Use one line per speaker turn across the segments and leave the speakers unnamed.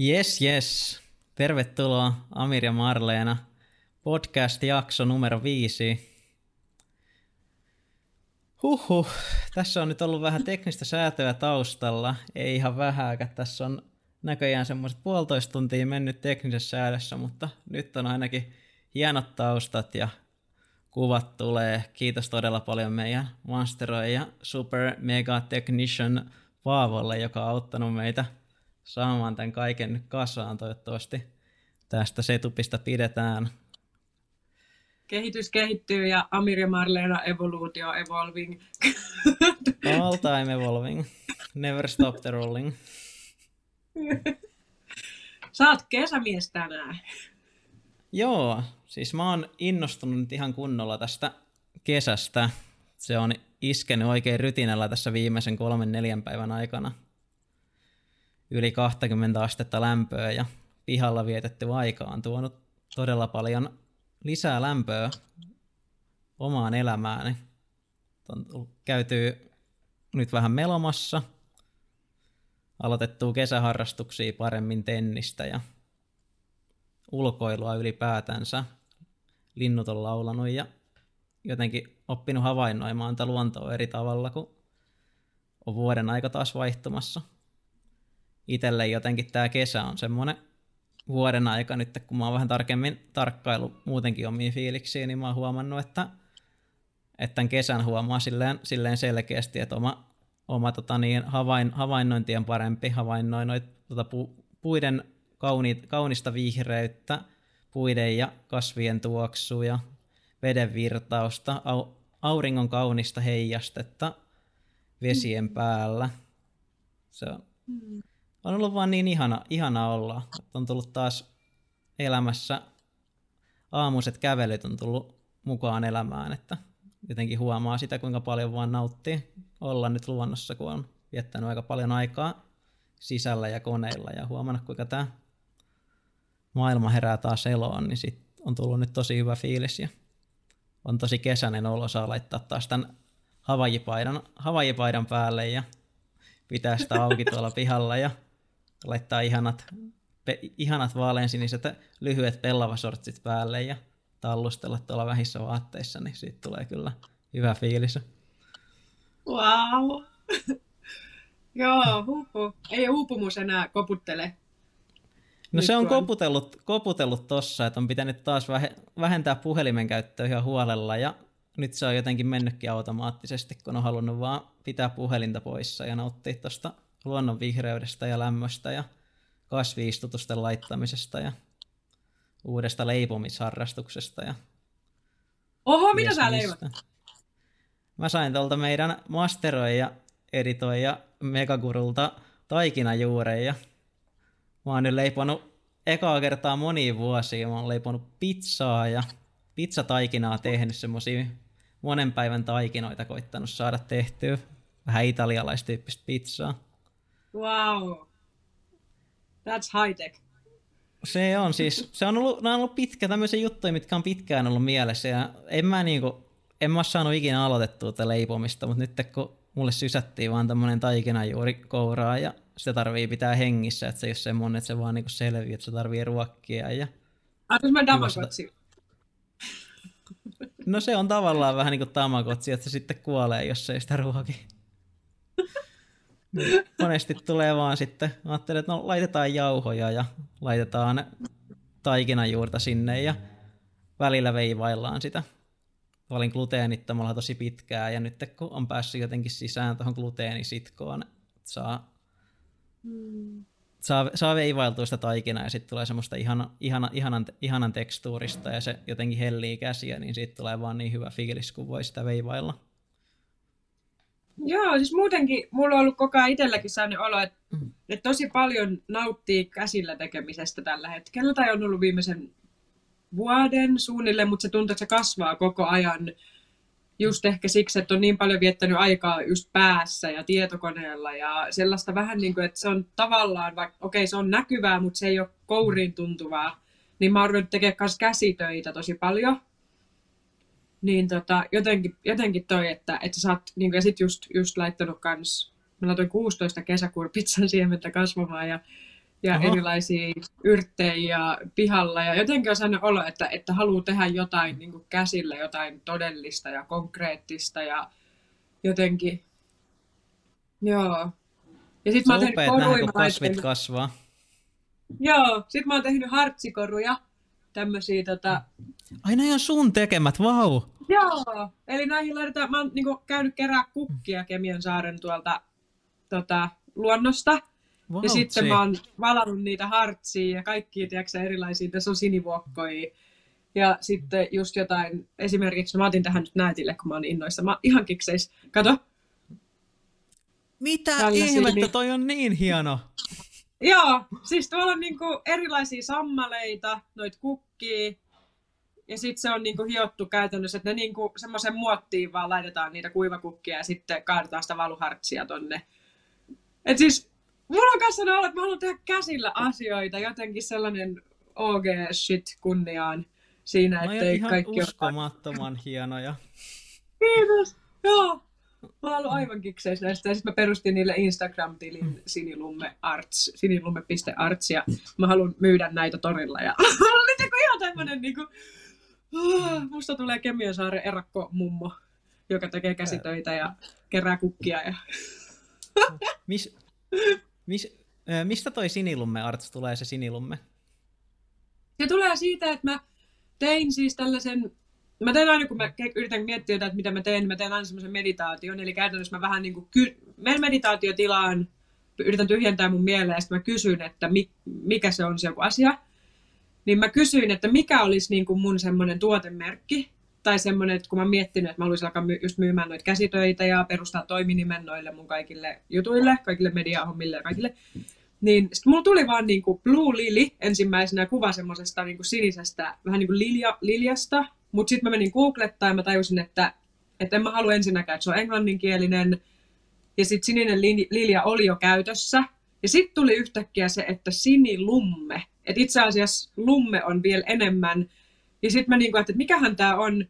Yes, yes. Tervetuloa Amir ja Marleena. Podcast-jakso numero viisi. Huhhuh, tässä on nyt ollut vähän teknistä säätöä taustalla. Ei ihan vähääkään. Tässä on näköjään semmoiset puolitoista tuntia mennyt teknisessä säädössä, mutta nyt on ainakin hienot taustat ja kuvat tulee. Kiitos todella paljon meidän masteroi ja super mega technician Paavolle, joka on auttanut meitä saamaan tämän kaiken nyt kasaan toivottavasti. Tästä setupista pidetään.
Kehitys kehittyy ja Amir ja Marleena evoluutio evolving.
All time evolving. Never stop the rolling.
Sä oot kesämies tänään.
Joo, siis mä oon innostunut nyt ihan kunnolla tästä kesästä. Se on iskenyt oikein rytinällä tässä viimeisen kolmen neljän päivän aikana. Yli 20 astetta lämpöä ja pihalla vietetty aika on tuonut todella paljon lisää lämpöä omaan elämääni. On käyty nyt vähän melomassa, aloitettu kesäharrastuksia paremmin tennistä ja ulkoilua ylipäätänsä. Linnut on laulanut ja jotenkin oppinut havainnoimaan tätä luontoa eri tavalla, kun on vuoden aika taas vaihtumassa. Itelle jotenkin tämä kesä on semmoinen vuoden aika nyt, kun mä oon vähän tarkemmin tarkkailu muutenkin omiin fiiliksiä, niin mä oon huomannut, että, että tämän kesän huomaa silleen, silleen selkeästi, että oma, oma tota niin, havain, havainnointi on parempi, havainnoin noit, tota pu, puiden kauni, kaunista vihreyttä, puiden ja kasvien tuoksuja, veden virtausta, au, auringon kaunista heijastetta vesien päällä. Se on, mm. On ollut vaan niin ihana, ihana olla. On tullut taas elämässä aamuiset kävelyt on tullut mukaan elämään, että jotenkin huomaa sitä, kuinka paljon vaan nauttii olla nyt luonnossa, kun on viettänyt aika paljon aikaa sisällä ja koneilla ja huomannut, kuinka tämä maailma herää taas eloon, niin sit on tullut nyt tosi hyvä fiilis ja on tosi kesäinen olo, saa laittaa taas tämän havajipaidan, havajipaidan päälle ja pitää sitä auki tuolla pihalla ja laittaa ihanat, pe, ihanat vaaleansiniset lyhyet pellavasortsit päälle ja tallustella tuolla vähissä vaatteissa, niin siitä tulee kyllä hyvä fiilis.
Wow. Joo, huupu. Ei uupumus enää koputtele
No se on koputellut, koputellut tossa, että on pitänyt taas vähentää puhelimen käyttöä ihan huolella ja nyt se on jotenkin mennytkin automaattisesti, kun on halunnut vaan pitää puhelinta poissa ja nauttia tuosta luonnon vihreydestä ja lämmöstä ja kasviistutusten laittamisesta ja uudesta leipomisharrastuksesta. Ja
Oho, mitä sä leivot?
Mä sain tuolta meidän masteroija, editoija Megagurulta taikinajuureja Mä oon nyt leiponut ekaa kertaa moniin vuosiin. Mä oon leiponut pizzaa ja pizzataikinaa tehnyt semmosia monen päivän taikinoita koittanut saada tehtyä. Vähän italialaistyyppistä pizzaa.
Wow. That's high tech.
Se on siis, se on ollut, on ollut pitkä tämmöisiä juttuja, mitkä on pitkään ollut mielessä ja en mä niinku, en mä saanut ikinä aloitettua tätä leipomista, mutta nyt kun mulle sysättiin vaan tämmönen juuri kouraa ja sitä tarvii pitää hengissä, että se ei ole semmoinen, että se vaan niinku selviää, että se tarvii ruokkia. Ja...
Antais mä Tamagotsi?
No se on tavallaan vähän niin kuin Tamagotsi, että se sitten kuolee, jos ei sitä ruoki. Monesti tulee vaan sitten, ajattelin, että no laitetaan jauhoja ja laitetaan taikinajuurta sinne ja välillä veivaillaan sitä. Olin gluteenittomalla tosi pitkään ja nyt kun on päässyt jotenkin sisään tuohon gluteenisitkoon, saa Mm. Saa, saa veivailtua sitä taikinaa ja sitten tulee semmoista ihana, ihana, ihanan, ihanan tekstuurista ja se jotenkin hellii käsiä, niin siitä tulee vaan niin hyvä fiilis, kun voi sitä veivailla.
Joo, siis muutenkin mulla on ollut koko ajan itselläkin sellainen olo, että, mm. että tosi paljon nauttii käsillä tekemisestä tällä hetkellä. Tai on ollut viimeisen vuoden suunnilleen, mutta se tuntuu, että se kasvaa koko ajan just ehkä siksi, että on niin paljon viettänyt aikaa just päässä ja tietokoneella ja sellaista vähän niin kuin, että se on tavallaan, vaikka okei okay, se on näkyvää, mutta se ei ole kouriin tuntuvaa, niin mä oon ruvennut tekemään myös käsitöitä tosi paljon. Niin tota, jotenkin, jotenkin toi, että, että sä oot, niin kuin, ja sit just, just laittanut kans, mä laitoin 16 kesäkuun pizzan siementä kasvamaan ja ja
Oho.
erilaisia yrttejä pihalla. Ja jotenkin on sellainen olo, että, että haluaa tehdä jotain niin kuin käsillä, jotain todellista ja konkreettista ja jotenkin, joo. Ja sit
Se
mä
on
oon tehnyt koruja,
kasvit kasvaa.
Joo, sit mä oon tehnyt hartsikoruja, tämmösiä tota,
Ai ne on sun tekemät, vau!
Joo, eli näihin laitetaan, mä oon niinku käynyt kerää kukkia Kemian saaren tuolta tota, luonnosta.
Wow,
ja sitten mä oon valannut niitä hartsia ja kaikkia, tiedätkö, erilaisia, tässä on sinivuokkoja. Ja sitten just jotain, esimerkiksi mä otin tähän nyt näytille, kun mä oon innoissa. Mä oon ihan kikseis. Kato.
Mitä
tällaisia,
ihmettä,
niin-
toi on niin hieno.
Joo, siis tuolla on niinku erilaisia sammaleita, noit kukkia. Ja sitten se on niinku hiottu käytännössä, että ne niinku semmoisen muottiin vaan laitetaan niitä kuivakukkia ja sitten kaadetaan sitä valuhartsia tonne. Et siis mulla on kanssa olla, että mä haluan tehdä käsillä asioita, jotenkin sellainen OG shit kunniaan siinä,
No
ettei
ihan
kaikki ole...
uskomattoman hienoja.
Kiitos! Joo! Mä oon ollut aivan kikseissä näistä. Sitten mä perustin niille Instagram-tilin sinilumme arts, sinilumme.arts, ja mä haluan myydä näitä torilla. Ja oli niinku ihan tämmönen niinku... ah, Musta tulee Kemiönsaaren erakko mummo, joka tekee käsitöitä ja kerää kukkia. Ja...
Mis, mis, mistä toi sinilumme arts tulee se sinilumme?
Se tulee siitä, että mä tein siis tällaisen, mä teen aina kun mä yritän miettiä jotain, että mitä mä teen, niin mä teen aina semmoisen meditaation, eli käytännössä mä vähän niin kuin ky- menen meditaatiotilaan, yritän tyhjentää mun mieleen ja sitten mä kysyn, että mi- mikä se on se joku asia. Niin mä kysyin, että mikä olisi niin kuin mun semmoinen tuotemerkki, tai semmoinen, että kun mä oon miettinyt, että mä haluaisin alkaa my- just myymään noita käsitöitä ja perustaa toiminimen noille mun kaikille jutuille, kaikille mediahommille ja kaikille, niin sitten mulla tuli vaan niinku Blue Lily ensimmäisenä kuva semmosesta niinku sinisestä, vähän niinku lilja, liljasta. Mutta sitten mä menin googlettaan ja mä tajusin, että, että en mä halua ensinnäkään, että se on englanninkielinen. Ja sitten sininen li- lilja oli jo käytössä. Ja sitten tuli yhtäkkiä se, että sinilumme. Että itse asiassa lumme on vielä enemmän. Ja sitten mä niinku ajattelin, että mikähän tämä on.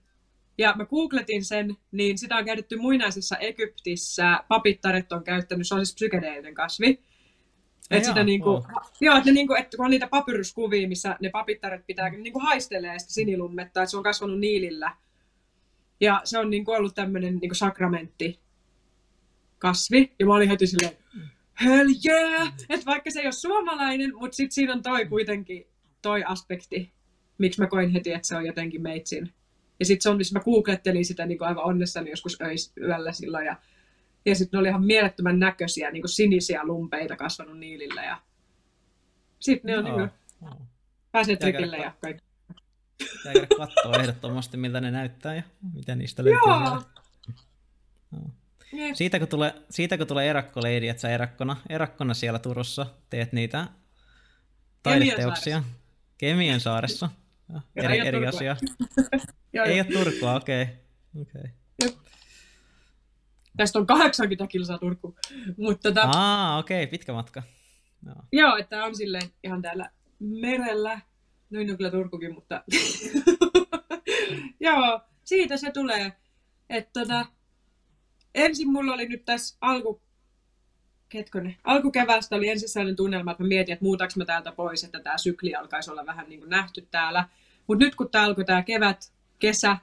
Ja mä googletin sen, niin sitä on käytetty muinaisessa Egyptissä. Papittaret on käyttänyt, se on siis psykedeellinen kasvi. Et sitä niinku,
wow.
joo, että niinku, että kun on niitä papyruskuvia, missä ne papittaret pitää niinku haistelee sitä sinilummetta, että se on kasvanut niilillä. Ja se on niinku ollut tämmöinen niinku sakramentti kasvi. Ja mä olin heti silleen, hell yeah! Että vaikka se ei ole suomalainen, mutta sit siinä on toi kuitenkin toi aspekti, miksi mä koin heti, että se on jotenkin meitsin. Ja sitten se on, missä mä googlettelin sitä niin aivan onnessani joskus öis, yöllä silloin. Ja, ja sitten ne oli ihan mielettömän näköisiä, niin sinisiä lumpeita kasvanut niilillä. Ja sitten ne on
Joo,
niin
wow.
pääsee
Pitää
trikille ja kaikki.
Pitää käydä katsoa ehdottomasti, miltä ne näyttää ja miten niistä löytyy.
Joo!
vielä.
Jep.
Siitä kun tulee, siitä kun tulee Erakko Lady, että sä erakkona, erakkona siellä Turussa teet niitä taideteoksia. Kemien saaressa. Eri,
ei ole
eri
Turkua.
asia. Ei ole Turkua, okei. Okay. Okay.
Tästä on 80 kilsaa Turku. Mutta tota,
Aa, okei, okay, pitkä matka. Joo.
Joo, että on silleen ihan täällä merellä. Noin on kyllä Turkukin, mutta... Joo, siitä se tulee. Että tota, ensin mulla oli nyt tässä alku... Ketkonen. Alkukeväästä oli ensin sellainen tunnelma, että mä mietin, että muutaanko mä täältä pois, että tämä sykli alkaisi olla vähän niin kuin nähty täällä. Mutta nyt kun tää alkoi tämä kevät, kesä,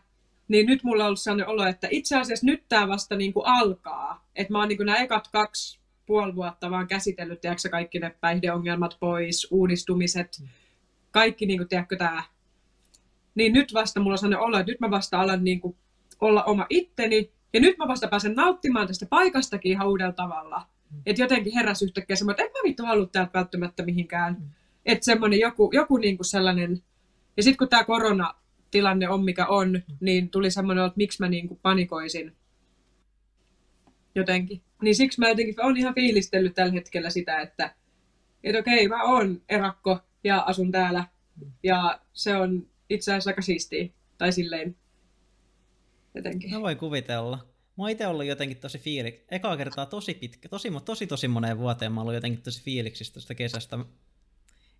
niin nyt mulla on ollut sellainen olo, että itse asiassa nyt tämä vasta niin kuin alkaa. Että mä oon niin kuin nämä ekat kaksi puoli vuotta vaan käsitellyt, tiedätkö, kaikki ne päihdeongelmat pois, uudistumiset, kaikki, niin kuin, tiedätkö, tämä. Niin nyt vasta mulla on sellainen olo, että nyt mä vasta alan niin kuin, olla oma itteni, ja nyt mä vasta pääsen nauttimaan tästä paikastakin ihan uudella tavalla. Että jotenkin heräs yhtäkkiä semmoinen, että en mä vittu halua täältä välttämättä mihinkään. Että semmoinen joku, joku niin kuin sellainen, ja sitten kun tämä koronatilanne on mikä on, niin tuli semmoinen, että miksi mä niin kuin panikoisin jotenkin. Niin siksi mä jotenkin olen ihan fiilistellyt tällä hetkellä sitä, että, että okei, mä oon erakko ja asun täällä. Ja se on itse asiassa aika siistiä. Tai silleen jotenkin.
Mä voin kuvitella. Mä oon itse ollut jotenkin tosi fiilik. Ekaa kertaa tosi pitkä, tosi, tosi tosi moneen vuoteen mä oon ollut jotenkin tosi fiiliksissä tästä kesästä.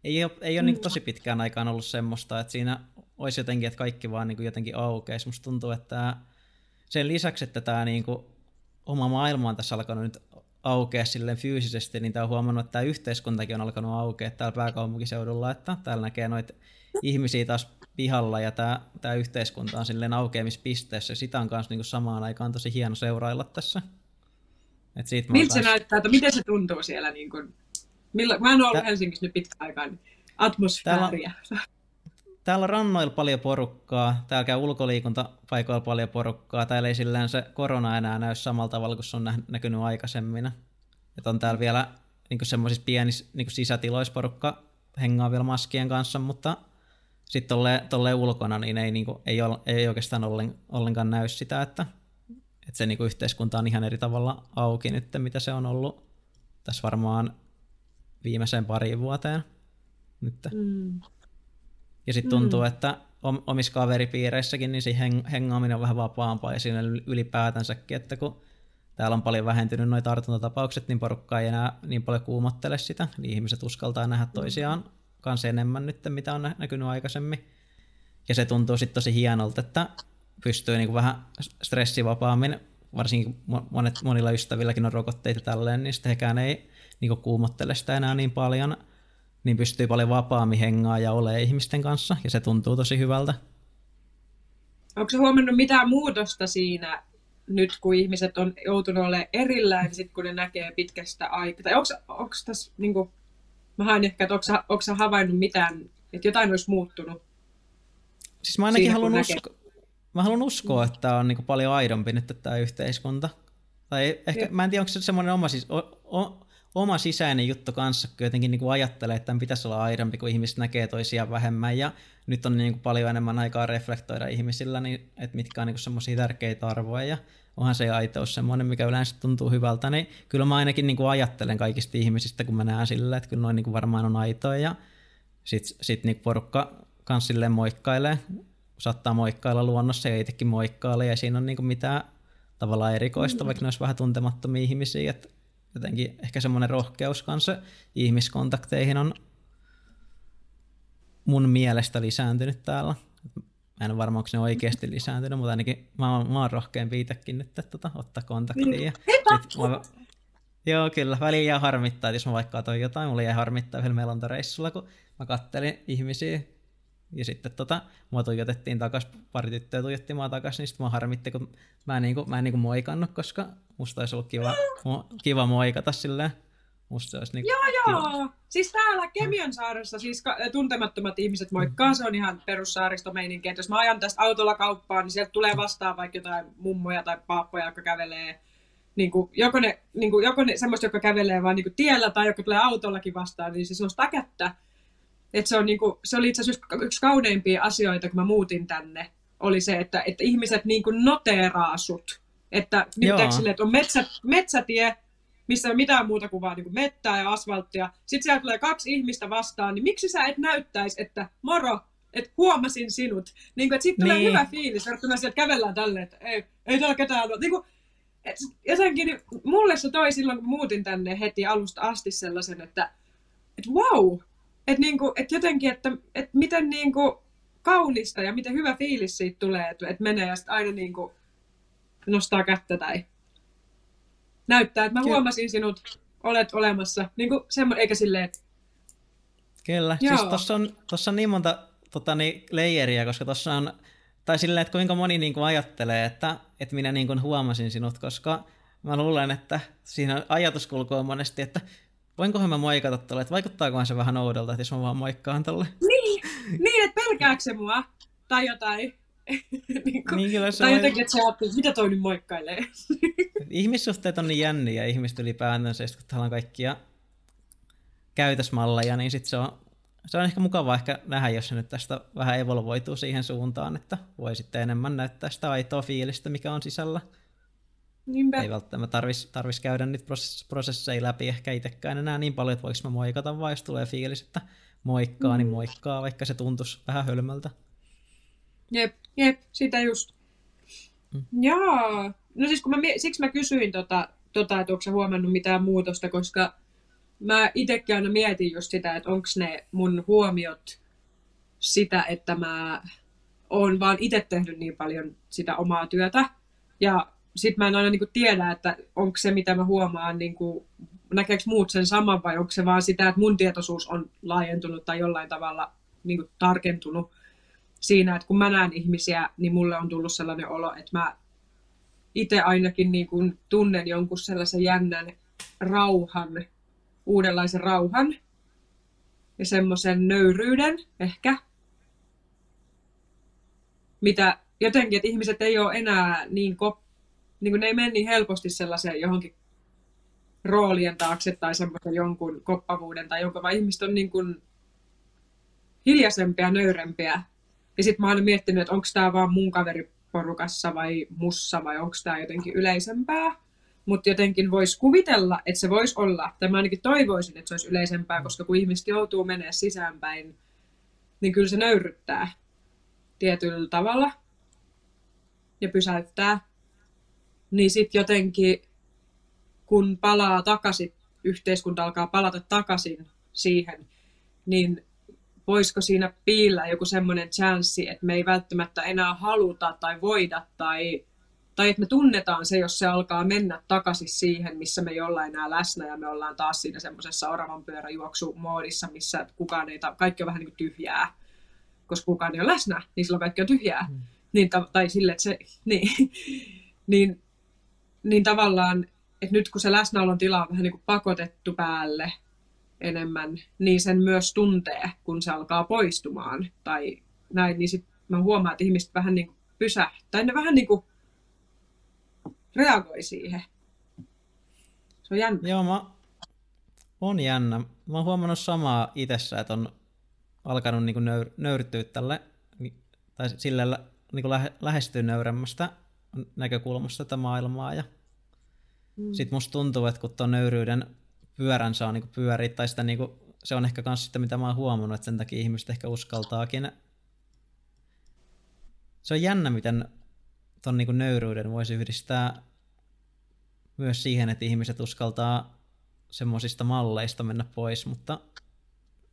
Ei ole, ei ole mm. niin tosi pitkään aikaan ollut semmoista, että siinä olisi jotenkin, että kaikki vaan niin jotenkin aukeisi. Musta tuntuu, että sen lisäksi, että tämä niin kuin, oma maailma on tässä alkanut nyt aukea silleen fyysisesti, niin tämä on huomannut, että tämä yhteiskuntakin on alkanut aukea täällä pääkaupunkiseudulla, että täällä näkee noita ihmisiä taas pihalla ja tämä, tämä yhteiskunta on silleen aukeamispisteessä sitä on kanssa niin kuin samaan aikaan tosi hieno seurailla tässä.
Et siitä Miltä taas... se näyttää, että miten se tuntuu siellä? Niin kuin, millä, mä en ole ollut Tä... Helsingissä nyt pitkä aikaa, niin atmosfääriä.
Täällä, täällä rannoilla paljon porukkaa, täällä käy ulkoliikuntapaikoilla paljon porukkaa, täällä ei sillään se korona enää näy samalla tavalla kuin se on näkynyt aikaisemmin. Et on täällä vielä niin semmoisissa pienissä niin sisätiloissa porukka hengaa vielä maskien kanssa, mutta sitten tolleen, tolleen ulkona niin ei, niin kuin, ei, ole, ei oikeastaan ollen, ollenkaan näy sitä, että, että se niin kuin yhteiskunta on ihan eri tavalla auki nyt, mitä se on ollut tässä varmaan viimeiseen pariin vuoteen nyt. Mm. Ja sitten tuntuu, mm. että omissa kaveripiireissäkin niin se hengaaminen on vähän vapaampaa ja siinä ylipäätänsäkin, että kun täällä on paljon vähentynyt noita tartuntatapaukset, niin porukka ei enää niin paljon kuumottele sitä, niin ihmiset uskaltaa nähdä toisiaan kanssa enemmän nyt, mitä on näkynyt aikaisemmin. Ja se tuntuu sitten tosi hienolta, että pystyy niinku vähän stressivapaammin, varsinkin monet, monilla ystävilläkin on rokotteita tälleen, niin sitten hekään ei niinku kuumottele sitä enää niin paljon, niin pystyy paljon vapaammin hengaa ja ole ihmisten kanssa, ja se tuntuu tosi hyvältä.
Onko se huomannut mitään muutosta siinä nyt, kun ihmiset on joutunut olemaan erillään, niin sit kun ne näkee pitkästä aikaa? Tai onko tässä niin kuin, Mä haen ehkä, että onko sä havainnut mitään, että jotain olisi muuttunut?
Siis mä ainakin haluan, usko, mä haluan uskoa, että on niin paljon aidompi nyt tämä yhteiskunta. Tai ehkä, mä en tiedä, onko se semmoinen oma, siis, o, o, oma sisäinen juttu kanssa, kun jotenkin niin kuin ajattelee, että tämän pitäisi olla aidompi, kun ihmiset näkee toisiaan vähemmän. Ja nyt on niin kuin paljon enemmän aikaa reflektoida ihmisillä, niin, että mitkä on niin semmoisia tärkeitä arvoja. Ja onhan se aitous semmoinen, mikä yleensä tuntuu hyvältä, niin kyllä mä ainakin niin kuin ajattelen kaikista ihmisistä, kun mä näen sillä, että kyllä noin niin kuin varmaan on aitoja, ja sitten sit niin porukka kanssa silleen moikkailee, saattaa moikkailla luonnossa ja itsekin moikkailee, ja siinä on niin kuin mitään tavallaan erikoista, mm. vaikka ne olisi vähän tuntemattomia ihmisiä, että jotenkin ehkä semmoinen rohkeus kanssa ihmiskontakteihin on mun mielestä lisääntynyt täällä. Mä en ole varma, onko ne oikeasti lisääntynyt, mutta ainakin mä oon, mä oon rohkeampi itsekin nyt että tota, ottaa kontaktia. Niin. sit mä, joo, kyllä. Väliin jää harmittaa, että jos mä vaikka otan jotain, mulla jäi harmittaa yhdellä melontareissulla, kun mä kattelin ihmisiä. Ja sitten tota, mua tuijotettiin takas, pari tyttöä tuijotti mua takas, niin sitten mua harmitti, kun mä en, niinku, mä en niinku moikannut, koska musta olisi ollut kiva, kiva moikata silleen. Musta se olisi niin
Joo, joo. Kiva. Siis täällä Kemion saaressa siis tuntemattomat ihmiset moikkaa. Se on ihan perussaaristomeininkki. Että jos mä ajan tästä autolla kauppaan, niin sieltä tulee vastaan vaikka jotain mummoja tai paappoja, jotka kävelee niin kuin, joko ne, niin kuin, joko ne semmoista, jotka kävelee vaan niin kuin tiellä tai jotka tulee autollakin vastaan, niin se nostaa kättä. Et se, on, niin kuin, se oli itse asiassa yksi kauneimpia asioita, kun mä muutin tänne, oli se, että, että ihmiset niin kuin noteeraa sut. Että, niin sille, että on metsä, metsätie, missä ei ole mitään muuta kuin vaan niin kuin mettää ja asfalttia. Sitten siellä tulee kaksi ihmistä vastaan, niin miksi sä et näyttäisi, että moro, että huomasin sinut. Niin kuin, että sitten tulee niin. hyvä fiilis, verrattuna sieltä kävellään tälleen, että ei, ei täällä ketään ole. Niin kuin, et, jotenkin niin mulle se toi silloin, kun muutin tänne heti alusta asti sellaisen, että et wow, että niinku, et jotenkin, että et miten niinku kaunista ja miten hyvä fiilis siitä tulee, että et menee ja sitten aina niinku nostaa kättä tai näyttää, että mä huomasin sinut, olet olemassa. Niin kuin semmo, eikä silleen, että...
Kyllä, siis Joo. siis tuossa on, tossa on niin monta tota, niin, layeriä, koska tuossa on, tai silleen, että kuinka moni niin kuin ajattelee, että, että minä niin kuin huomasin sinut, koska mä luulen, että siinä ajatuskulku on monesti, että voinkohan mä moikata tuolle, että vaikuttaakohan se vähän oudolta, että jos mä vaan moikkaan tuolle.
Niin, niin että pelkääkö se mua tai jotain. niin kuin, niin kyllä se tai on... jotenkin, että se ajattelee, mitä toi nyt moikkailee.
Ihmissuhteet on niin jänniä ihmiset ylipäätänsä, kun täällä on kaikkia käytösmalleja, niin sit se on, se on ehkä mukava ehkä nähdä, jos se nyt tästä vähän evolvoituu siihen suuntaan, että voi sitten enemmän näyttää sitä aitoa fiilistä, mikä on sisällä. Niinpä. Ei välttämättä tarvitsisi tarvis käydä niitä prosesseja läpi ehkä itsekään enää niin paljon, että voiko mä moikata vai jos tulee fiilis, että moikkaa, niin mm. niin moikkaa, vaikka se tuntuisi vähän hölmöltä.
Jep, jep, sitä just. Mm. Jaa. No siis kun mä, siksi mä kysyin tota, tota että onko huomannut mitään muutosta, koska mä itsekin aina mietin just sitä, että onko ne mun huomiot sitä, että mä oon vaan itse tehnyt niin paljon sitä omaa työtä. Ja sit mä en aina niin kuin tiedä, että onko se, mitä mä huomaan, niin kuin, näkeekö muut sen saman vai onko se vaan sitä, että mun tietoisuus on laajentunut tai jollain tavalla niin kuin tarkentunut siinä, että kun mä näen ihmisiä, niin mulle on tullut sellainen olo, että mä itse ainakin niin kuin tunnen jonkun sellaisen jännän rauhan, uudenlaisen rauhan ja semmoisen nöyryyden ehkä, mitä jotenkin, että ihmiset ei ole enää niin, kop, niin kuin ne ei mene niin helposti sellaiseen johonkin roolien taakse tai semmoisen jonkun koppavuuden tai jonkun, vaan ihmiset on niin kuin hiljaisempia, nöyrempiä. Ja sitten mä oon miettinyt, että onko tämä vaan mun kaveriporukassa vai mussa vai onko tämä jotenkin yleisempää. Mutta jotenkin voisi kuvitella, että se voisi olla, tai mä ainakin toivoisin, että se olisi yleisempää, koska kun ihmiset joutuu menemään sisäänpäin, niin kyllä se nöyryttää tietyllä tavalla ja pysäyttää. Niin sitten jotenkin, kun palaa takaisin, yhteiskunta alkaa palata takaisin siihen, niin voisiko siinä piillä joku semmoinen chanssi, että me ei välttämättä enää haluta tai voida tai, tai että me tunnetaan se, jos se alkaa mennä takaisin siihen, missä me ei olla enää läsnä ja me ollaan taas siinä semmoisessa oravan pyöräjuoksumoodissa, missä kukaan ei, kaikki on vähän niin kuin tyhjää, koska kukaan ei ole läsnä, niin silloin kaikki on tyhjää. Mm. Niin, tai sille, että se, niin, niin, niin tavallaan, että nyt kun se läsnäolon tila on vähän niin kuin pakotettu päälle, enemmän, niin sen myös tuntee, kun se alkaa poistumaan. Tai näin, niin sitten mä huomaan, että ihmiset vähän niin kuin pysähtää, tai ne vähän niin kuin reagoi siihen. Se on jännä.
Joo, mä, on jännä. Mä oon huomannut samaa itsessä, että on alkanut niin kuin nöyr, nöyrtyä tälle, tai sille niin kuin lähe, lähestyä nöyremmästä näkökulmasta tätä maailmaa. Ja mm. Sitten musta tuntuu, että kun tuon nöyryyden pyörän saa niin pyöriä, tai sitä niin kuin, se on ehkä myös sitä, mitä mä oon huomannut, että sen takia ihmiset ehkä uskaltaakin. Se on jännä, miten ton niin nöyryyden voisi yhdistää myös siihen, että ihmiset uskaltaa semmoisista malleista mennä pois, mutta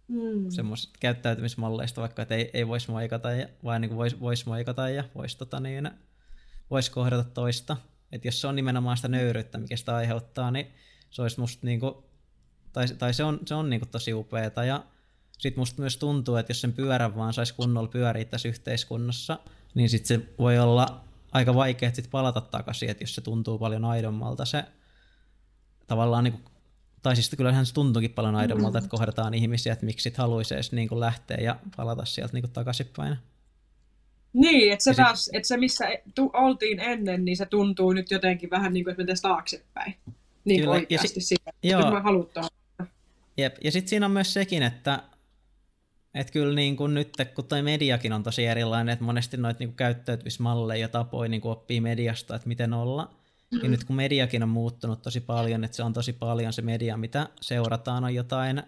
mm. semmoisista käyttäytymismalleista, vaikka että ei, ei voisi moikata, ja, vai niin voisi vois moikata ja voisi tota niin, vois kohdata toista. Että jos se on nimenomaan sitä nöyryyttä, mikä sitä aiheuttaa, niin se olisi musta niin kuin tai, tai se on, se on niinku tosi upeeta ja sitten musta myös tuntuu, että jos sen pyörän vaan saisi kunnolla pyöriä tässä yhteiskunnassa, niin sitten se voi olla aika vaikea sit palata takaisin, että jos se tuntuu paljon aidommalta se tavallaan niinku, tai siis kyllähän se tuntuukin paljon aidommalta, mm. että kohdataan ihmisiä, että miksi sit haluaisi edes niinku lähteä ja palata sieltä niinku takaisinpäin.
Niin, että se, taas, että se missä tu- oltiin ennen, niin se tuntuu nyt jotenkin vähän niin kuin, että mentäisiin taaksepäin. Niin Kyllä. oikeasti ja si- sitä, joo. mä halutaan.
Jep. Ja sitten siinä on myös sekin, että et kyllä niin kuin nyt, kun toi mediakin on tosi erilainen, että monesti noita niin käyttäytymismalleja ja tapoja niin kuin oppii mediasta, että miten olla. Mm-hmm. Ja nyt kun mediakin on muuttunut tosi paljon, että se on tosi paljon se media, mitä seurataan, on jotain,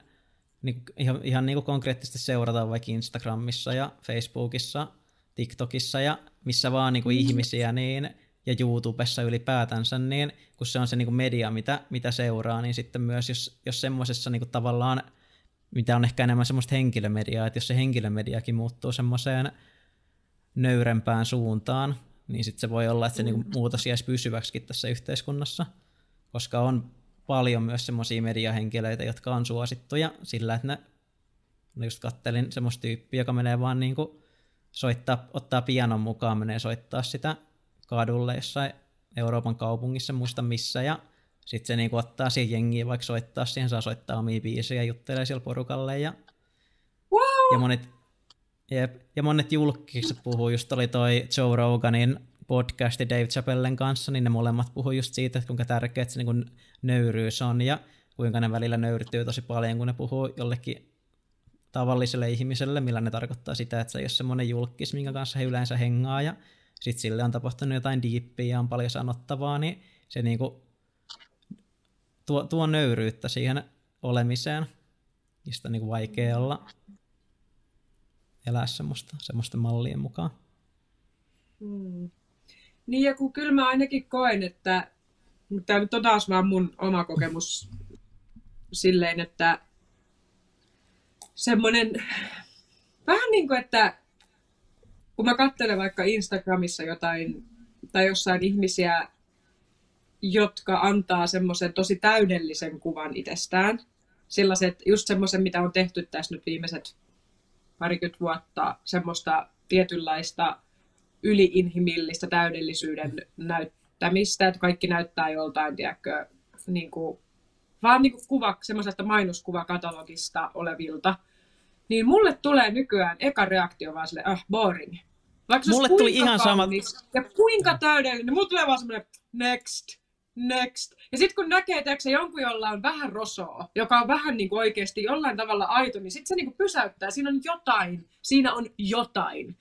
niin ihan, ihan niin kuin konkreettisesti seurataan vaikka Instagramissa ja Facebookissa, TikTokissa ja missä vaan niin kuin mm-hmm. ihmisiä, niin ja YouTubessa ylipäätänsä, niin kun se on se niin kuin media, mitä, mitä seuraa, niin sitten myös jos, jos semmoisessa niin tavallaan, mitä on ehkä enemmän semmoista henkilömediaa, että jos se henkilömediakin muuttuu semmoiseen nöyrempään suuntaan, niin sitten se voi olla, että se niin kuin muutos jäisi pysyväksi tässä yhteiskunnassa, koska on paljon myös semmoisia mediahenkilöitä, jotka on suosittuja sillä, että ne, just kattelin semmoista tyyppiä, joka menee vaan niin kuin soittaa, ottaa pianon mukaan, menee soittaa sitä kadulle jossain Euroopan kaupungissa, muista missä, ja sitten se niinku ottaa siihen jengiä, vaikka soittaa siihen, saa soittaa omia biisejä ja juttelee siellä porukalle. Ja,
wow.
ja monet, jep, ja monet julkikset puhuu, just oli toi Joe Roganin podcasti Dave Chappellen kanssa, niin ne molemmat puhuu just siitä, että kuinka tärkeää se niin nöyryys on ja kuinka ne välillä nöyrtyy tosi paljon, kun ne puhuu jollekin tavalliselle ihmiselle, millä ne tarkoittaa sitä, että se ei ole semmoinen julkis, minkä kanssa he yleensä hengaa ja sitten sille on tapahtunut jotain diippiä ja on paljon sanottavaa, niin se niinku tuo, tuo nöyryyttä siihen olemiseen, mistä on niinku vaikea olla elää semmoista, semmoista mallien mukaan.
Hmm. Niin ja kun kyllä mä ainakin koen, että tämä nyt on taas vaan mun oma kokemus silleen, että semmoinen vähän niin kuin, että kun mä katselen vaikka Instagramissa jotain tai jossain ihmisiä jotka antaa semmoisen tosi täydellisen kuvan itsestään. Sellaiset, just semmoisen, mitä on tehty tässä nyt viimeiset parikymmentä vuotta, semmoista tietynlaista yliinhimillistä täydellisyyden näyttämistä, että kaikki näyttää joltain, tiedätkö, niin kuin, vaan niin kuin kuva, semmoiselta mainoskuvakatalogista olevilta. Niin mulle tulee nykyään eka reaktio vaan sille, ah, boring.
Vaikka mulle tuli ihan sama.
Ja kuinka täydellinen, niin mulle tulee vaan semmoinen, next, next. Ja sitten kun näkee teoksä, jonkun, jolla on vähän rosoa, joka on vähän niin kuin oikeasti jollain tavalla aito, niin sitten se niin kuin pysäyttää. Siinä on jotain. Siinä on jotain.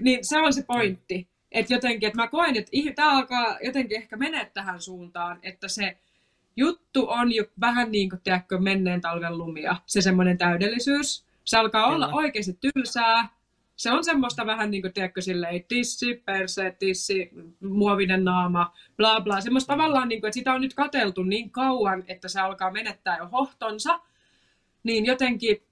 Niin se on se pointti. Että jotenkin, että mä koen, että tämä alkaa jotenkin ehkä mennä tähän suuntaan, että se juttu on jo vähän niin kuin, tiedätkö, menneen talven lumia, se semmoinen täydellisyys. Se alkaa Kyllä. olla oikeasti tylsää, se on semmoista vähän niin kuin, tiedätkö, silleen, tissi, perse, tissi, muovinen naama, bla bla. Semmoista tavallaan, niin kuin, että sitä on nyt kateltu niin kauan, että se alkaa menettää jo hohtonsa. Niin jotenkin,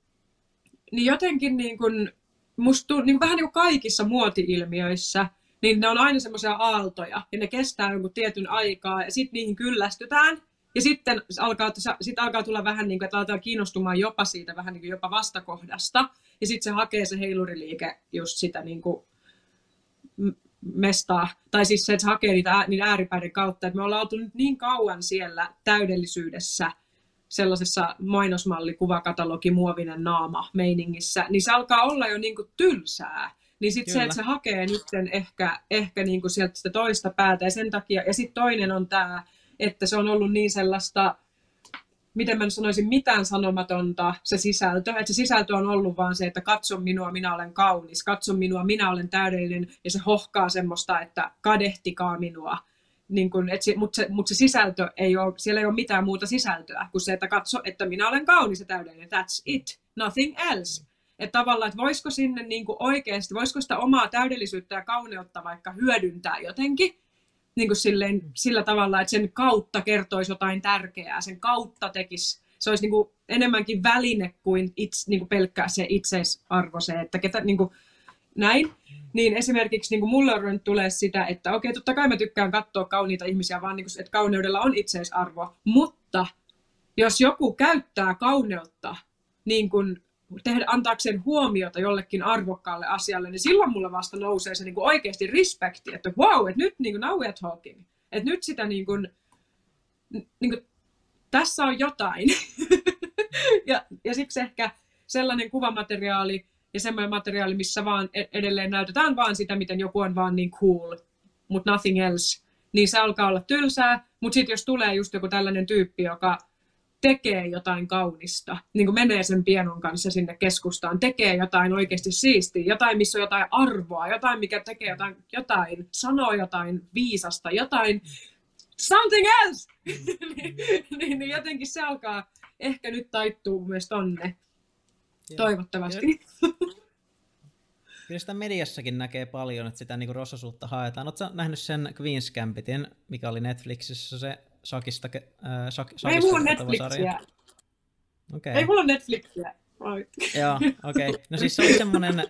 niin jotenkin niin kuin, musta niin kuin, vähän niin kuin kaikissa muoti-ilmiöissä, niin ne on aina semmoisia aaltoja, ja ne kestää jonkun tietyn aikaa, ja sitten niihin kyllästytään, ja sitten alkaa, sit alkaa tulla vähän niin kuin, että aletaan kiinnostumaan jopa siitä vähän niin kuin jopa vastakohdasta. Ja sitten se hakee se heiluriliike just sitä niin kuin mestaa. Tai siis se, että se hakee niitä, niitä ääripäiden kautta. Että me ollaan oltu nyt niin kauan siellä täydellisyydessä, sellaisessa mainosmalli, kuvakatalogi, muovinen naama meiningissä, niin se alkaa olla jo niin kuin tylsää. Niin sitten se, että se hakee nyt ehkä, ehkä niin kuin sieltä sitä toista päätä ja sen takia, ja sitten toinen on tämä, että se on ollut niin sellaista, miten mä sanoisin, mitään sanomatonta se sisältö. Että se sisältö on ollut vaan se, että katso minua, minä olen kaunis, katso minua, minä olen täydellinen, ja se hohkaa semmoista, että kadehtikaa minua. Niin kun, et se, mutta, se, mutta se sisältö ei ole, siellä ei ole mitään muuta sisältöä kuin se, että katso, että minä olen kaunis ja täydellinen. That's it, nothing else. Että tavallaan, että voisiko sinne niin kuin oikeasti, voisiko sitä omaa täydellisyyttä ja kauneutta vaikka hyödyntää jotenkin, niin kuin silleen, sillä tavalla, että sen kautta kertoisi jotain tärkeää, sen kautta tekisi, se olisi niin kuin enemmänkin väline kuin, itse, niin kuin pelkkää se itseisarvo, se, että ketä, niin kuin, näin. Niin esimerkiksi niin kuin mulle on tulee sitä, että okei, totta kai mä tykkään katsoa kauniita ihmisiä, vaan niin kuin, että kauneudella on itseisarvo, mutta jos joku käyttää kauneutta niin kuin tehdä, antaakseen huomiota jollekin arvokkaalle asialle, niin silloin mulla vasta nousee se niin kuin oikeasti respekti, että wow, että nyt niin kuin, now we're talking. Että nyt sitä niin kuin, niin kuin, tässä on jotain. ja, ja siksi ehkä sellainen kuvamateriaali ja semmoinen materiaali, missä vaan e-, edelleen näytetään vaan sitä, miten joku on vaan niin cool, mutta nothing else, niin se alkaa olla tylsää. Mutta sitten jos tulee just joku tällainen tyyppi, joka tekee jotain kaunista, niin kuin menee sen pienon kanssa sinne keskustaan, tekee jotain oikeasti siistiä, jotain, missä on jotain arvoa, jotain, mikä tekee jotain, jotain sanoo jotain viisasta, jotain something else! niin, niin, niin jotenkin se alkaa ehkä nyt taittuu myös tonne, ja, toivottavasti.
Kyllä sitä mediassakin näkee paljon, että sitä niinku rososuutta haetaan. Oletko nähnyt sen Queen's Gambitin, mikä oli Netflixissä se Shakista, äh, Shakista
Ei mulla Netflixiä. Okay. Ei mulla Netflixiä.
Joo, okei. Okay. No siis se oli semmoinen,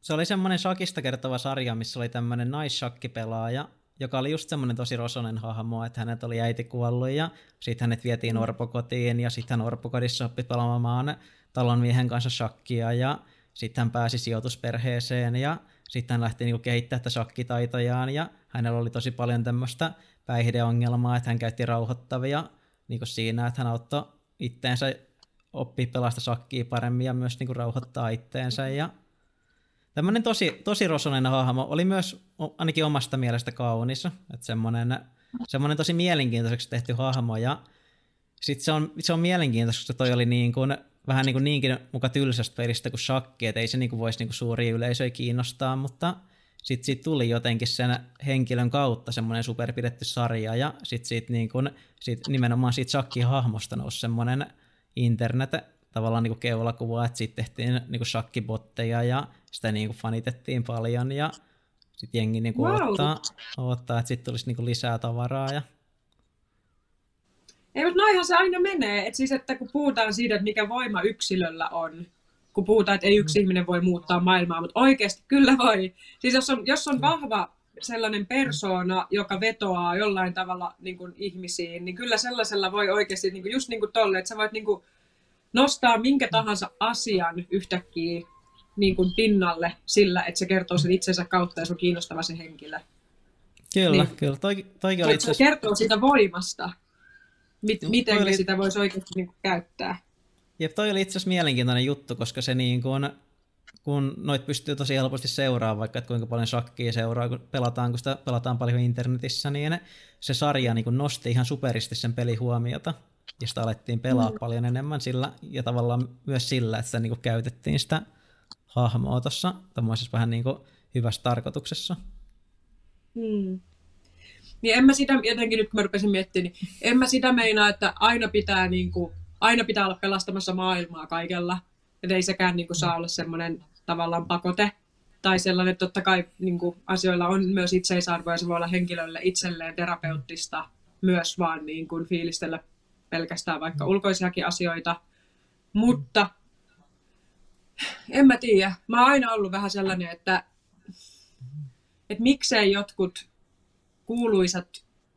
se oli semmoinen Shakista kertova sarja, missä oli tämmöinen naissakkipelaaja, joka oli just semmoinen tosi rosonen hahmo, että hänet oli äiti kuollut ja sitten hänet vietiin mm. orpokotiin ja sitten hän orpokodissa oppi pelaamaan talonmiehen kanssa shakkia ja sitten hän pääsi sijoitusperheeseen ja sitten hän lähti niinku kehittämään tätä shakkitaitojaan ja hänellä oli tosi paljon tämmöistä päihdeongelmaa, että hän käytti rauhoittavia niin siinä, että hän auttoi itteensä oppii pelasta shakkia paremmin ja myös niin kuin rauhoittaa itteensä. Ja tämmöinen tosi, tosi rosonen hahmo oli myös ainakin omasta mielestä kaunis, että semmoinen, semmoinen tosi mielenkiintoiseksi tehty hahmo ja sitten se on, se on mielenkiintoista, koska toi oli niin kuin, vähän niin kuin niinkin muka tylsästä pelistä kuin shakki, että ei se niin kuin voisi niin kuin suuria yleisöjä kiinnostaa, mutta sitten siitä tuli jotenkin sen henkilön kautta semmoinen superpidetty sarja, ja sitten siitä, niin kun, siitä nimenomaan siitä Shakkin hahmosta nousi semmoinen internet tavallaan niin keulakuva, että siitä tehtiin niin shakkibotteja ja sitä niin fanitettiin paljon ja sitten jengi niin wow. odottaa, odottaa, että sitten tulisi niin lisää tavaraa. Ja...
Ei, mutta noihan se aina menee. Et siis, että kun puhutaan siitä, että mikä voima yksilöllä on, kun puhutaan, että ei yksi mm. ihminen voi muuttaa maailmaa, mutta oikeasti kyllä voi. Siis jos on, jos on vahva sellainen persona, joka vetoaa jollain tavalla niin kuin ihmisiin, niin kyllä sellaisella voi oikeasti, niin kuin, just niin kuin tolle, että sä voit niin kuin, nostaa minkä tahansa asian yhtäkkiä niin kuin pinnalle sillä, että se kertoo sen itsensä kautta ja se on kiinnostava se henkilö.
Kyllä, niin. kyllä. Toi, toikin oli itse
Se kertoo siitä voimasta, mit, miten oli... sitä voisi oikeasti niin kuin, käyttää.
Jep, toi oli itse asiassa mielenkiintoinen juttu, koska se niin kuin, kun noit pystyy tosi helposti seuraamaan, vaikka että kuinka paljon shakkia seuraa, kun pelataan, kun sitä pelataan paljon internetissä, niin se sarja niin nosti ihan superisti sen pelihuomiota, ja sitä alettiin pelaa mm. paljon enemmän sillä, ja tavallaan myös sillä, että sitä niin kuin käytettiin sitä hahmoa tuossa tämmöisessä vähän niin kuin hyvässä tarkoituksessa.
Hmm. Niin en mä sitä, jotenkin nyt kun mä rupesin miettimään, niin en mä sitä meinaa, että aina pitää, niin kuin, aina pitää olla pelastamassa maailmaa kaikella. Että ei sekään niin kuin, saa olla semmoinen tavallaan pakote. Tai sellainen, että totta kai niin kuin, asioilla on myös itseisarvoa ja se voi olla henkilölle itselleen terapeuttista myös vaan niin kuin, fiilistellä pelkästään vaikka ulkoisiakin asioita. Mutta en mä tiedä. Mä oon aina ollut vähän sellainen, että, että miksei jotkut kuuluisat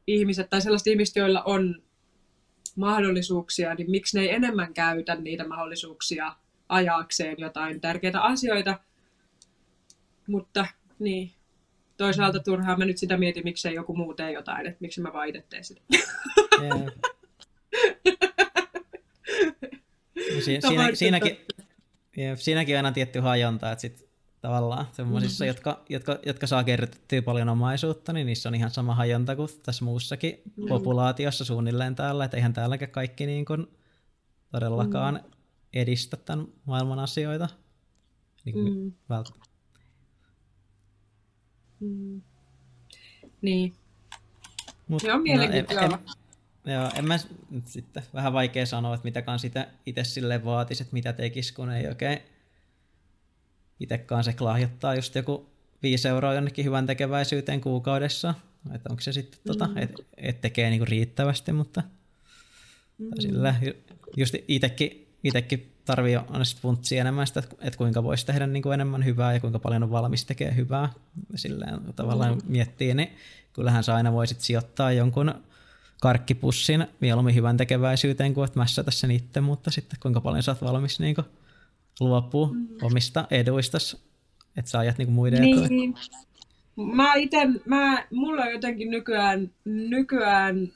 ihmiset tai sellaiset ihmiset, joilla on mahdollisuuksia, niin miksi ne ei enemmän käytä niitä mahdollisuuksia ajaakseen jotain tärkeitä asioita. Mutta niin, toisaalta turhaan mä nyt sitä mietin, miksei joku muu tee jotain, että miksi mä vaan itse teen sitä. Yeah.
No si- siinä, siinäkin, siinäkin on aina tietty hajonta, että sit tavallaan semmoisissa, mm-hmm. jotka, jotka, jotka saa kerrytettyä paljon omaisuutta, niin niissä on ihan sama hajonta kuin tässä muussakin mm-hmm. populaatiossa suunnilleen täällä, että eihän täälläkään kaikki niin kuin todellakaan mm-hmm. edistä tämän maailman asioita. Niin, mm. välttämättä.
Mm. Niin. Mut, se on mielenkiintoista. No,
Joo, en mä sitten vähän vaikea sanoa, että mitä kanssa itse sille vaatisi, että mitä tekisi, kun ei oikein itsekaan se lahjoittaa just joku 5 euroa jonnekin hyvän tekeväisyyteen kuukaudessa. Että onko se sitten, tota, mm. että et tekee niinku riittävästi, mutta mm. sillä just itsekin, itsekin tarvii aina sitten funtsia enemmän sitä, että kuinka voisi tehdä niinku enemmän hyvää ja kuinka paljon on valmis tekemään hyvää. Silleen tavallaan mm. miettii, niin kyllähän sä aina voisit sijoittaa jonkun karkkipussin mieluummin hyvän tekeväisyyteen kuin että mässätä sen itse, mutta sitten kuinka paljon sä oot valmis niin kuin, luopua mm. omista eduista, että sä ajat niin kuin muiden niin. etuja.
Mä ite, mä, mulla on jotenkin nykyään, nykyään,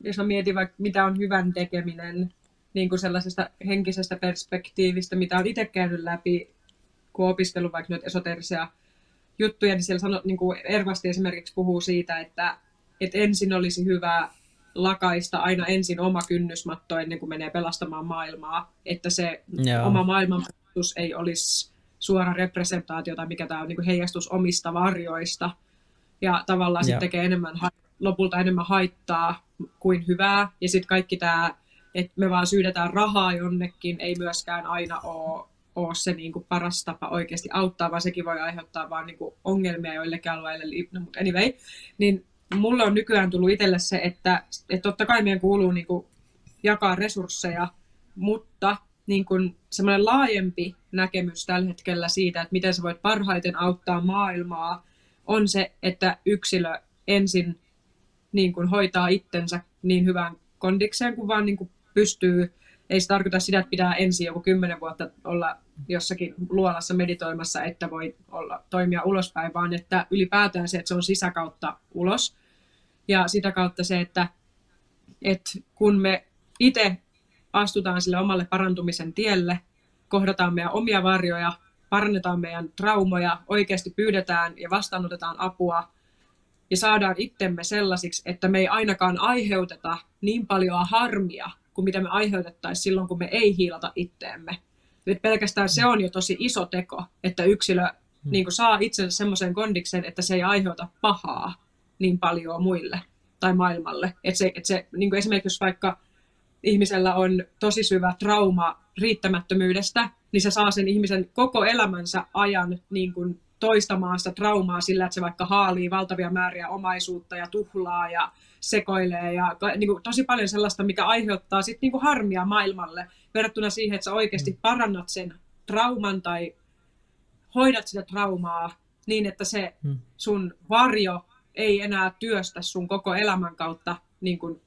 jos mä mietin vaikka mitä on hyvän tekeminen, niin kuin sellaisesta henkisestä perspektiivistä, mitä on itse käynyt läpi, kun opiskellut vaikka noita esoterisia juttuja, niin siellä sano, niin kuin Ervasti esimerkiksi puhuu siitä, että että ensin olisi hyvä lakaista aina ensin oma kynnysmatto ennen kuin menee pelastamaan maailmaa, että se Joo. oma maailmanpelastus ei olisi suora representaatio tai mikä tämä on niin kuin heijastus omista varjoista ja tavallaan sitten tekee enemmän, lopulta enemmän haittaa kuin hyvää ja sitten kaikki tämä, että me vaan syydetään rahaa jonnekin, ei myöskään aina ole ole se niin kuin paras tapa oikeasti auttaa, vaan sekin voi aiheuttaa vaan niin kuin ongelmia joillekin alueille. No, mutta anyway, niin mulle on nykyään tullut itselle se, että, että totta kai meidän kuuluu niin kuin jakaa resursseja, mutta niin kuin semmoinen laajempi näkemys tällä hetkellä siitä, että miten sä voit parhaiten auttaa maailmaa, on se, että yksilö ensin niin kuin hoitaa itsensä niin hyvään kondikseen kuin vaan niin kuin pystyy. Ei se tarkoita sitä, että pitää ensin joku kymmenen vuotta olla jossakin luolassa meditoimassa, että voi olla, toimia ulospäin, vaan että ylipäätään se, että se on sisäkautta ulos. Ja sitä kautta se, että, että kun me itse astutaan sille omalle parantumisen tielle, kohdataan meidän omia varjoja, parannetaan meidän traumoja, oikeasti pyydetään ja vastaanotetaan apua ja saadaan itsemme sellaisiksi, että me ei ainakaan aiheuteta niin paljon harmia kuin mitä me aiheutettaisiin silloin, kun me ei hiilata itteemme. Nyt pelkästään se on jo tosi iso teko, että yksilö hmm. niin saa itsensä semmoisen kondiksen, että se ei aiheuta pahaa niin paljon muille tai maailmalle. Että se, että se, niin kuin esimerkiksi jos vaikka ihmisellä on tosi syvä trauma riittämättömyydestä, niin se saa sen ihmisen koko elämänsä ajan niin kuin toistamaan sitä traumaa sillä, että se vaikka haalii valtavia määriä omaisuutta ja tuhlaa ja sekoilee ja niin kuin, tosi paljon sellaista, mikä aiheuttaa sit, niin kuin harmia maailmalle verrattuna siihen, että sä oikeasti mm. parannat sen trauman tai hoidat sitä traumaa niin, että se hmm. sun varjo ei enää työstä sun koko elämän kautta, niin kuin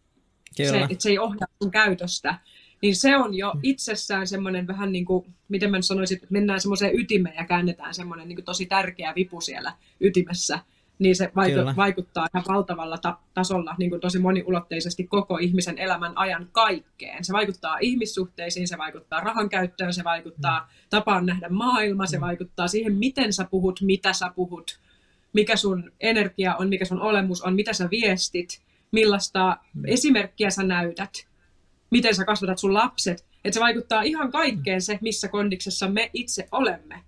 se, että se ei ohjaa sun käytöstä, niin se on jo hmm. itsessään semmoinen vähän niin kuin, miten mä sanoisin, että mennään semmoiseen ytimeen ja käännetään semmoinen niin tosi tärkeä vipu siellä ytimessä niin se vaiku- vaikuttaa ihan valtavalla ta- tasolla niin kuin tosi moniulotteisesti koko ihmisen elämän ajan kaikkeen. Se vaikuttaa ihmissuhteisiin, se vaikuttaa rahan käyttöön, se vaikuttaa mm. tapaan nähdä maailma, se mm. vaikuttaa siihen, miten sä puhut, mitä sä puhut, mikä sun energia on, mikä sun olemus on, mitä sä viestit, millaista mm. esimerkkiä sä näytät, miten sä kasvatat sun lapset. Että se vaikuttaa ihan kaikkeen se, missä kondiksessa me itse olemme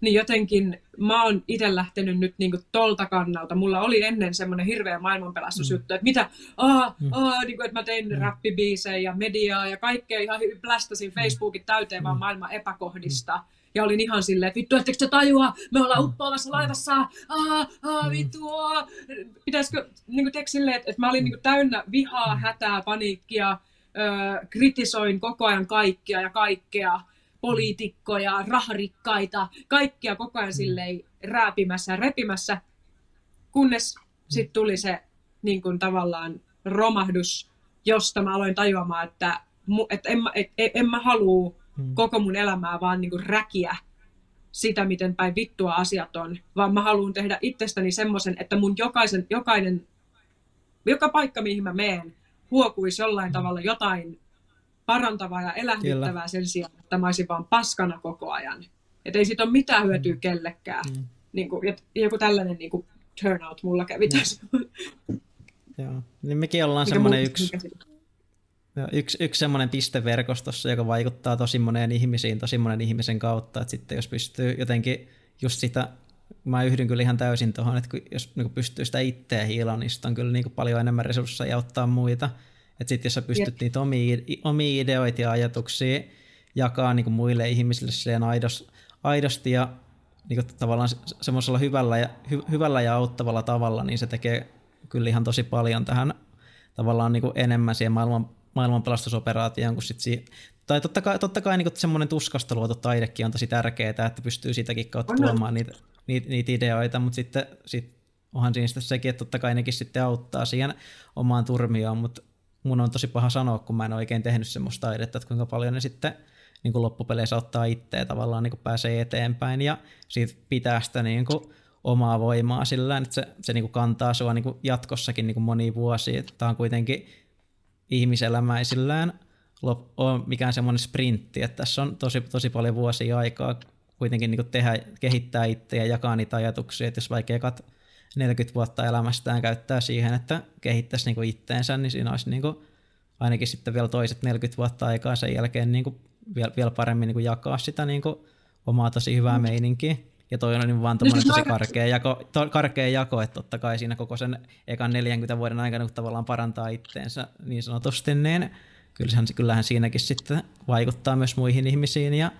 niin jotenkin mä oon itse lähtenyt nyt niin kuin tolta kannalta. Mulla oli ennen semmoinen hirveä maailmanpelastusjuttu, mm. että mitä, aa, mm. aa, niin kuin, että mä tein mm. rappibiisejä ja mediaa ja kaikkea ihan plästäsin mm. Facebookin täyteen mm. vaan maailman epäkohdista. Mm. Ja olin ihan silleen, että vittu, ettekö te tajua, me ollaan mm. uppoavassa laivassa, aa, aa, vittu, aa. Pitäisikö, niin kuin, silleen, että, että mä olin niin kuin, täynnä vihaa, hätää, paniikkia, öö, kritisoin koko ajan kaikkia ja kaikkea poliitikkoja, raharikkaita, kaikkia koko ajan mm. silleen rääpimässä ja repimässä, kunnes mm. sitten tuli se niin kuin tavallaan romahdus, josta mä aloin tajuamaan, että, että en, mä, et, en mä halua mm. koko mun elämää vaan niin kuin räkiä sitä, miten päin vittua asiat on, vaan mä haluan tehdä itsestäni semmoisen, että mun jokaisen, jokainen, joka paikka, mihin mä meen, huokuisi jollain tavalla jotain parantavaa ja elähdyttävää Kyllä. sen sijaan, että mä olisin vaan paskana koko ajan. Että ei siitä ole mitään hyötyä mm. kellekään. Mm. Niin kuin, joku tällainen niin kuin turnout mulla kävi mm. tässä.
Joo. Niin mekin ollaan semmoinen yksi, yksi, yksi semmoinen piste verkostossa, joka vaikuttaa tosi moneen ihmisiin, tosi monen ihmisen kautta, että sitten jos pystyy jotenkin just sitä, mä yhdyn kyllä ihan täysin tuohon, että jos niin pystyy sitä itseä hiilaan, niin on kyllä niin paljon enemmän resursseja auttaa muita. Että sitten jos sä pystyt Jep. niitä omia, omia ideoita ja ajatuksia jakaa niin muille ihmisille silleen aidos, aidosti ja niin tavallaan semmoisella hyvällä ja, hy, hyvällä ja auttavalla tavalla, niin se tekee kyllä ihan tosi paljon tähän tavallaan niin enemmän siihen maailman, maailman pelastusoperaatioon kuin sit siihen, tai totta kai, totta kai niin semmoinen tuskasta luotu taidekin on tosi tärkeää, että pystyy sitäkin kautta tuomaan niitä, niitä, niitä ideoita, mutta sitten sit onhan siinä sitten sekin, että totta kai nekin sitten auttaa siihen omaan turmioon, mutta mun on tosi paha sanoa, kun mä en oikein tehnyt semmoista taidetta, että kuinka paljon ne sitten niin kuin loppupeleissä ottaa itseä tavallaan niin kuin pääsee eteenpäin ja siitä pitää sitä niin kuin omaa voimaa sillä että se, se niin kuin kantaa sua niin kuin jatkossakin niin kuin monia vuosia. Tämä on kuitenkin ihmiselämäisillään on mikään semmoinen sprintti, että tässä on tosi, tosi paljon vuosia aikaa kuitenkin niin kuin tehdä, kehittää itseä ja jakaa niitä ajatuksia, että jos vaikka ekat 40 vuotta elämästään käyttää siihen, että kehittäisi niin itteensä, niin siinä olisi niin kuin ainakin sitten vielä toiset 40 vuotta aikaa sen jälkeen niin kuin vielä, vielä paremmin niin kuin jakaa sitä niin kuin omaa tosi hyvää mm. meininkiä. Ja toi on niin vaan tämmöinen tosi karkea jako, to, karkea jako, että totta kai siinä koko sen ekan 40 vuoden aikana, kun tavallaan parantaa itteensä niin sanotusti, niin kyllähän, kyllähän siinäkin sitten vaikuttaa myös muihin ihmisiin ja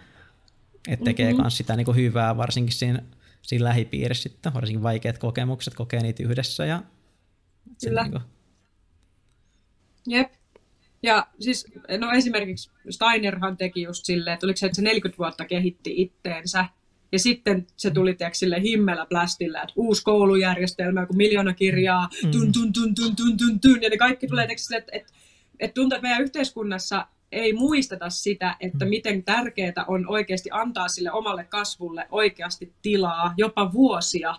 että tekee mm-hmm. myös sitä niin kuin hyvää, varsinkin siinä siinä lähipiirissä sitten, varsinkin vaikeat kokemukset, kokee niitä yhdessä. Ja
Kyllä. Niin kuin... Jep. Ja siis, no esimerkiksi Steinerhan teki just silleen, että oliko se, että se 40 vuotta kehitti itteensä, ja sitten se tuli tiedätkö, sille himmellä plästillä, että uusi koulujärjestelmä, kun miljoona kirjaa, mm. tun, tun, tun, tun, tun, tun, tun, ja ne kaikki tulee, tiedätkö, sille, että, että, että tuntuu, että meidän yhteiskunnassa ei muisteta sitä, että mm. miten tärkeää on oikeasti antaa sille omalle kasvulle oikeasti tilaa, jopa vuosia.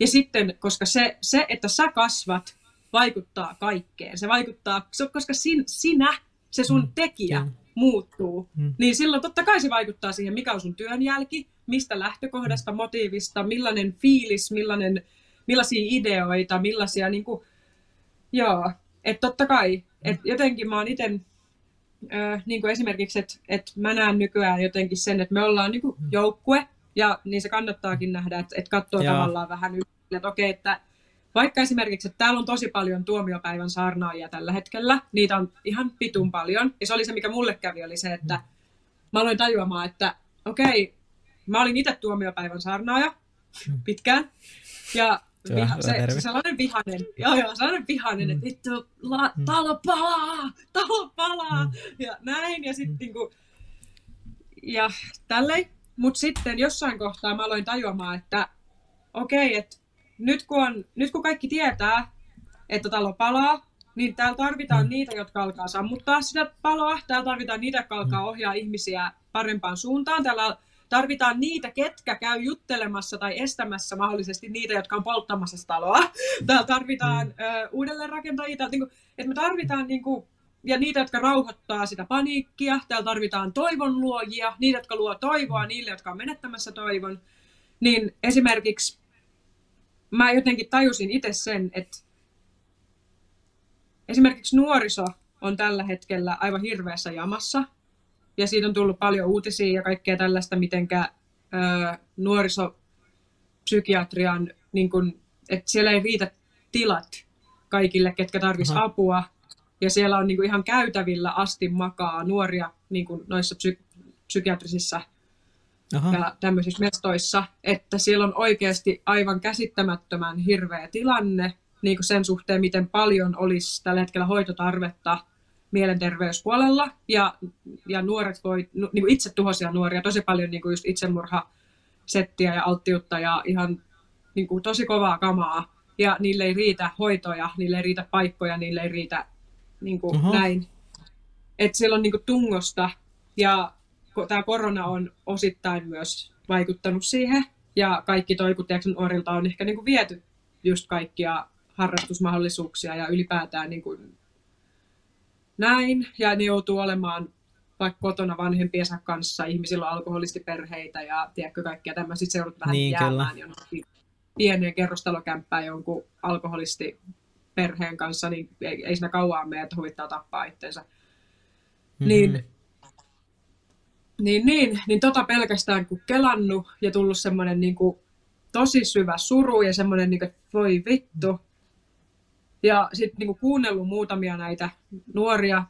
Ja sitten, koska se, se että sä kasvat, vaikuttaa kaikkeen. Se vaikuttaa, koska sin, sinä, se sun mm. tekijä, mm. muuttuu, mm. niin silloin totta kai se vaikuttaa siihen, mikä on sun työnjälki, mistä lähtökohdasta, mm. motiivista, millainen fiilis, millainen, millaisia ideoita, millaisia, niin kuin, joo, että totta kai, että jotenkin mä oon itse äh, niin kuin esimerkiksi, että, että mä näen nykyään jotenkin sen, että me ollaan niin kuin mm. joukkue, ja niin se kannattaakin nähdä, että, että katsoo Joo. tavallaan vähän yli, että okei, että vaikka esimerkiksi, että täällä on tosi paljon tuomiopäivän saarnaajia tällä hetkellä, niitä on ihan pitun paljon, ja se oli se, mikä mulle kävi, oli se, että mä aloin tajuamaan, että okei, mä olin itse tuomiopäivän saarnaaja pitkään, ja viha, se, se sellainen vihanen, joo joo, sellainen vihanen, mm. että vittu, la, mm. talo palaa, talo palaa, mm. ja näin, ja sitten mm. niinku, ja tälleen. Mutta sitten jossain kohtaa mä aloin tajuamaan, että okei, okay, että nyt kun, on, nyt kun kaikki tietää, että talo palaa, niin täällä tarvitaan mm. niitä, jotka alkaa sammuttaa sitä paloa. Täällä tarvitaan niitä, jotka alkaa mm. ohjaa ihmisiä parempaan suuntaan. Täällä tarvitaan niitä, ketkä käy juttelemassa tai estämässä mahdollisesti niitä, jotka on polttamassa sitä taloa. Täällä tarvitaan mm. ö, uudelleenrakentajia. Täällä, niin kuin, että me tarvitaan niin kuin, ja niitä, jotka rauhoittaa sitä paniikkia. Täällä tarvitaan toivon luojia, niitä, jotka luo toivoa niille, jotka on menettämässä toivon. Niin esimerkiksi mä jotenkin tajusin itse sen, että esimerkiksi nuoriso on tällä hetkellä aivan hirveässä jamassa. Ja siitä on tullut paljon uutisia ja kaikkea tällaista, mitenkä ö, nuorisopsykiatrian, niin kun, että siellä ei riitä tilat kaikille, ketkä tarvitsisivat apua. Ja siellä on niin kuin ihan käytävillä asti makaa nuoria niin kuin noissa psy- psykiatrisissa Aha. ja tämmöisissä mestoissa, että siellä on oikeasti aivan käsittämättömän hirveä tilanne niin kuin sen suhteen, miten paljon olisi tällä hetkellä hoitotarvetta mielenterveyspuolella. Ja, ja nuoret voi, niin kuin itse tuhoisia nuoria, tosi paljon niin kuin just itsemurhasettiä ja alttiutta ja ihan niin kuin tosi kovaa kamaa. Ja niille ei riitä hoitoja, niille ei riitä paikkoja, niille ei riitä niin kuin näin. Että siellä on niin kuin tungosta ja tämä korona on osittain myös vaikuttanut siihen. Ja kaikki toikut nuorilta on ehkä niin kuin viety just kaikkia harrastusmahdollisuuksia ja ylipäätään niin kuin näin. Ja ne joutuu olemaan vaikka kotona vanhempiensa kanssa, ihmisillä on alkoholistiperheitä ja tiedätkö kaikkia tämmöisiä, se joudut vähän niin, jäämään jonnekin pieneen kerrostalokämppään jonkun alkoholistiperheen kanssa, niin ei, ei siinä kauan mene, että huvittaa tappaa itsensä. Mm-hmm. Niin, niin, niin, niin tota pelkästään kun kelannut ja tullut semmoinen niin kuin, tosi syvä suru ja semmoinen, niin kuin, voi vittu, ja sitten niin kuunnellut muutamia näitä nuoria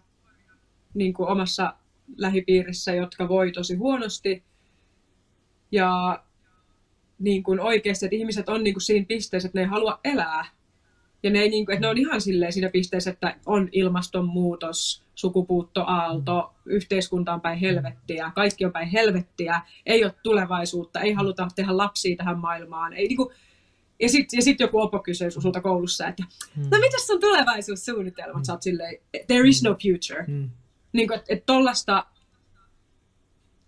niin kuin omassa lähipiirissä, jotka voi tosi huonosti. Ja niin kuin oikeasti, että ihmiset on niin kuin siinä pisteessä, että ne ei halua elää. Ja ne, ei, niin kuin, että ne on ihan silleen siinä pisteessä, että on ilmastonmuutos, sukupuuttoaalto, yhteiskunta on päin helvettiä, kaikki on päin helvettiä, ei ole tulevaisuutta, ei haluta tehdä lapsia tähän maailmaan. Ei, niin kuin, ja sitten ja sit joku opo kysyy sulta koulussa, että mm. no mitäs sun tulevaisuussuunnitelmat? Mm. Sä oot silleen, there is no future. Mm. Niin kuin, että et tollasta,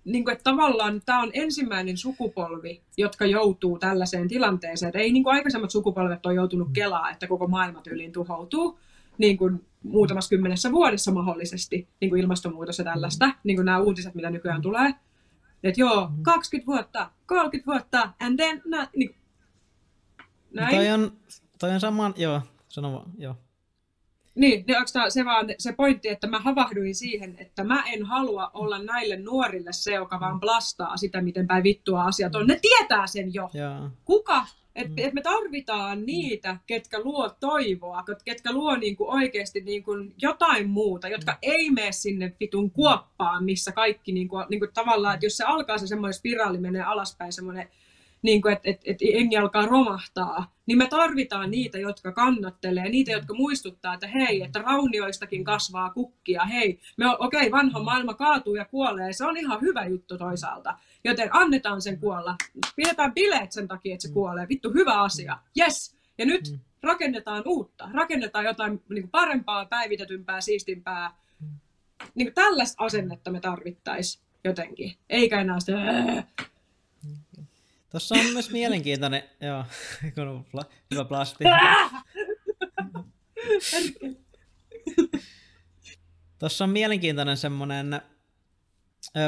niin kuin, että tavallaan tämä on ensimmäinen sukupolvi, jotka joutuu tällaiseen tilanteeseen. Että ei niin kuin aikaisemmat sukupolvet ole joutunut kelaa, että koko maailma tyyliin tuhoutuu niin kuin muutamassa kymmenessä vuodessa mahdollisesti, niin kuin ilmastonmuutos ja tällaista, niin kuin nämä uutiset, mitä nykyään tulee. Että joo, 20 vuotta, 30 vuotta, and then, na, niin, näin.
Toi on, toi on saman, joo, sano vaan, joo.
Niin, niin onko se vaan se pointti, että mä havahduin siihen, että mä en halua olla näille nuorille se, joka vaan blastaa sitä, miten päin vittua asiat on. Ne tietää sen jo.
Ja.
Kuka? Että mm. et me tarvitaan niitä, ketkä luo toivoa, ketkä luo niinku oikeasti niinku jotain muuta, jotka mm. ei mene sinne vitun kuoppaan, missä kaikki niinku, niinku tavallaan, että jos se alkaa se semmoinen spiraali menee alaspäin, semmoinen niin kuin, että, että, että engi alkaa romahtaa, niin me tarvitaan niitä, jotka kannattelee, niitä, jotka muistuttaa, että hei, että raunioistakin kasvaa kukkia, hei, me okei, okay, vanha maailma kaatuu ja kuolee, se on ihan hyvä juttu toisaalta, joten annetaan sen kuolla, pidetään bileet sen takia, että se kuolee, vittu hyvä asia, yes, ja nyt mm. rakennetaan uutta, rakennetaan jotain niin parempaa, päivitetympää, siistimpää, niin kuin tällaista asennetta me tarvittaisiin jotenkin, eikä enää sitä
Tuossa on myös mielenkiintoinen, joo, hyvä plasti. Tuossa on mielenkiintoinen semmoinen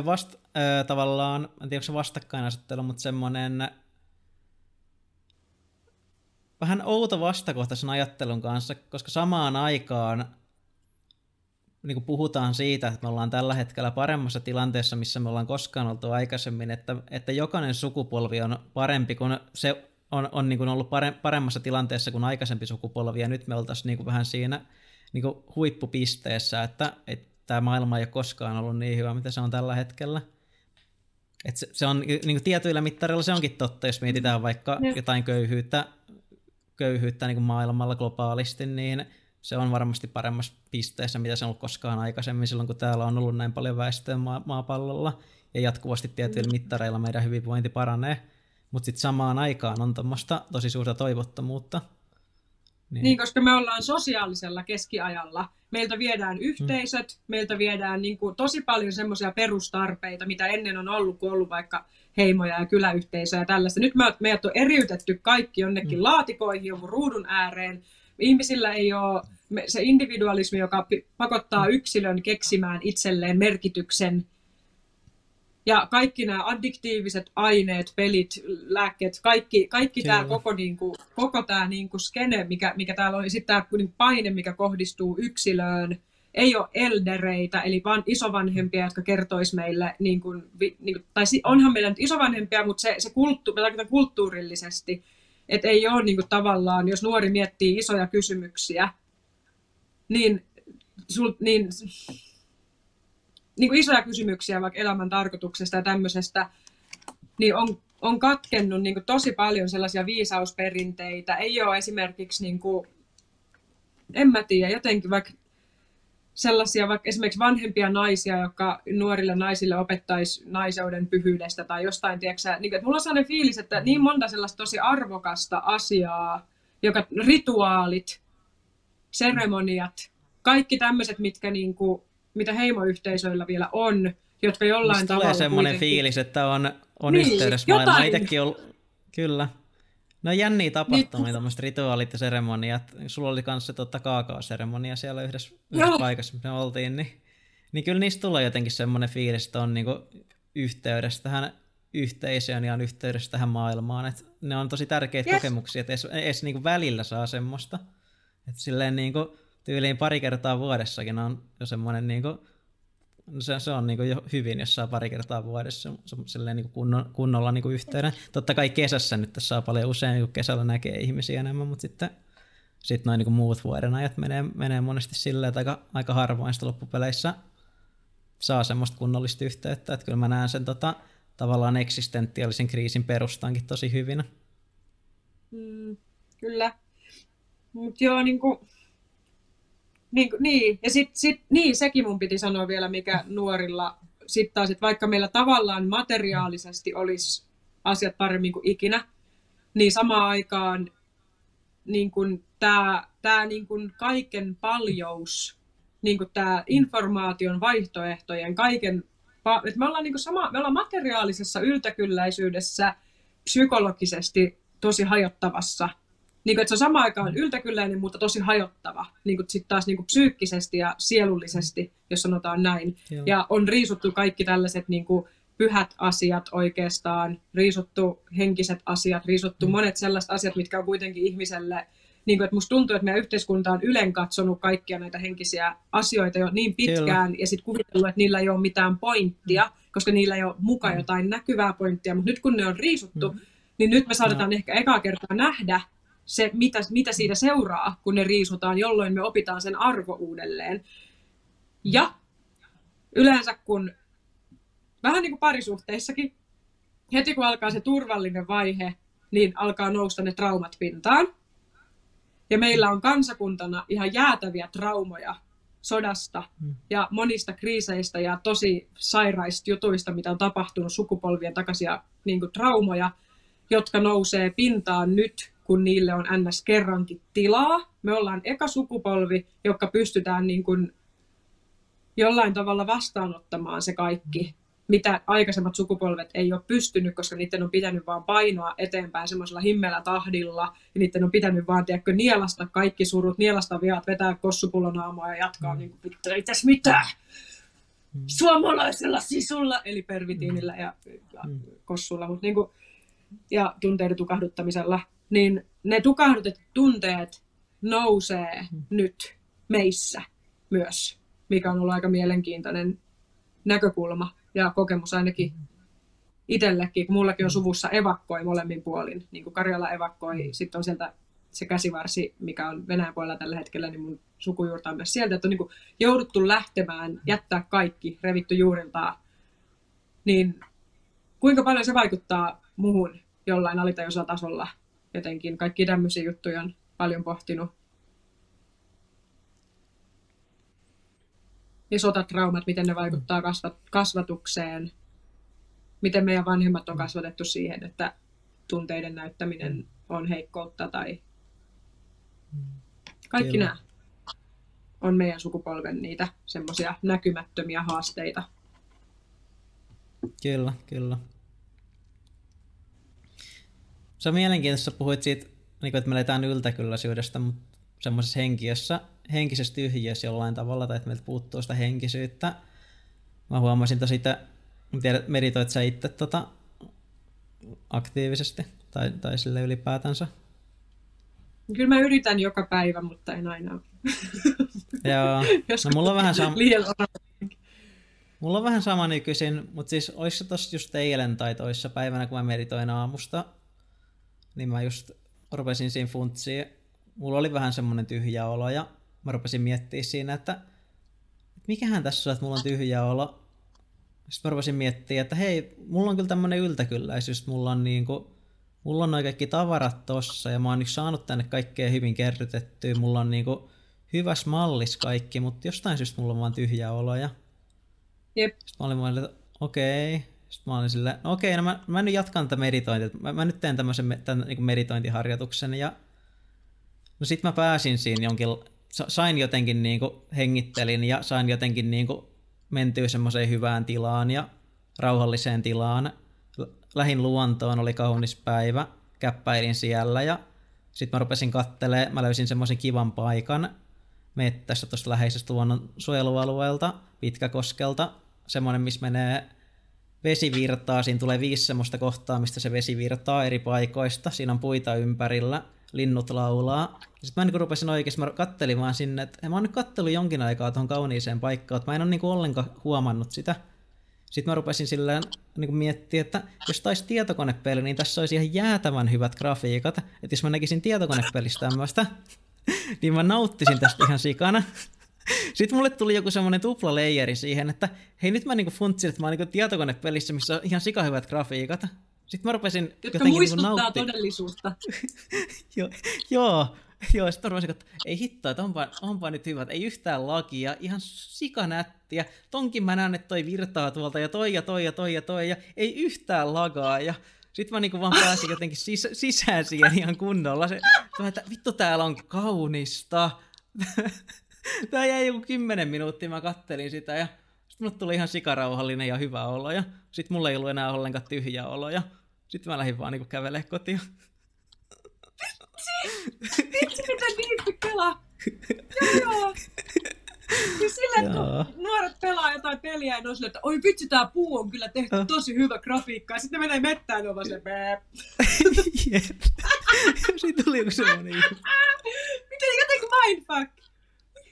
vast, äh, tavallaan, en tiedä onko se vastakkainasettelu, mutta semmoinen vähän outo vastakohtaisen ajattelun kanssa, koska samaan aikaan niin kuin puhutaan siitä, että me ollaan tällä hetkellä paremmassa tilanteessa, missä me ollaan koskaan oltu aikaisemmin, että, että jokainen sukupolvi on parempi, kun se on, on niin kuin ollut paremmassa tilanteessa kuin aikaisempi sukupolvi, ja nyt me oltaisiin niin kuin vähän siinä niin kuin huippupisteessä, että, että tämä maailma ei ole koskaan ollut niin hyvä, mitä se on tällä hetkellä. Et se, se on niin kuin tietyillä mittareilla se onkin totta, jos mietitään vaikka jotain köyhyyttä, köyhyyttä niin kuin maailmalla globaalisti, niin se on varmasti paremmassa pisteessä, mitä se on ollut koskaan aikaisemmin silloin, kun täällä on ollut näin paljon väestöä maa- maapallolla ja jatkuvasti tietyillä mittareilla meidän hyvinvointi paranee. mutta sitten samaan aikaan on tuommoista tosi suurta toivottomuutta.
Niin. niin, koska me ollaan sosiaalisella keskiajalla. Meiltä viedään yhteisöt, mm. meiltä viedään niin kuin, tosi paljon semmoisia perustarpeita, mitä ennen on ollut, kun ollut vaikka heimoja ja kyläyhteisöjä ja tällaista. Nyt meidät on eriytetty kaikki jonnekin mm. laatikoihin, jonkun ruudun ääreen. Ihmisillä ei ole se individualismi, joka pakottaa mm. yksilön keksimään itselleen merkityksen. Ja kaikki nämä addiktiiviset aineet, pelit, lääkkeet, kaikki, kaikki tämä koko, niin kuin, koko tämä niin kuin skene, mikä, mikä täällä on, ja sitten tämä niin paine, mikä kohdistuu yksilöön, ei ole eldereitä, eli vaan isovanhempia, jotka kertoisi meille, niin kuin, niin kuin, tai onhan meillä nyt isovanhempia, mutta se, se kulttu, kulttuurillisesti, että ei ole niin kuin, tavallaan, jos nuori miettii isoja kysymyksiä, niin, sul, niin niin kuin isoja kysymyksiä vaikka elämän tarkoituksesta ja tämmöisestä, niin on, on katkennut niin kuin tosi paljon sellaisia viisausperinteitä. Ei ole esimerkiksi, niin kuin, en mä tiedä, jotenkin vaikka sellaisia vaikka esimerkiksi vanhempia naisia, jotka nuorille naisille opettaisi naiseuden pyhyydestä tai jostain, tiedätkö, niin, että mulla on sellainen fiilis, että niin monta sellaista tosi arvokasta asiaa, joka rituaalit, seremoniat, kaikki tämmöiset, mitkä niin kuin, mitä heimoyhteisöillä vielä on, jotka jollain Musta tavalla
tulee semmoinen kuitenkin... fiilis, että on, on niin, yhteydessä maailmaan. Itsekin on, kyllä. No jänniä tapahtumia, tämmöiset rituaalit ja seremoniat. Sulla oli kanssa totta kaakaoseremonia siellä yhdessä, yhdessä paikassa, missä me oltiin, niin, niin kyllä niistä tulee jotenkin semmoinen fiilis, että on niinku yhteydessä tähän yhteisöön ja on yhteydessä tähän maailmaan. Et ne on tosi tärkeitä yes. kokemuksia, että edes, edes niinku välillä saa semmoista. Että silleen niinku, tyyliin pari kertaa vuodessakin on jo semmoinen niin kuin, se, se on niin kuin jo hyvin, jos saa pari kertaa vuodessa silleen niin kunno, kunnolla niin kuin yhteyden. Totta kai kesässä nyt tässä saa paljon usein, kun kesällä näkee ihmisiä enemmän, mutta sitten sit noin niin muut vuoden ajat menee, menee monesti silleen, että aika, aika harvoin sitä loppupeleissä saa semmoista kunnollista yhteyttä, että kyllä mä näen sen tota, tavallaan eksistentiaalisen kriisin perustankin tosi hyvin.
Mm, kyllä. Mutta joo, niin kuin, niin, niin. ja sit, sit, niin, sekin mun piti sanoa vielä, mikä nuorilla sitten taas, että vaikka meillä tavallaan materiaalisesti olisi asiat paremmin kuin ikinä, niin samaan aikaan niin tämä, tämä niin kaiken paljous, niin tämä informaation vaihtoehtojen, kaiken, että me ollaan, niin kuin sama, me ollaan materiaalisessa yltäkylläisyydessä psykologisesti tosi hajottavassa niin kuin, että se on samaan aikaan yltäkylläinen, mutta tosi hajottava. Niin kuin sitten taas niin kuin psyykkisesti ja sielullisesti, jos sanotaan näin. Joo. Ja on riisuttu kaikki tällaiset niin kuin pyhät asiat oikeastaan, riisuttu henkiset asiat, riisuttu mm. monet sellaiset asiat, mitkä on kuitenkin ihmiselle niin kuin, että musta tuntuu, että meidän yhteiskunta on ylen katsonut kaikkia näitä henkisiä asioita jo niin pitkään Kyllä. ja sitten kuvitellut, että niillä ei ole mitään pointtia, mm. koska niillä ei ole mukaan mm. jotain näkyvää pointtia, mutta nyt kun ne on riisuttu, mm. niin nyt me saadaan no. ehkä ekaa kertaa nähdä, se, mitä, mitä siitä seuraa, kun ne riisutaan, jolloin me opitaan sen arvo uudelleen. Ja yleensä kun, vähän niin kuin parisuhteissakin, heti kun alkaa se turvallinen vaihe, niin alkaa nousta ne traumat pintaan. Ja meillä on kansakuntana ihan jäätäviä traumoja sodasta mm. ja monista kriiseistä ja tosi sairaista jutuista, mitä on tapahtunut sukupolvien takaisia niin kuin traumoja, jotka nousee pintaan nyt kun niille on ns. kerrankin tilaa. Me ollaan eka sukupolvi, joka pystytään niin kuin jollain tavalla vastaanottamaan se kaikki, mitä aikaisemmat sukupolvet ei ole pystynyt, koska niiden on pitänyt vaan painoa eteenpäin semmoisella himmellä tahdilla, ja niiden on pitänyt vaan, tiedätkö, nielasta kaikki surut, nielasta viat, vetää kossupulonaamaa ja jatkaa mm. niin kuin, ei tässä mitään. Mm. Suomalaisella sisulla, eli pervitiinillä ja, ja mm. kossulla, mutta niin kuin, ja tunteiden tukahduttamisella niin ne tukahdutetut tunteet nousee mm. nyt meissä myös, mikä on ollut aika mielenkiintoinen näkökulma ja kokemus ainakin itsellekin, kun mullakin on suvussa evakkoi molemmin puolin, niin kuin Karjala evakkoi, sitten on sieltä se käsivarsi, mikä on Venäjän puolella tällä hetkellä, niin mun sukujuurta on myös sieltä, että on niin kuin jouduttu lähtemään, jättää kaikki, revitty juuriltaan, niin kuinka paljon se vaikuttaa muuhun jollain alitajuisella tasolla jotenkin kaikki tämmöisiä juttuja on paljon pohtinut. Ja sotatraumat, miten ne vaikuttaa kasvatukseen, miten meidän vanhemmat on kasvatettu siihen, että tunteiden näyttäminen on heikkoutta tai kaikki
Kyllä.
nämä on meidän sukupolven niitä semmoisia näkymättömiä haasteita.
Kyllä, kyllä. Se on mielenkiintoista, puhuit siitä, niin kuin, että me eletään yltäkylläisyydestä, mutta semmoisessa henkiössä, henkisessä tyhjiössä jollain tavalla, tai että meiltä puuttuu sitä henkisyyttä. Mä huomasin tosi sitä, en tiedä, meditoit sä itse tota, aktiivisesti, tai, tai sille ylipäätänsä.
Kyllä mä yritän joka päivä, mutta en aina.
Joo, no mulla on vähän sama,
liian.
Mulla on vähän sama nykyisin, mutta siis olis se tossa just eilen tai toissa päivänä, kun mä meditoin aamusta, niin mä just rupesin siinä funtsiin. Mulla oli vähän semmonen tyhjä olo ja mä rupesin miettimään siinä, että, että mikähän tässä on, että mulla on tyhjä olo. Sitten mä rupesin miettimään, että hei, mulla on kyllä tämmönen yltäkylläisyys, mulla on niinku, mulla on noin kaikki tavarat tossa ja mä oon nyt saanut tänne kaikkea hyvin kerrytettyä, mulla on niinku hyväs mallis kaikki, mutta jostain syystä mulla on vaan tyhjä olo ja
Jep.
sitten mä olin vaan, että okei. Sitten mä olin silleen, no okei, no mä, mä nyt jatkan tätä meditointia. Mä, mä nyt teen tämmöisen tämän, niin meditointiharjoituksen ja no sit mä pääsin siinä jonkin, sa- sain jotenkin niin kuin, hengittelin ja sain jotenkin niin kuin, mentyä semmoiseen hyvään tilaan ja rauhalliseen tilaan. Lähin luontoon, oli kaunis päivä, käppäilin siellä ja sitten mä rupesin kattelee, mä löysin semmoisen kivan paikan mettässä tuosta läheisestä luonnon suojelualueelta, Pitkäkoskelta, semmoinen, missä menee vesi virtaa, siinä tulee viisi semmoista kohtaa, mistä se vesi virtaa eri paikoista, siinä on puita ympärillä, linnut laulaa. Sitten mä niin rupesin oikeasti, mä kattelin vaan sinne, että mä oon nyt kattellut jonkin aikaa tuohon kauniiseen paikkaan, että mä en ole niin ollenkaan huomannut sitä. Sitten mä rupesin silleen niin kuin miettiä, että jos taisi tietokonepeli, niin tässä olisi ihan jäätävän hyvät grafiikat. Että jos mä näkisin tietokonepelissä tämmöistä, niin mä nauttisin tästä ihan sikana. Sitten mulle tuli joku semmoinen tupla leijeri siihen, että hei nyt mä niinku funtsin, että mä oon niinku tietokonepelissä, missä on ihan sikahyvät grafiikat. Sitten mä rupesin
Jotka
jotenkin niinku
muistuttaa
nautti.
todellisuutta.
joo, joo, joo, sitten rupesin, että ei hittoa, että onpa, onpa nyt hyvät, ei yhtään lakia, ihan sikanättiä. Tonkin mä näen, että toi virtaa tuolta ja toi ja toi ja toi ja toi ja ei yhtään lagaa ja sitten mä niinku vaan pääsin jotenkin sis- sisään siihen ihan kunnolla. Se, mä, että vittu täällä on kaunista. Tää jäi joku kymmenen minuuttia, mä kattelin sitä ja sitten mulle tuli ihan sikarauhallinen ja hyvä olo ja sitten mulla ei ollut enää ollenkaan tyhjä olo ja sitten mä lähdin vaan niinku kävelee kotiin.
Vitsi, mitä niitti pelaa. Joo, joo. Siis silleen, että nuoret pelaa jotain peliä ja ne on että oi vitsi, tää puu on kyllä tehty
Äh.
tosi hyvä grafiikka. Ja sitten ne menee mettään ja vaan se.
Siitä tuli joku semmoinen
Miten jotenkin mindfuck.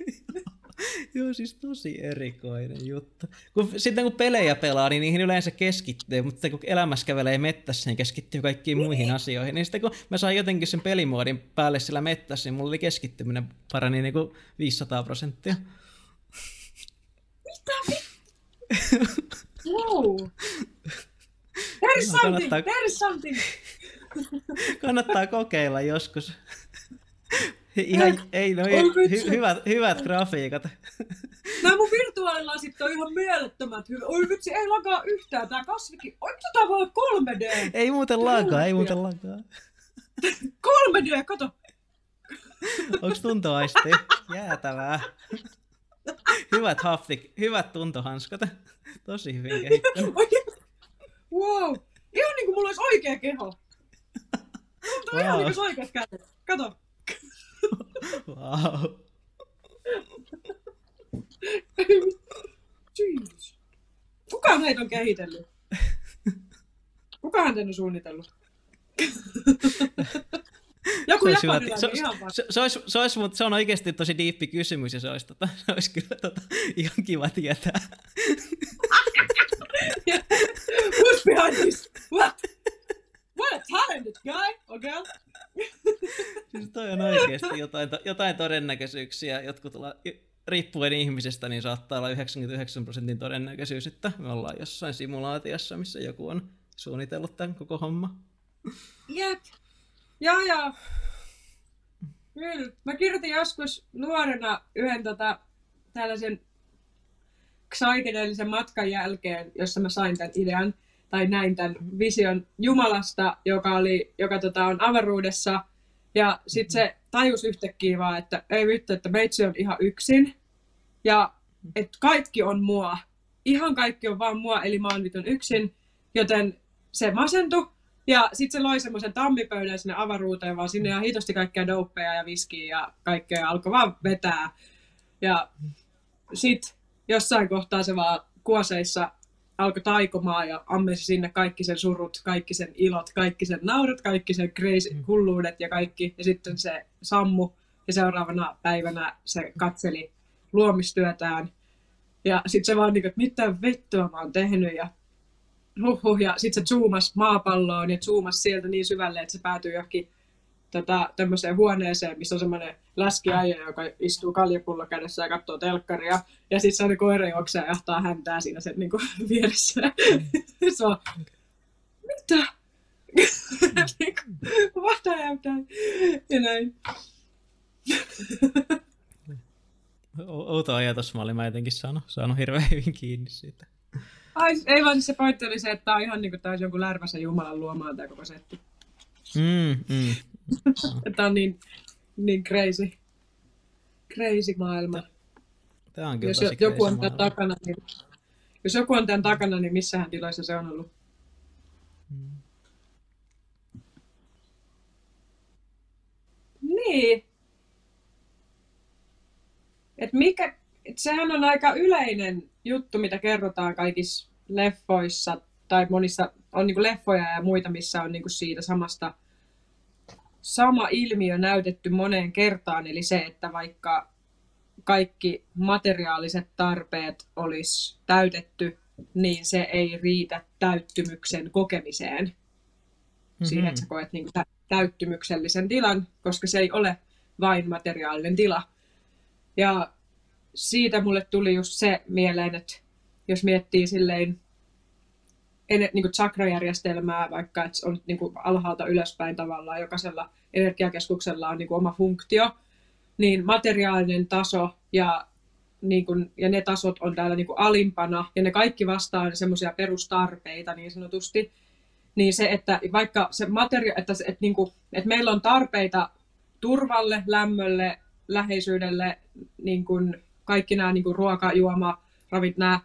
Joo, siis tosi erikoinen juttu. Kun, sitten kun pelejä pelaa, niin niihin yleensä keskittyy, mutta kun elämässä kävelee mettässä, niin keskittyy kaikkiin muihin asioihin. Niin sitten kun mä sain jotenkin sen pelimuodin päälle sillä mettässä, niin mulla oli keskittyminen parani niin kuin 500 prosenttia.
Wow. There is something,
kannattaa-
there is something.
Kannattaa kokeilla joskus. Ihan, ei, no, hy, hyvät, hyvät grafiikat.
Nämä mun virtuaalilasit on ihan mielettömät hyvä. Oi vitsi, ei lagaa yhtään. Tää kasvikin. Oi, tää voi olla 3D?
Ei muuten lakaa, ei muuten lakaa.
3D, kato.
Onks tuntoaisti? Jäätävää. Hyvät haftik, hyvät tuntohanskat. Tosi hyvin kehittänyt.
Wow. Ihan niinku mulla olisi oikea keho. Tuntuu ihan
Wow.
niinku oikeat kädet. Kato.
Wow.
Jeez. Kuka näitä on kehitellyt? Kukahan tän on suunnitellut? Joku
Se hyvä, se,
ihan
se, se, olisi, se, olisi, mutta se on oikeasti tosi diippi kysymys ja se olisi, tota, se olisi kyllä tota, ihan kiva tietää.
Who's behind this? What? What a talented guy or girl?
Siis toi on oikeasti jotain, jotain todennäköisyyksiä. Jotkut olla, riippuen ihmisestä, niin saattaa olla 99 prosentin todennäköisyys, että me ollaan jossain simulaatiossa, missä joku on suunnitellut tämän koko homma.
Jep. Joo, joo. Kyllä. Mä kirjoitin joskus nuorena yhden tota, tällaisen psykedeellisen matkan jälkeen, jossa mä sain tämän idean, tai näin tämän vision Jumalasta, joka, oli, joka tota, on avaruudessa. Ja sitten se tajus yhtäkkiä vaan, että ei vittu, että meitsi on ihan yksin. Ja että kaikki on mua. Ihan kaikki on vaan mua, eli mä oon vitun yksin. Joten se masentui. Ja sitten se loi semmoisen tammipöydän sinne avaruuteen, vaan sinne ja hitosti kaikkea dopeja ja viskiä ja kaikkea ja alkoi vaan vetää. Ja sitten jossain kohtaa se vaan kuoseissa alkoi taikomaan ja ammesi sinne kaikki sen surut, kaikki sen ilot, kaikki sen naurut, kaikki sen crazy mm. hulluudet ja kaikki. Ja sitten se sammu ja seuraavana päivänä se katseli luomistyötään. Ja sitten se vaan niin että mitä vettua mä oon tehnyt ja huhhuh. Ja sitten se zoomasi maapalloon ja zoomasi sieltä niin syvälle, että se päätyi johonkin tota, tämmöiseen huoneeseen, missä on semmoinen läskiäijä, joka istuu kaljapullo kädessä ja katsoo telkkaria. Ja sitten se oli koira juoksee ja jahtaa häntää siinä sen niin kuin, vieressä. se on, mitä? What have done? Ja näin.
Outo ajatus, mä olin mä jotenkin saanut, saanut hirveän hyvin kiinni siitä.
Ai, ei vaan se pointti oli se, että tämä on ihan niin kuin taisi jonkun lärväsen Jumalan luomaan tämä koko setti.
Mm, mm.
Tämä on niin, niin crazy. Crazy maailma.
Tämä on kyllä
jos
tosi
joku on tämän takana, niin, jos joku on tämän takana, niin missähän tiloissa se on ollut?
Mm.
Niin. Et mikä, et sehän on aika yleinen juttu, mitä kerrotaan kaikissa leffoissa, tai monissa on niinku leffoja ja muita, missä on niinku siitä samasta sama ilmiö näytetty moneen kertaan, eli se, että vaikka kaikki materiaaliset tarpeet olisi täytetty, niin se ei riitä täyttymyksen kokemiseen. Mm-hmm. Siihen, että sä koet niin kuin täyttymyksellisen tilan, koska se ei ole vain materiaalinen tila. Ja siitä mulle tuli just se mieleen, että jos miettii silleen niin kuin chakrajärjestelmää, vaikka että on niin kuin alhaalta ylöspäin tavallaan, jokaisella energiakeskuksella on niin kuin oma funktio, niin materiaalinen taso ja, niin kuin, ja ne tasot on täällä niin kuin alimpana, ja ne kaikki vastaa semmoisia perustarpeita niin sanotusti, niin se, että vaikka se materia, että, että, niin kuin, että meillä on tarpeita turvalle, lämmölle, läheisyydelle, niin kuin kaikki nämä niin kuin ruoka, juoma, ravit, nämä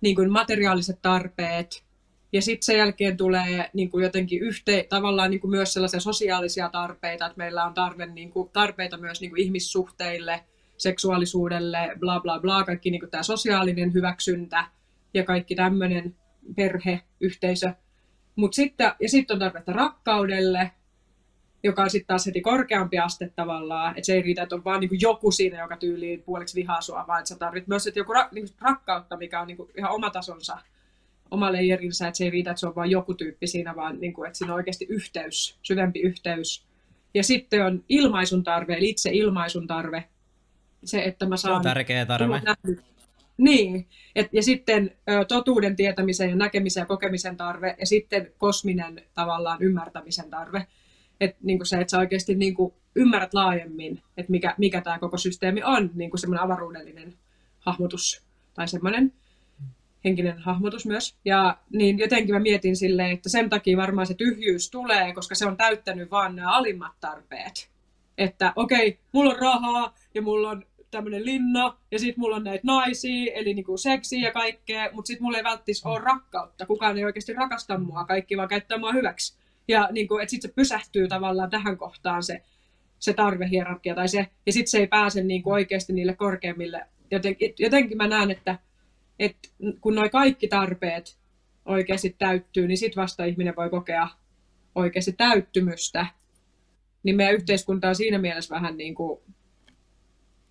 niin kuin materiaaliset tarpeet, ja sitten sen jälkeen tulee niin kuin jotenkin yhteen, tavallaan niin kuin myös sellaisia sosiaalisia tarpeita, että meillä on tarve, niin kuin, tarpeita myös niin kuin ihmissuhteille, seksuaalisuudelle, bla bla bla, kaikki niin kuin tämä sosiaalinen hyväksyntä ja kaikki tämmöinen perhe, yhteisö. Mut sitten, ja sitten on tarvetta rakkaudelle, joka on sitten taas heti korkeampi aste tavallaan, että se ei riitä, että on vaan niinku joku siinä, joka tyyliin puoliksi vihaa sua, vaan että sä tarvitset myös että joku ra- niinku rakkautta, mikä on niinku ihan oma tasonsa oma leijerinsä, että se ei riitä, että se on vain joku tyyppi siinä, vaan niin kuin, että siinä on oikeasti yhteys, syvempi yhteys. Ja sitten on ilmaisun tarve, eli itse ilmaisun tarve. Se, että mä saan... Se
on tärkeä tarve.
Niin, et, ja sitten ö, totuuden tietämisen ja näkemisen ja kokemisen tarve, ja sitten kosminen tavallaan ymmärtämisen tarve. Et, niin kuin se, että sä oikeasti niin kuin, ymmärrät laajemmin, että mikä, mikä tämä koko systeemi on, niin kuin semmoinen avaruudellinen hahmotus tai semmoinen henkinen hahmotus myös. Ja niin jotenkin mä mietin silleen, että sen takia varmaan se tyhjyys tulee, koska se on täyttänyt vaan nämä alimmat tarpeet. Että okei, okay, mulla on rahaa ja mulla on tämmöinen linna ja sitten mulla on näitä naisia, eli niinku seksiä ja kaikkea, mutta sitten mulla ei välttis ole rakkautta. Kukaan ei oikeasti rakasta mua, kaikki vaan käyttää mua hyväksi. Ja niinku, että sitten se pysähtyy tavallaan tähän kohtaan se, se tarvehierarkia tai se, ja sitten se ei pääse niinku oikeasti niille korkeimmille. Joten, jotenkin mä näen, että että kun nuo kaikki tarpeet oikeasti täyttyy, niin sitten vasta ihminen voi kokea oikeasti täyttymystä. Niin meidän yhteiskunta on siinä mielessä vähän niin kuin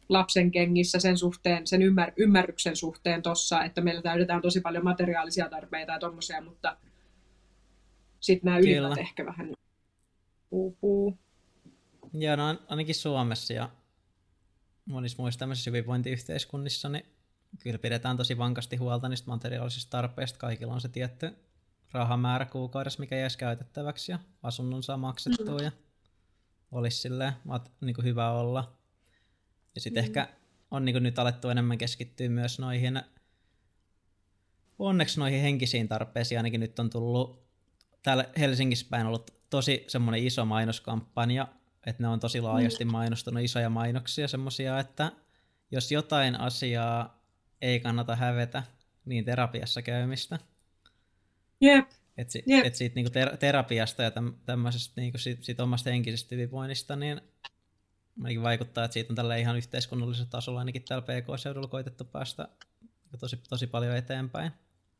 lapsen kengissä sen suhteen, sen ymmär, ymmärryksen suhteen tossa, että meillä täydetään tosi paljon materiaalisia tarpeita ja tommosia, mutta sitten nämä ylimmät ehkä vähän uupuu.
Joo, no ainakin Suomessa ja monissa muissa tämmöisissä hyvinvointiyhteiskunnissa, niin kyllä pidetään tosi vankasti huolta niistä materiaalisista tarpeista. Kaikilla on se tietty rahamäärä kuukaudessa, mikä jäisi käytettäväksi ja asunnon saa maksettua ja olisi silleen, niin kuin hyvä olla. Ja sitten mm. ehkä on niin kuin nyt alettu enemmän keskittyä myös noihin onneksi noihin henkisiin tarpeisiin ainakin nyt on tullut täällä Helsingissä päin ollut tosi semmoinen iso mainoskampanja, että ne on tosi laajasti mainostanut isoja mainoksia semmoisia, että jos jotain asiaa ei kannata hävetä, niin terapiassa käymistä.
Jep.
Et, si,
Jep.
et siitä niinku ter- terapiasta ja täm, tämmöisestä niinku sit, sit omasta henkisestä hyvinvoinnista, niin vaikuttaa, että siitä on tällä ihan yhteiskunnallisella tasolla ainakin täällä PK-seudulla koitettu päästä niinku tosi, tosi paljon eteenpäin.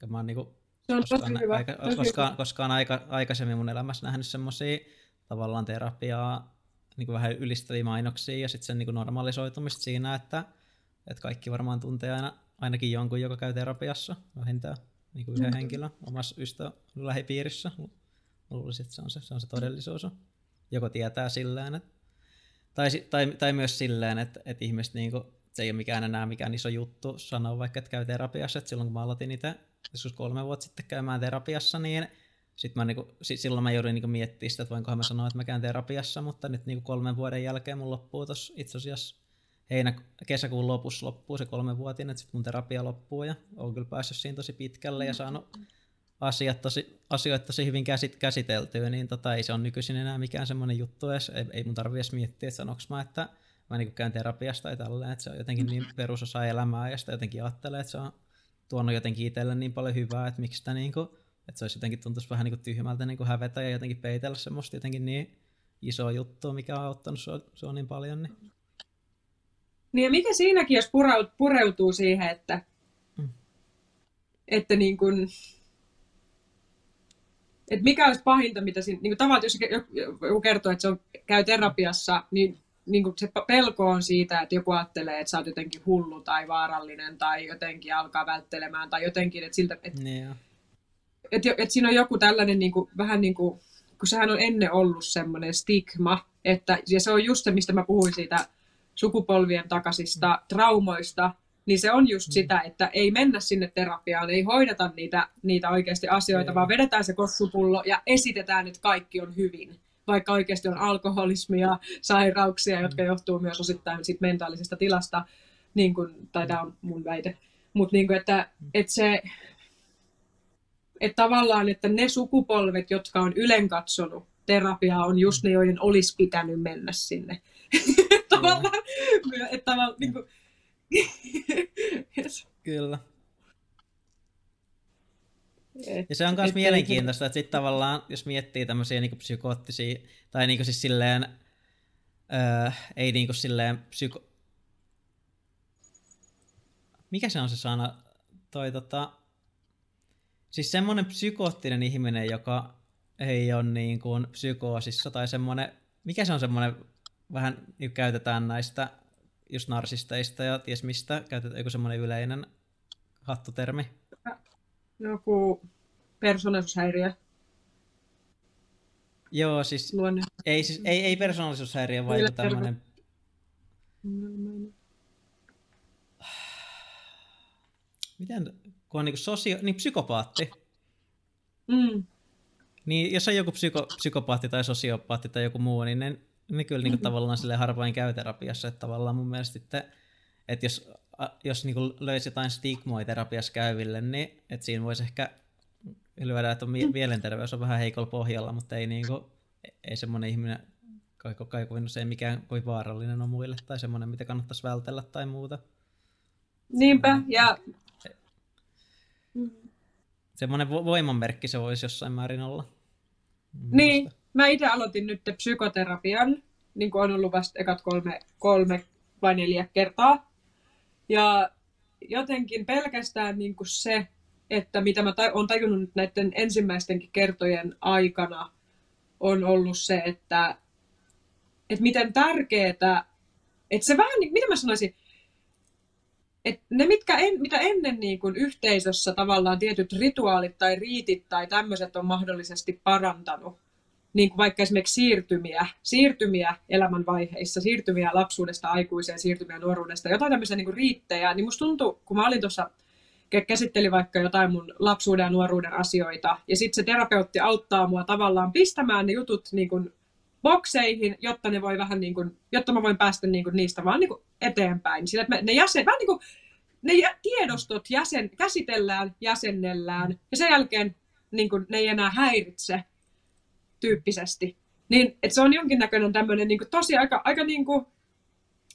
Ja mä oon niinku
Se on tosi
koskaan,
hyvä.
aika,
tosi
koskaan,
hyvä.
koskaan aika, aikaisemmin mun elämässä nähnyt semmoisia tavallaan terapiaa, niin kuin vähän ylistäviä mainoksia ja sitten sen niin kuin normalisoitumista siinä, että, että kaikki varmaan tuntee aina, ainakin jonkun, joka käy terapiassa vähintään niin kuin yhden
Mm.
henkilön omassa ystävä lähipiirissä. Luulisin, että se on se, se, on se todellisuus. Joko tietää silleen, että, tai, tai, tai myös silleen, että, että ihmiset niin kuin, se ei ole mikään enää mikään iso juttu sanoa vaikka, että käy terapiassa. Että silloin kun mä aloitin itse joskus kolme vuotta sitten käymään terapiassa, niin sit mä niinku, si- silloin mä jouduin niinku miettimään sitä, että voinkohan mä sanoa, että mä käyn terapiassa, mutta nyt niinku kolmen vuoden jälkeen mun loppuu tuossa itse asiassa heinä, kesäkuun lopussa loppuu se kolmenvuotinen, että sitten mun terapia loppuu ja oon kyllä päässyt siinä tosi pitkälle ja saanut asiat tosi, asioita tosi hyvin käsit, käsiteltyä, niin tota, ei se on nykyisin enää mikään semmoinen juttu edes, ei, ei mun tarvi edes miettiä, että sanoks mä, että mä niinku käyn terapiasta tai tälleen, että se on jotenkin niin perusosa elämää ja sitä jotenkin ajattelee, että se on tuonut jotenkin itselle niin paljon hyvää, että miksi sitä niinku, että se olisi jotenkin tuntuisi vähän niinku tyhmältä niinku hävetä ja jotenkin peitellä semmoista jotenkin niin isoa juttua, mikä on auttanut sua, sua niin paljon. Niin.
Niin ja mikä siinäkin, jos pureutuu, pureutuu siihen, että,
Mm.
että niin kuin, että mikä olisi pahinta, mitä siinä, niin kuin tavallaan, jos joku- kertoo, että se on, käy terapiassa, niin, niin kuin se pelko on siitä, että joku ajattelee, että sä oot jotenkin hullu tai vaarallinen tai jotenkin alkaa välttelemään tai jotenkin, että, siltä, että,
Niin
että, että siinä on joku tällainen niin kuin, vähän niin kuin, kun sehän on ennen ollut semmoinen stigma, että, ja se on just se, mistä mä puhuin siitä sukupolvien takaisista traumoista, niin se on just
Mm.
sitä, että ei mennä sinne terapiaan, ei hoideta niitä, niitä oikeasti asioita,
Ei.
vaan vedetään se kossupullo ja esitetään, että kaikki on hyvin. Vaikka oikeasti on alkoholismia, sairauksia, jotka johtuu myös osittain sit mentaalisesta tilasta, niin kun, tai tämä on mun väite. Mutta niin että, että se, että tavallaan, että ne sukupolvet, jotka on ylen katsonut terapiaa, on just ne, joiden olisi pitänyt mennä sinne. tavallaan, että tavallaan, niin kuin,
Kyllä.
et,
Ja se on myös mielenkiintoista, että sitten tavallaan, jos miettii tämmöisiä niinku psykoottisia, tai niinku siis silleen, öö, ei niinku silleen psyko... Mikä se on se sana? Toi tota... Siis semmoinen psykoottinen ihminen, joka ei ole niin kuin psykoosissa, tai semmoinen, mikä se on semmoinen, vähän niin käytetään näistä just narsisteista ja ties mistä, käytetään joku semmoinen yleinen hattutermi.
joku persoonallisuushäiriö
Joo, siis
luonne.
Ei, siis, ei, ei persoonallisuushäiriö, vaan joku tämmöinen... Miten, kun on niin sosio, niin psykopaatti.
Mm.
Niin jos on joku psyko, psykopaatti tai sosiopaatti tai joku muu, niin ne, ne kyllä niin
Mm-hmm.
tavallaan sille harvoin käy terapiassa. Että tavallaan mun mielestä sitten, että jos, jos niin löysi jotain stigmoja terapiassa käyville, niin että siinä voisi ehkä lyödä, että on mie- mielenterveys on vähän heikolla pohjalla, mutta ei, niin kuin, ei semmoinen ihminen kai, kai kovin usein mikään kovin vaarallinen on muille tai semmoinen, mitä kannattaisi vältellä tai muuta.
Niinpä, ja
Semmoinen vo- voimanmerkki se voisi jossain määrin olla.
Niin,
mielestä.
Mä itse aloitin nyt psykoterapian, niin kuin on ollut vasta ekat kolme, kolme vai neljä kertaa. Ja jotenkin pelkästään niin kuin se, että mitä mä olen tajunnut nyt näiden ensimmäistenkin kertojen aikana, on ollut se, että, että miten tärkeää, että se vähän, niin, mitä mä sanoisin, että ne, mitkä en, mitä ennen niin kuin yhteisössä tavallaan tietyt rituaalit tai riitit tai tämmöiset on mahdollisesti parantanut, niin kuin vaikka esimerkiksi siirtymiä, siirtymiä elämänvaiheissa, siirtymiä lapsuudesta aikuiseen, siirtymiä nuoruudesta, jotain tämmöisiä niin kuin riittejä, niin musta tuntui, kun mä olin tuossa, kä- käsittelin vaikka jotain mun lapsuuden ja nuoruuden asioita, ja sitten se terapeutti auttaa mua tavallaan pistämään ne jutut niin kuin bokseihin, jotta ne voi vähän niin kuin, jotta mä voin päästä niin kuin niistä vaan niin kuin eteenpäin. Sillä, että ne jäsen, vähän niin kuin ne tiedostot jäsen, käsitellään, jäsennellään ja sen jälkeen niin kuin, ne ei enää häiritse tyyppisesti. Niin, että se on jonkinnäköinen tämmöinen niin tosi aika, aika niin kuin,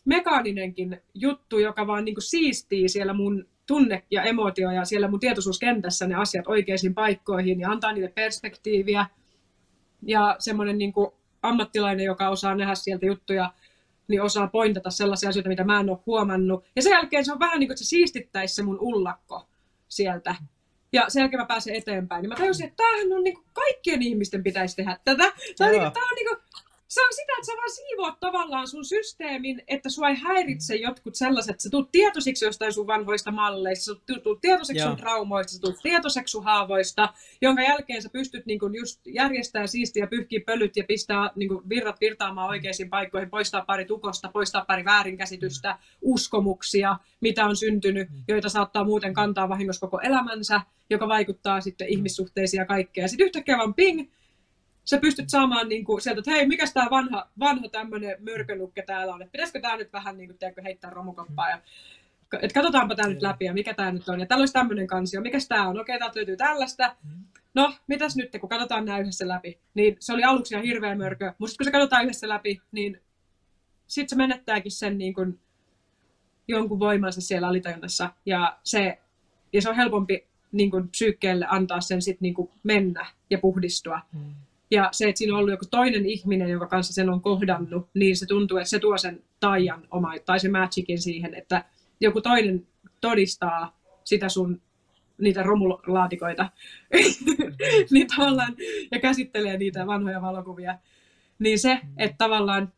mekaaninenkin juttu, joka vaan niin kuin, siistii siellä mun tunne ja emotio ja siellä mun tietoisuuskentässä ne asiat oikeisiin paikkoihin ja antaa niille perspektiiviä. Ja semmoinen niin kuin, ammattilainen, joka osaa nähdä sieltä juttuja, niin osaa pointata sellaisia asioita, mitä mä en ole huomannut. Ja sen jälkeen se on vähän niin kuin, että se siistittäisi se mun ullakko sieltä. Ja sen jälkeen mä pääsen eteenpäin. Niin mä tajusin, että tämähän on niin kuin, kaikkien ihmisten pitäisi tehdä tätä. Tämä on, niin kuin, tämä on niin kuin, se on sitä, että sä vaan siivoat tavallaan sun systeemin, että sua ei häiritse jotkut sellaiset, että sä tulet tietoisiksi jostain sun vanhoista malleista, sä tulet tietoiseksi Joo. sun traumoista, sä tulet tietoiseksi sun haavoista, jonka jälkeen sä pystyt niin kun just järjestää siistiä, pyyhkiä pölyt ja pistää niin kun virrat virtaamaan oikeisiin paikkoihin, poistaa pari tukosta, poistaa pari väärinkäsitystä, uskomuksia, mitä on syntynyt, joita saattaa muuten kantaa vahingossa koko elämänsä, joka vaikuttaa sitten ihmissuhteisiin ja kaikkea. Sitten yhtäkkiä vaan ping, sä pystyt saamaan niin kuin, sieltä, että hei, mikä tämä vanha, vanha tämmöinen mörkönukke täällä on, että pitäisikö tämä nyt vähän niin kuin, tiedätkö, heittää romukoppaa ja että katsotaanpa tämä nyt läpi ja mikä tämä nyt on. Ja täällä olisi tämmöinen kansio, mikä tämä on? Okei, täältä löytyy tällaista. No, mitäs nyt, kun katsotaan nämä yhdessä läpi. Niin se oli aluksi ihan hirveä mörkö, mutta kun se katsotaan yhdessä läpi, niin sitten se menettääkin sen niin kuin, jonkun voimansa siellä alitajunnassa. Ja se, ja se on helpompi niin kuin, psyykkeelle antaa sen sitten niin kuin, mennä ja puhdistua. Mm. Ja se, että siinä on ollut joku toinen ihminen, jonka kanssa sen on kohdannut, niin se tuntuu, että se tuo sen taian oma, tai se magicin siihen, että joku toinen todistaa sitä sun niitä romulaatikoita, niin tavallaan, ja käsittelee niitä vanhoja valokuvia. Niin se, että tavallaan,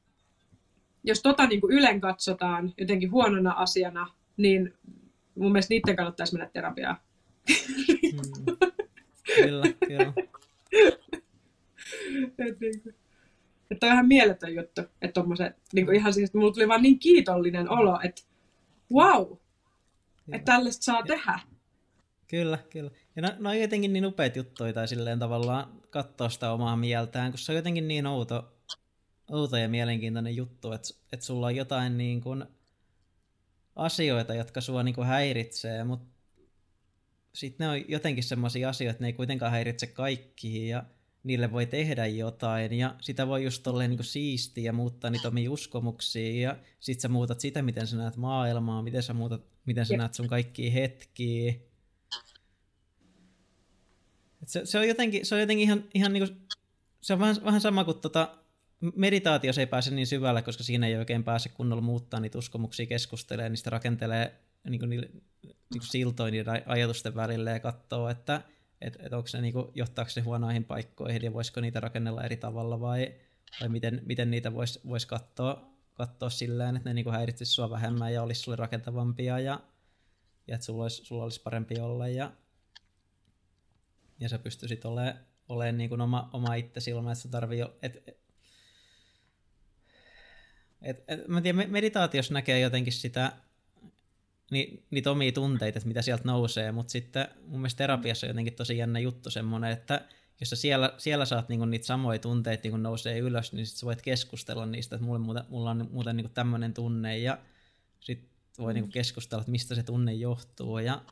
jos tota niin kuin ylen katsotaan jotenkin huonona asiana, niin mun mielestä niiden kannattaisi mennä terapiaan.
Mm. Kyllä, kyllä
että niin kuin, että on ihan mieletön juttu, että tommoset, niin kuin ihan siis, että mulla tuli vaan niin kiitollinen olo, että wow, että tällaista saa tehdä.
Kyllä, kyllä. Ja no, no on jotenkin niin upeat juttuja tai silleen tavallaan katsoa sitä omaa mieltään, kun se on jotenkin niin outo, outo ja mielenkiintoinen juttu, että, että sulla on jotain niin kuin asioita, jotka sua niin kuin häiritsee, mutta sitten ne on jotenkin semmoisia asioita, että ne ei kuitenkaan häiritse kaikkia ja niille voi tehdä jotain. Ja sitä voi just tolleen niin siistiä ja muuttaa niitä omia uskomuksia. Ja sit sä muutat sitä, miten sä näet maailmaa, miten sä muutat, miten sä näet sun kaikkia hetkiä. Et se, se, on jotenkin, se on jotenkin ihan, ihan niin kuin, se on vähän, vähän sama kuin tota, meditaatio ei pääse niin syvälle, koska siinä ei oikein pääse kunnolla muuttaa niitä uskomuksia, keskustelee, niistä rakentelee niin kuin, niin, niin kuin siltoja niiden ajatusten välille ja katsoo, että että et onko ne niinku, johtaako se huonoihin paikkoihin ja voisiko niitä rakennella eri tavalla vai, vai miten, miten niitä voisi vois katsoa, katsoa silleen, että ne niinku häiritsisi sua vähemmän ja olisi sulle rakentavampia ja, ja että sulla olisi, sulla olisi parempi olla ja, ja sä pystyisit olemaan ole niin kuin oma, oma itse ilman, että sä tarvii, et, et, et, et, mä tiedän, meditaatiossa näkee jotenkin sitä, ni, niitä omia tunteita, että mitä sieltä nousee, mutta sitten mun mielestä terapiassa on jotenkin tosi jännä juttu semmoinen, että jos sä siellä, siellä saat niinku niitä samoja tunteita niinku nousee ylös, niin sit sä voit keskustella niistä, että mulla, muuten, mulla on muuten niinku tämmöinen tunne ja sitten voi niinku keskustella, että mistä se tunne johtuu ja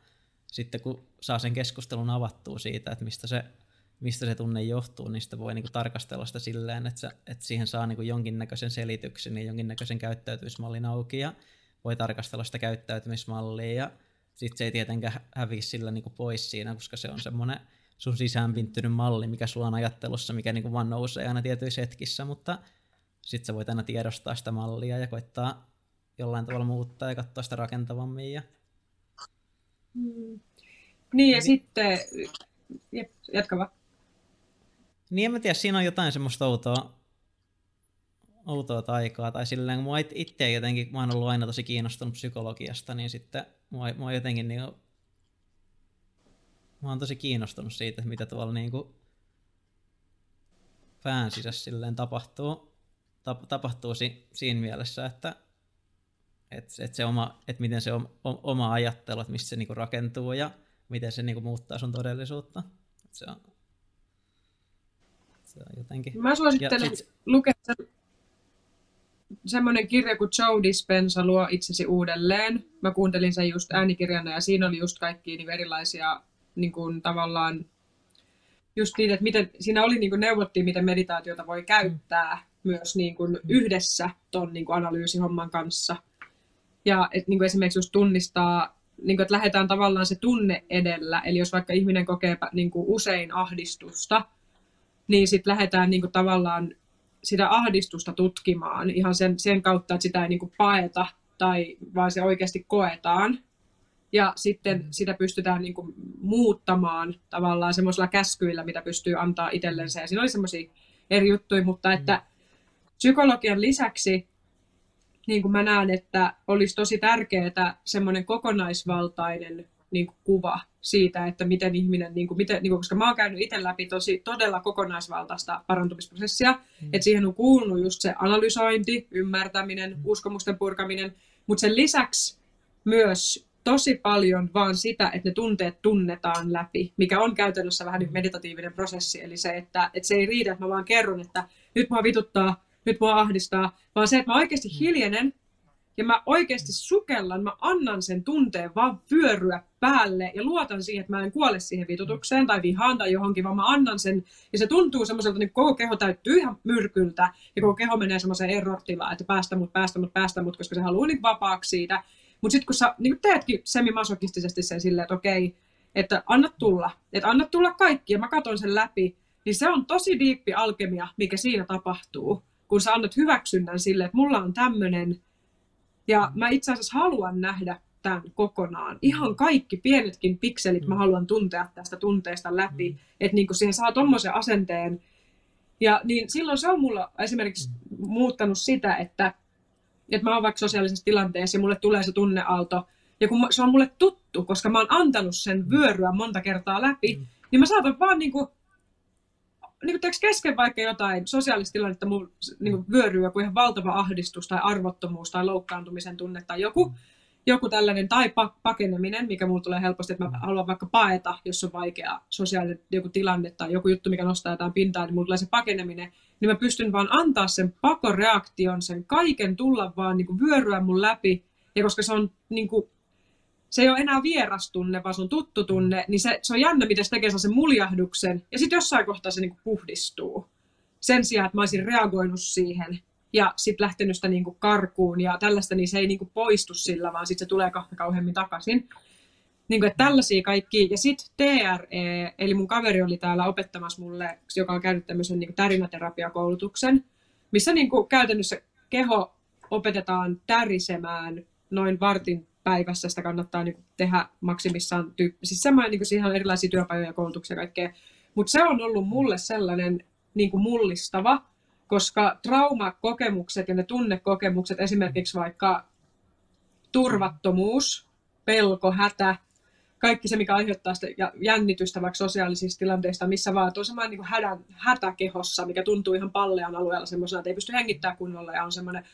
sitten kun saa sen keskustelun avattua siitä, että mistä se, mistä se tunne johtuu, niin sitten voi niinku tarkastella sitä silleen, että, se, että siihen saa niinku jonkinnäköisen selityksen ja jonkinnäköisen käyttäytymismallin auki ja voi tarkastella sitä käyttäytymismallia ja sitten se ei tietenkään häviä sillä niin kuin pois siinä, koska se on semmoinen sun sisäänpinttynyt malli, mikä sulla on ajattelussa, mikä niin kuin vaan nousee aina tietyissä hetkissä, mutta sitten sä voit aina tiedostaa sitä mallia ja koittaa jollain tavalla muuttaa ja katsoa sitä rakentavammin. Ja...
Mm. Niin ja niin. sitten, jatka vaan.
Niin en mä tiedä, siinä on jotain semmoista outoa, outoa taikaa, tai silleen, mua itse jotenkin, mä oon ollut aina tosi kiinnostunut psykologiasta, niin sitten mua, mua jotenkin niin kuin, mä oon tosi kiinnostunut siitä, mitä tuolla niin kuin pään sisässä silleen tapahtuu, tap, tapahtuu si, siinä mielessä, että et, et se oma, et miten se oma, oma ajattelu, että mistä se niinku rakentuu ja miten se niinku muuttaa sun todellisuutta. Et se on, se on jotenkin...
Mä suosittelen sit... lukea semmoinen kirja kuin Joe Dispenza luo itsesi uudelleen. Mä kuuntelin sen just äänikirjana ja siinä oli just kaikki niin erilaisia niin kuin, tavallaan just niitä, että miten, siinä oli niin kuin neuvottiin, miten meditaatiota voi käyttää myös niin kuin yhdessä ton niin kuin analyysihomman kanssa. Ja et, niin kuin esimerkiksi just tunnistaa, niin kuin, että lähdetään tavallaan se tunne edellä. Eli jos vaikka ihminen kokee niin kuin usein ahdistusta, niin sitten lähdetään niin kuin, tavallaan sitä ahdistusta tutkimaan ihan sen, sen kautta, että sitä ei niin kuin paeta tai vaan se oikeasti koetaan. Ja sitten mm. sitä pystytään niin kuin muuttamaan tavallaan semmoisilla käskyillä, mitä pystyy antaa itsellensä. Ja siinä oli semmoisia eri juttuja, mutta että mm. psykologian lisäksi niin kuin mä näen, että olisi tosi tärkeää semmoinen kokonaisvaltainen niin kuin kuva siitä, että miten ihminen, niin kuin, miten, niin kuin, koska mä oon käynyt itse läpi tosi todella kokonaisvaltaista parantumisprosessia, mm. että siihen on kuulunut just se analysointi, ymmärtäminen, mm. uskomusten purkaminen, mutta sen lisäksi myös tosi paljon vaan sitä, että ne tunteet tunnetaan läpi, mikä on käytännössä vähän niin meditatiivinen prosessi, eli se, että, että se ei riitä, että mä vaan kerron, että nyt mua vituttaa, nyt mua ahdistaa, vaan se, että mä oikeasti hiljenen ja mä oikeasti sukellan, mä annan sen tunteen vaan vyöryä päälle ja luotan siihen, että mä en kuole siihen vitutukseen tai vihaan tai johonkin, vaan mä annan sen. Ja se tuntuu semmoiselta, että koko keho täyttyy ihan myrkyltä ja koko keho menee semmoiseen errortilaan, että päästä mut, päästä mut, päästä mut, koska se haluaa niin vapaaksi siitä. Mutta sitten kun sä niin teetkin semimasokistisesti sen silleen, että okei, että anna tulla, että anna tulla kaikki ja mä katson sen läpi, niin se on tosi diippi alkemia, mikä siinä tapahtuu, kun sä annat hyväksynnän sille, että mulla on tämmöinen ja mä itse asiassa haluan nähdä tämän kokonaan. Ihan kaikki pienetkin pikselit mä mm. haluan tuntea tästä tunteesta läpi, mm. että niin siihen saa tuommoisen asenteen. Ja niin silloin se on mulla esimerkiksi mm. muuttanut sitä, että, että mä oon vaikka sosiaalisessa tilanteessa ja mulle tulee se tunneaalto, ja kun se on mulle tuttu, koska mä oon antanut sen vyöryä monta kertaa läpi, niin mä saatan vaan niin kuin niin kuin kesken vaikka jotain sosiaalista tilannetta mun niin kuin vyöryy joku ihan valtava ahdistus tai arvottomuus tai loukkaantumisen tunne tai joku, joku tällainen tai pakeneminen, mikä mulla tulee helposti, että mä haluan vaikka paeta, jos on vaikea sosiaalinen joku tilanne tai joku juttu, mikä nostaa jotain pintaa, niin mulla tulee se pakeneminen, niin mä pystyn vaan antaa sen pakoreaktion, sen kaiken tulla vaan niin kuin vyöryä mun läpi, ja koska se on niin kuin, se ei ole enää vieras tunne, vaan se on tuttu tunne, niin se, se on jännä, miten se tekee sen muljahduksen, ja sitten jossain kohtaa se niinku puhdistuu. Sen sijaan, että mä olisin reagoinut siihen, ja sitten lähtenyt sitä niinku karkuun, ja tällaista, niin se ei niinku poistu sillä, vaan sitten se tulee kahta kauheammin takaisin. Niin kuin, että tällaisia kaikki. Ja sitten TRE, eli mun kaveri oli täällä opettamassa mulle, joka on käynyt tämmöisen niin tärinäterapiakoulutuksen, missä niin kuin käytännössä keho opetetaan tärisemään noin vartin päivässä sitä kannattaa niin tehdä maksimissaan. Tyyppi. Siis semmoinen, niin kuin, siihen on erilaisia työpajoja, koulutuksia ja kaikkea. Mutta se on ollut mulle sellainen niin kuin mullistava, koska traumakokemukset ja ne tunnekokemukset, esimerkiksi vaikka turvattomuus, pelko, hätä, kaikki se, mikä aiheuttaa sitä jännitystä vaikka sosiaalisista tilanteista, missä vaan, on semmoinen niin hädän, hätäkehossa, mikä tuntuu ihan pallean alueella semmoisena, että ei pysty hengittämään kunnolla ja on semmoinen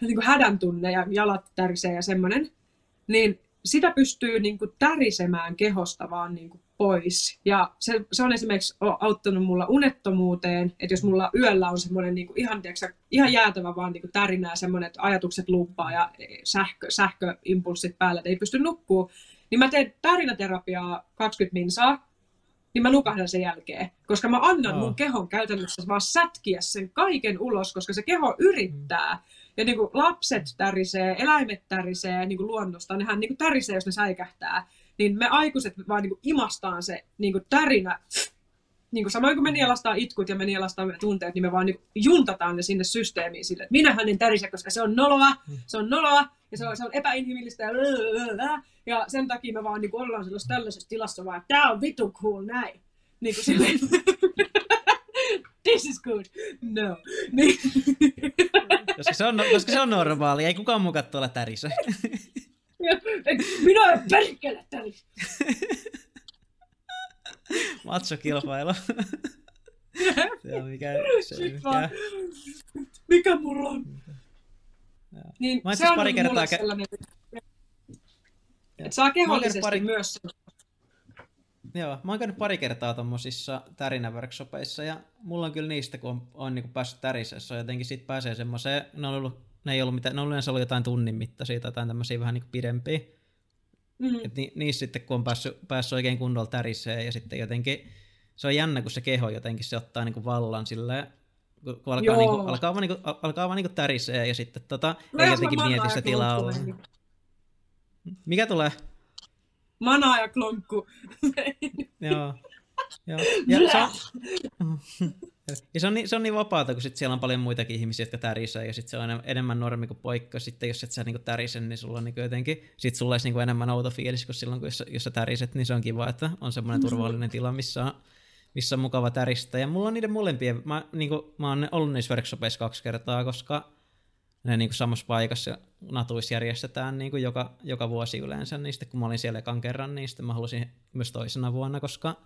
niin hädän tunne ja jalat tärisee ja semmoinen niin sitä pystyy niin kuin tärisemään kehosta vaan niin kuin pois. Ja se, se on esimerkiksi auttanut mulla unettomuuteen, että jos mulla yöllä on semmoinen niin kuin ihan, tiiäksä, ihan jäätävä vaan niin kuin tärinä ja semmoinen, että ajatukset luppaa ja sähkö, sähköimpulssit päällä, että ei pysty nukkuu, niin mä teen tärinäterapiaa 20 minsaa, niin mä nukahdan sen jälkeen. Koska mä annan oh. mun kehon käytännössä vaan sätkiä sen kaiken ulos, koska se keho yrittää. Mm ja niin kuin lapset tärisee, eläimet tärisee niin kuin luonnosta, nehän niin kuin tärisee, jos ne säikähtää. Niin me aikuiset vaan niin kuin imastaan se niin kuin tärinä, niin kuin samoin kuin me nielastaan itkut ja me nielastaan tunteet, niin me vaan niin juntataan ne sinne systeemiin sille, että minähän en tärise, koska se on noloa, se on noloa ja se on, se on epäinhimillistä ja, ja sen takia me vaan niin kuin ollaan sellaisessa tällaisessa tilassa vaan, että tää on vitu cool näin. Niin kuin silleen, this is good. No. Niin.
koska, se on, koska se on normaali, ei kukaan mukaan tuolla tärissä.
Minä en perkele tärissä.
Matsokilpailu. se on mikä... Se
mikä... mikä mulla on? Niin, se on pari kertaa... Sellainen, että saa kehollisesti pari... myös
Joo, mä oon käynyt pari kertaa tommosissa tärinäworkshopeissa ja mulla on kyllä niistä, kun on, on niin päässyt tärisessä, jotenkin sit pääsee semmoiseen, ne on ollut ne ei ollut mitään, ne on yleensä ollut jotain tunnin mittaisia tai jotain tämmöisiä vähän niin pidempiä. Mm. Et ni, niissä sitten, kun on päässyt, päässyt oikein kunnolla tärisee ja sitten jotenkin, se on jännä, kun se keho jotenkin se ottaa niin kuin vallan silleen, kun alkaa, niin kuin, alkaa vaan, niin kuin, alkaa vaan niin kuin tärisee ja sitten tota, ei jotenkin mieti sitä tilaa olla. Mikä tulee?
Mana ja klonkku.
Joo. Joo. Ja se on, ja se on, niin, se on niin vapaata, kun sit siellä on paljon muitakin ihmisiä, jotka tärisee, ja sitten se on enemmän normi kuin poikka. Sitten jos et sä niinku tärise, niin sulla on niinku jotenkin, sit sulla olisi niinku enemmän outo fiilis, kun silloin kun jos, jos sä täriset, niin se on kiva, että on semmoinen mm. turvallinen tila, missä on, missä on mukava täristä. Ja mulla on niiden molempia, mä, niinku, mä oon ollut niissä workshopeissa kaksi kertaa, koska ne niinku samassa paikassa natuissa järjestetään niinku joka, joka vuosi yleensä, niin sitten kun mä olin siellä ekan kerran, niin sitten mä halusin myös toisena vuonna, koska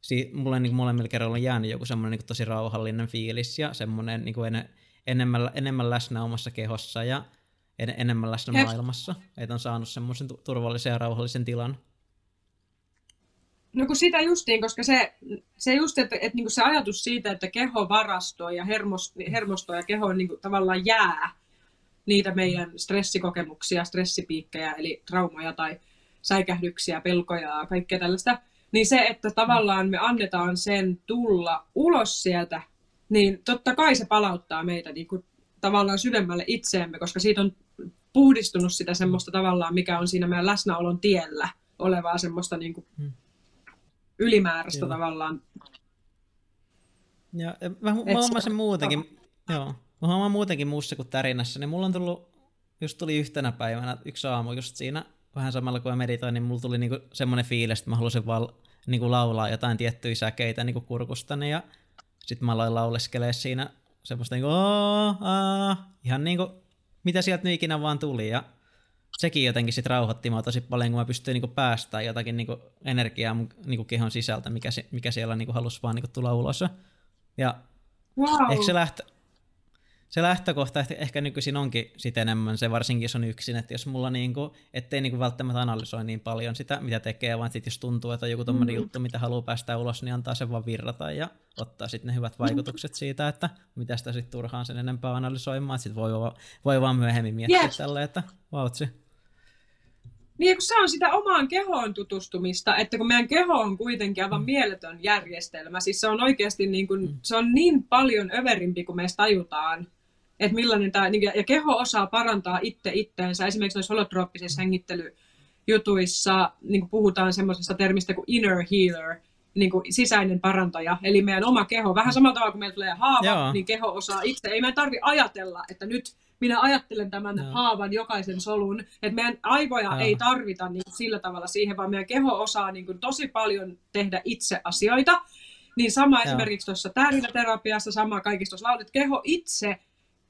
si- mulle niin molemmilla kerralla on jäänyt joku semmoinen niin tosi rauhallinen fiilis ja semmoinen niin en, enemmän, enemmän läsnä omassa kehossa ja en, enemmän läsnä Hep. maailmassa. Että on saanut semmoisen turvallisen ja rauhallisen tilan.
No kun sitä justiin, koska se, se just, että, että niin se ajatus siitä, että keho varastoi ja hermostoi ja keho niin tavallaan jää niitä meidän stressikokemuksia, stressipiikkejä, eli traumoja tai säikähdyksiä, pelkoja ja kaikkea tällaista – niin se, että tavallaan me annetaan sen tulla ulos sieltä, niin totta kai se palauttaa meitä niin kuin tavallaan syvemmälle itseemme, koska siitä on puhdistunut sitä semmoista tavallaan, mikä on siinä meidän läsnäolon tiellä olevaa semmoista niin kuin hmm. ylimääräistä Kyllä. tavallaan.
Ja mä, mä huomasin muutenkin, joo, mä muutenkin muussa kuin tärinässä, niin mulla on tullut, just tuli yhtenä päivänä yksi aamu just siinä vähän samalla kuin mä meditoin, niin mulla tuli niinku semmoinen fiilis, että mä halusin vaan niinku laulaa jotain tiettyjä säkeitä niinku kurkustani ja sitten mä aloin lauleskelemaan siinä semmoista niinku, aa, ihan niinku, mitä sieltä nyt ikinä vaan tuli ja sekin jotenkin sit rauhoitti mua tosi paljon, kun mä pystyin niinku päästämään jotakin niinku energiaa mun niinku kehon sisältä, mikä, se, mikä siellä niinku halusi vaan niinku tulla ulos. Ja wow. ehkä se lähtö, se lähtökohta ehkä nykyisin onkin sit enemmän se, varsinkin jos on yksin, että jos mulla niinku, ettei niinku välttämättä analysoi niin paljon sitä, mitä tekee, vaan sit jos tuntuu, että on joku tommonen mm. juttu, mitä haluaa päästä ulos, niin antaa sen vaan virrata ja ottaa sitten ne hyvät vaikutukset siitä, että mitä sitä sitten turhaan sen enempää analysoimaan, että sit voi, voi vaan myöhemmin miettiä yes. tälle, että vautsi.
Niin, kun se on sitä omaan kehoon tutustumista, että kun meidän keho on kuitenkin aivan mm. mieletön järjestelmä, siis se on oikeasti niin kuin, mm. se on niin paljon överimpi kuin meistä tajutaan, että millainen tämä, niin, ja keho osaa parantaa itse itteensä. Esimerkiksi noissa holotrooppisissa hengittelyjutuissa niin puhutaan semmoisesta termistä kuin inner healer, niin kuin sisäinen parantaja, eli meidän oma keho. Vähän samalla tavalla kuin meillä tulee haava, Joo. niin keho osaa itse. Ei meidän tarvi ajatella, että nyt minä ajattelen tämän Joo. haavan jokaisen solun. Että meidän aivoja Joo. ei tarvita niin sillä tavalla siihen, vaan meidän keho osaa niin kuin tosi paljon tehdä itse asioita. Niin sama Joo. esimerkiksi tuossa täärinäterapiassa, sama kaikissa tuossa laulit, keho itse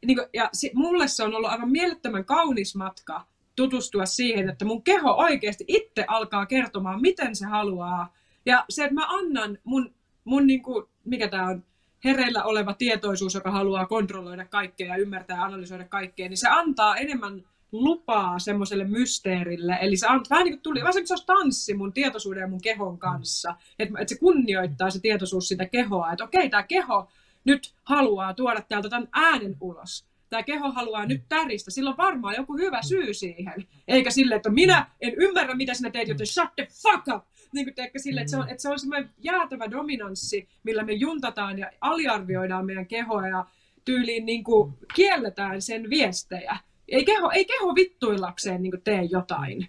niin kuin, ja si, mulle se on ollut aivan mielettömän kaunis matka tutustua siihen, että mun keho oikeasti itse alkaa kertomaan, miten se haluaa. Ja se, että mä annan mun, mun niin kuin, mikä tämä on, hereillä oleva tietoisuus, joka haluaa kontrolloida kaikkea ja ymmärtää ja analysoida kaikkea, niin se antaa enemmän lupaa semmoiselle mysteerille. Eli se on vähän niin kuin tuli, vähän se olisi tanssi mun tietoisuuden ja mun kehon kanssa. Että, että se kunnioittaa se tietoisuus sitä kehoa. Että okei, tämä keho nyt haluaa tuoda täältä tämän äänen ulos. Tämä keho haluaa nyt täristä. Sillä on varmaan joku hyvä syy siihen. Eikä sille, että minä en ymmärrä, mitä sinä teet, joten shut the fuck up! Niin kuin teekö sille, että se on, että se on semmoinen jäätävä dominanssi, millä me juntataan ja aliarvioidaan meidän kehoa ja tyyliin niin kuin kielletään sen viestejä. Ei keho, ei keho vittuillakseen niin kuin tee jotain.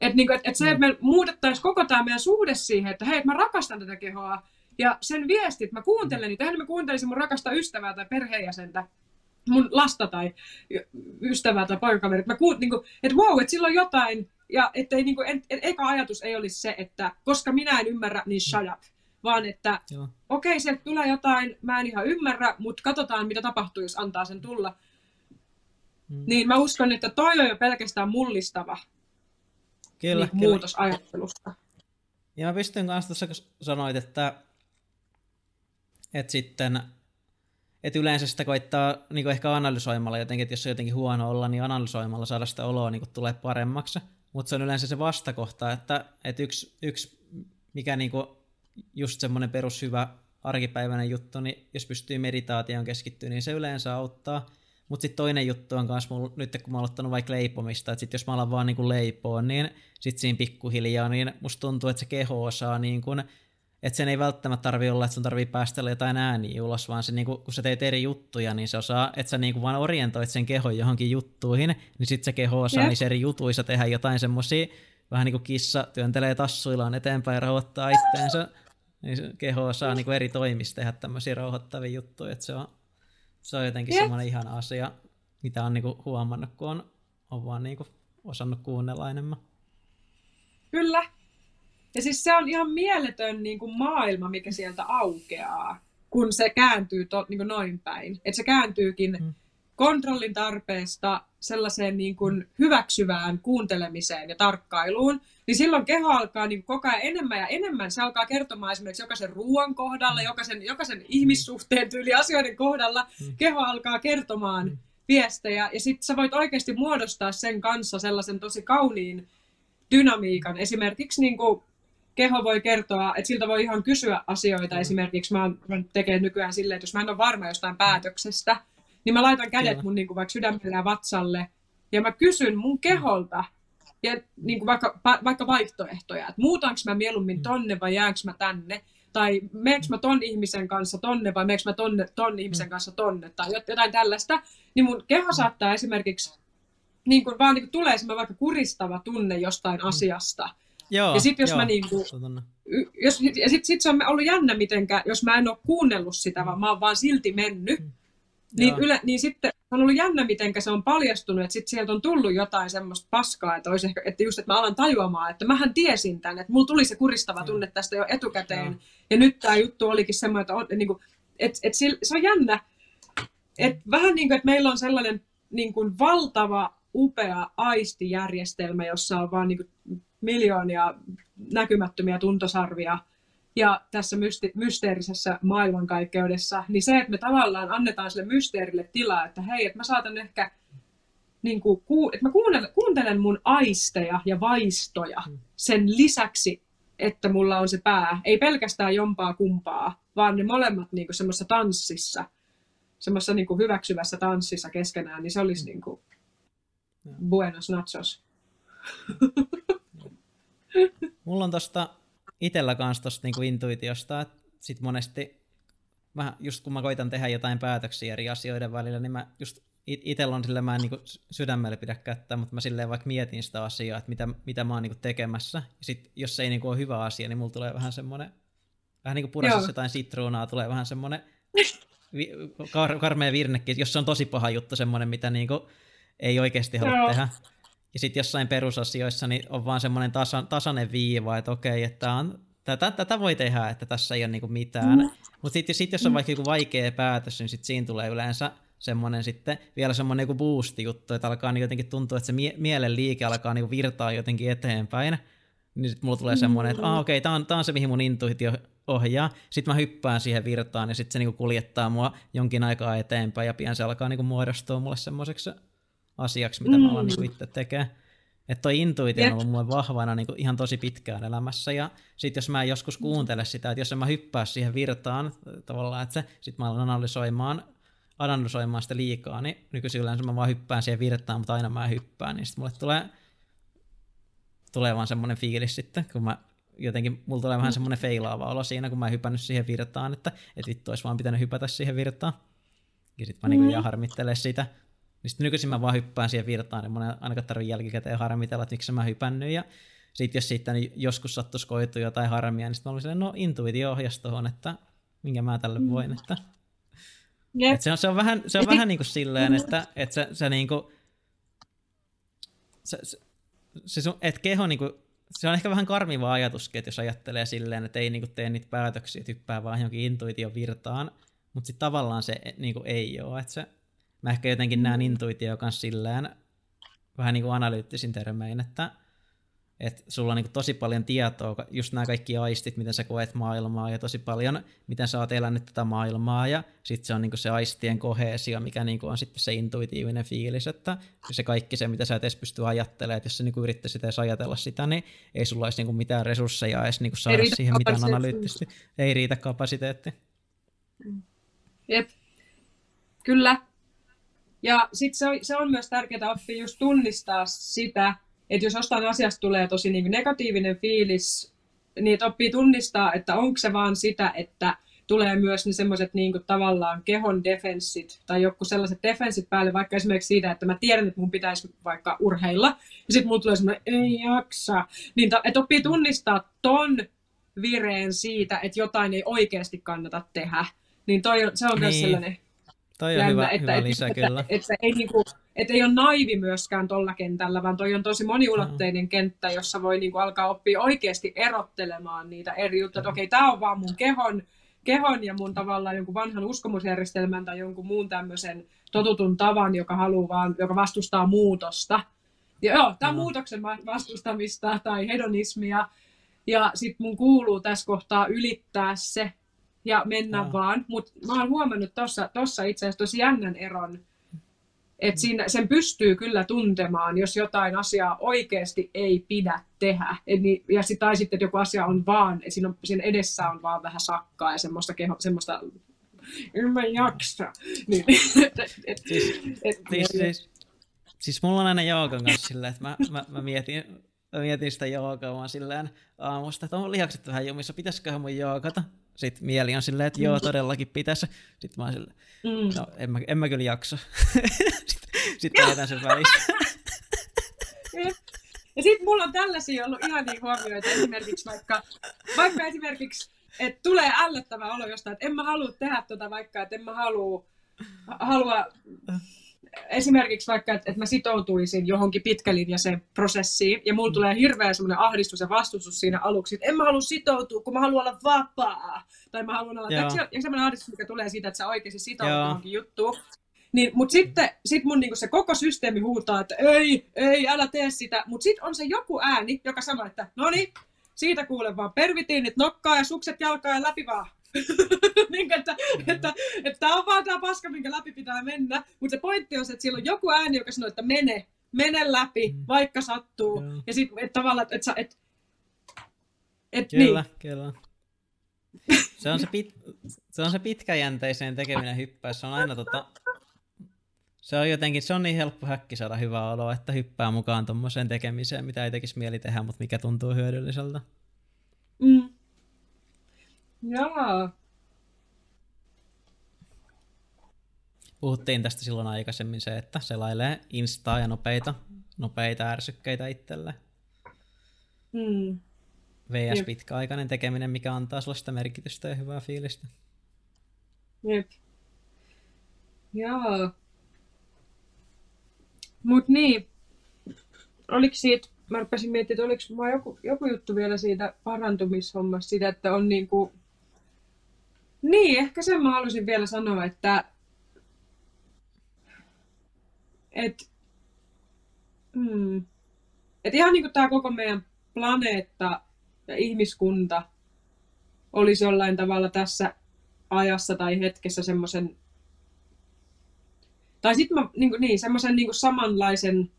Että niin et, et se, että me muutettaisiin koko tämä meidän suhde siihen, että hei, mä rakastan tätä kehoa, ja sen viestit, mä kuuntelen niitä, eihän mä kuuntelisin mun rakasta ystävää tai perheenjäsentä, mun lasta tai ystävää tai poikakaverit. Mä kuun, niin kuin, että wow, että sillä on jotain, ja että niin kuin, et, et, eka ajatus ei olisi se, että koska minä en ymmärrä, niin shut up. Vaan että okei, okay, sieltä tulee jotain, mä en ihan ymmärrä, mutta katsotaan, mitä tapahtuu, jos antaa sen tulla. Hmm. Niin mä uskon, että toi on jo pelkästään mullistava kyllä, niin, kyllä. muutos ajattelusta.
Ja mä pystyn kanssa tuossa, kun sanoit, että että sitten että yleensä sitä koittaa niin ehkä analysoimalla jotenkin, että jos on jotenkin huono olla, niin analysoimalla saada sitä oloa niin tulee paremmaksi. Mutta se on yleensä se vastakohta, että, että yksi, yksi mikä niin just semmoinen perushyvä arkipäiväinen juttu, niin jos pystyy meditaatioon keskittyä, niin se yleensä auttaa. Mutta sitten toinen juttu on myös, nyt kun mä oon ottanut vaikka leipomista, että sit jos mä alan vaan niin leipoon, niin sitten siinä pikkuhiljaa, niin musta tuntuu, että se keho osaa niin kuin, että sen ei välttämättä tarvi olla, että sun tarvii päästellä jotain ääniä ulos, vaan se, niin kuin, kun sä teet eri juttuja, niin se osaa, että sä niin vaan orientoit sen kehon johonkin juttuihin, niin sitten se keho osaa yep. niissä eri jutuissa tehdä jotain semmoisia, vähän niin kuin kissa työntelee tassuillaan eteenpäin ja rauhoittaa itteensä, niin se keho osaa niin kuin eri toimissa tehdä tämmöisiä rauhoittavia juttuja, että se on, se on jotenkin yep. semmoinen ihana asia, mitä on niin kuin huomannut, kun on, on vaan niin kuin osannut kuunnella enemmän.
Kyllä, ja siis se on ihan mieletön niin kuin maailma, mikä sieltä aukeaa, kun se kääntyy to, niin kuin noin päin. Että se kääntyykin mm. kontrollin tarpeesta sellaiseen niin kuin hyväksyvään kuuntelemiseen ja tarkkailuun, niin silloin keho alkaa niin koko ajan enemmän ja enemmän. Se alkaa kertomaan esimerkiksi jokaisen ruoan kohdalla, mm. jokaisen, jokaisen ihmissuhteen tyyli asioiden kohdalla. Mm. Keho alkaa kertomaan mm. viestejä ja sitten sä voit oikeasti muodostaa sen kanssa sellaisen tosi kauniin dynamiikan. Esimerkiksi niin kuin keho voi kertoa, että siltä voi ihan kysyä asioita. Mm. Esimerkiksi mä, oon, mä tekee nykyään silleen, että jos mä en ole varma jostain päätöksestä, niin mä laitan kädet mun niin kuin vaikka sydämelle ja vatsalle, ja mä kysyn mun keholta, ja niin kuin vaikka, vaikka vaihtoehtoja, että muutanko mä mieluummin mm. tonne vai jäänkö mä tänne, tai meneekö mä ton ihmisen kanssa tonne vai meneekö mä tonne, ton ihmisen mm. kanssa tonne, tai jotain tällaista, niin mun keho saattaa esimerkiksi niin kuin vaan niin kuin tulee semmoinen vaikka kuristava tunne jostain asiasta,
Joo,
ja sitten jos joo, mä niinku, jos, ja sit, sit se on ollut jännä mitenkä, jos mä en ole kuunnellut sitä, vaan mä oon vaan silti mennyt, mm. niin, yle, niin sitten on ollut jännä mitenkä se on paljastunut, että sitten sieltä on tullut jotain semmoista paskaa, että, olisi ehkä, että just, että mä alan tajuamaan, että mähän tiesin tämän, että mulla tuli se kuristava tunne tästä jo etukäteen, ja, ja nyt tämä juttu olikin semmoinen, että, on, niin kuin, että, että se on jännä, että vähän niin kuin, että meillä on sellainen niin kuin valtava upea aistijärjestelmä, jossa on vaan niin kuin miljoonia näkymättömiä tuntosarvia ja tässä mysti- mysteerisessä maailmankaikkeudessa, niin se, että me tavallaan annetaan sille mysteerille tilaa, että hei, että mä saatan ehkä, niin kuin, että mä kuuntelen, kuuntelen mun aisteja ja vaistoja mm. sen lisäksi, että mulla on se pää. Ei pelkästään jompaa kumpaa, vaan ne molemmat niin kuin semmoisessa tanssissa, semmoisessa niin kuin hyväksyvässä tanssissa keskenään, niin se olisi mm. niin kuin buenos nachos.
Mulla on tosta itellä kanssa tosta niinku intuitiosta, että sit monesti mä, just kun mä koitan tehdä jotain päätöksiä eri asioiden välillä, niin mä just itsellä on sille mä en niinku sydämellä pidä kättä, mutta mä silleen vaikka mietin sitä asiaa, että mitä, mitä mä oon niinku tekemässä. Ja sit jos se ei niinku ole hyvä asia, niin mulla tulee vähän semmoinen, vähän niin kuin purasessa jotain sitruunaa, tulee vähän semmoinen vi, kar, karmea virnekin, jos se on tosi paha juttu, semmoinen, mitä niinku ei oikeasti halua Joo. tehdä. Ja sitten jossain perusasioissa niin on vaan semmoinen tasa, tasainen viiva, että okei, että on, tätä, tätä voi tehdä, että tässä ei ole niinku mitään. Mm. Mutta sitten sit jos on vaikka joku vaikea päätös, niin sitten siinä tulee yleensä semmoinen sitten vielä semmoinen joku boosti-juttu, että alkaa niin jotenkin tuntua, että se mie- mielen liike alkaa niin virtaa jotenkin eteenpäin. Niin sitten mulla tulee semmoinen, että ah, okei, okay, tämä on, tää on se, mihin mun intuitio ohjaa. Sitten mä hyppään siihen virtaan ja sitten se niinku kuljettaa mua jonkin aikaa eteenpäin ja pian se alkaa niinku muodostua mulle semmoiseksi asiaksi, mitä mä alan niin itse tekemään. Että toi intuitio on ollut mulle vahvana niin kuin ihan tosi pitkään elämässä. Ja sitten jos mä joskus kuuntele sitä, että jos en mä hyppää siihen virtaan tavallaan, että se, sit mä alan analysoimaan, analysoimaan sitä liikaa, niin nykyisin yleensä mä vaan hyppään siihen virtaan, mutta aina mä hyppään, niin sitten mulle tulee, tulee vaan semmoinen fiilis sitten, kun mä jotenkin, mulla tulee vähän semmoinen feilaava olo siinä, kun mä en hypännyt siihen virtaan, että, että vittu olisi vaan pitänyt hypätä siihen virtaan. Ja sitten mä niin mm. harmittelen sitä. Niin sitten nykyisin mä vaan hyppään siihen virtaan, niin mun ei ainakaan tarvitse jälkikäteen harmitella, että miksi mä hypännyt. Ja sitten jos siitä niin joskus sattuisi koitua jotain harmia, niin sitten mä olin silleen, no intuitio ohjas tuohon, että minkä mä tälle mm. voin. Että, yep. että se on, se on vähän, se on vähän niin kuin silleen, että, että se, se niin kuin, se, se, se sun, että keho niin kuin, se on ehkä vähän karmiva ajatuskin, että jos ajattelee silleen, että ei niin kuin tee niitä päätöksiä, että hyppää vaan johonkin intuition virtaan, mutta sitten tavallaan se niin kuin ei ole, että se, mä ehkä jotenkin näen intuitio kanssa silleen vähän niin kuin analyyttisin termein, että, että sulla on niin kuin tosi paljon tietoa, just nämä kaikki aistit, miten sä koet maailmaa ja tosi paljon, miten sä oot elänyt tätä maailmaa ja sitten se on niin kuin se aistien kohesio, mikä niin kuin on sitten se intuitiivinen fiilis, että se kaikki se, mitä sä et edes pysty ajattelemaan, että jos sä niin yrittäisit edes ajatella sitä, niin ei sulla olisi niin kuin mitään resursseja edes niin kuin saada siihen mitään analyyttisesti. Ei riitä kapasiteetti.
Jep. Kyllä, Ja sitten se on, se on myös tärkeää oppia just tunnistaa sitä, että jos jostain asiasta tulee tosi niin negatiivinen fiilis, niin että oppii tunnistaa, että onko se vaan sitä, että tulee myös ne semmoiset niin tavallaan kehon defenssit tai joku sellaiset defenssit päälle, vaikka esimerkiksi siitä, että mä tiedän, että mun pitäisi vaikka urheilla, ja sitten mulla tulee semmoinen, ei jaksa. Niin, että oppii tunnistaa ton vireen siitä, että jotain ei oikeasti kannata tehdä. Niin toi se on niin. myös sellainen
Toi on jännä, hyvä, että, hyvä lisä,
että,
kyllä.
Että, että, ei, niin kuin, että ei ole naivi myöskään tuolla kentällä, vaan toi on tosi moniulotteinen no. kenttä, jossa voi niin kuin, alkaa oppia oikeasti erottelemaan niitä eri juttuja. Että okei, okay, tämä on vaan mun kehon, kehon ja mun tavallaan jonkun vanhan uskomusjärjestelmän tai jonkun muun tämmöisen totutun tavan, joka, haluaa vaan, joka vastustaa muutosta. Ja joo, tämä on no. muutoksen vastustamista tai hedonismia. Ja sitten mun kuuluu tässä kohtaa ylittää se ja mennä no. vaan. Mutta mä oon huomannut tuossa tossa itse asiassa tosi jännän eron, että siinä, sen pystyy kyllä tuntemaan, jos jotain asiaa oikeasti ei pidä tehdä. Et niin, ja sit, tai sitten, että joku asia on vaan, että siinä, on, siinä edessä on vaan vähän sakkaa ja semmoista, keho, semmoista en mä jaksa. Niin, et, et,
siis, et, siis, siis, siis mulla on aina Jookan kanssa silleen, että mä, mä, mä mietin, mä mietin sitä joogaa vaan silleen aamusta, että on lihakset vähän jumissa, pitäisiköhän mun joogata? Sitten mieli on silleen, että joo, todellakin pitäisi. Sitten mä oon silleen, mm. no en mä, en mä kyllä jaksa. sitten sitten jätän sen välissä.
ja sitten mulla on tällaisia ollut ihan niin huomioita esimerkiksi vaikka, vaikka esimerkiksi, että tulee ällöttävä olo jostain, että en mä halua tehdä tota vaikka, että en mä halua, halua esimerkiksi vaikka, että, että mä sitoutuisin johonkin pitkälinjaiseen prosessiin, ja mulla mm. tulee hirveä semmoinen ahdistus ja vastustus siinä aluksi, että en mä halua sitoutua, kun mä haluan olla vapaa. Tai mä haluan olla, ja semmoinen ahdistus, mikä tulee siitä, että sä oikeasti sitoudut johonkin juttuun. Niin, mutta sitten sit mun niinku se koko systeemi huutaa, että ei, ei, älä tee sitä. Mutta sitten on se joku ääni, joka sanoo, että no niin, siitä kuule vaan pervitiinit nokkaa ja sukset jalkaa ja läpi vaan. niin, että, että, että tämä on vaan tämä paska, minkä läpi pitää mennä. Mutta se pointti on se, että siellä on joku ääni, joka sanoo, että mene, mene läpi, mm. vaikka sattuu. Joo. Ja sitten että tavallaan, että et, et,
kyllä, niin. kyllä. Se on se, pit, se on se pitkäjänteiseen tekeminen hyppäys. Se on aina tota, se on jotenkin, se on niin helppo häkki saada hyvää oloa, että hyppää mukaan tuommoiseen tekemiseen, mitä ei tekisi mieli tehdä, mutta mikä tuntuu hyödylliseltä.
Mm. Jaa.
Puhuttiin tästä silloin aikaisemmin se, että selailee instaa ja nopeita, nopeita ärsykkeitä itselle.
Mm.
VS Jep. pitkäaikainen tekeminen, mikä antaa sulle sitä merkitystä ja hyvää fiilistä.
Jep. Joo. Mut niin, oliko siitä, mä rupesin miettimään, että oliko joku, joku juttu vielä siitä parantumishommasta, siitä, että on niinku, niin, ehkä sen mä halusin vielä sanoa, että et, hmm, et ihan niin kuin tämä koko meidän planeetta ja ihmiskunta olisi jollain tavalla tässä ajassa tai hetkessä semmoisen tai sitten mä niin, kuin, niin semmoisen niin samanlaisen...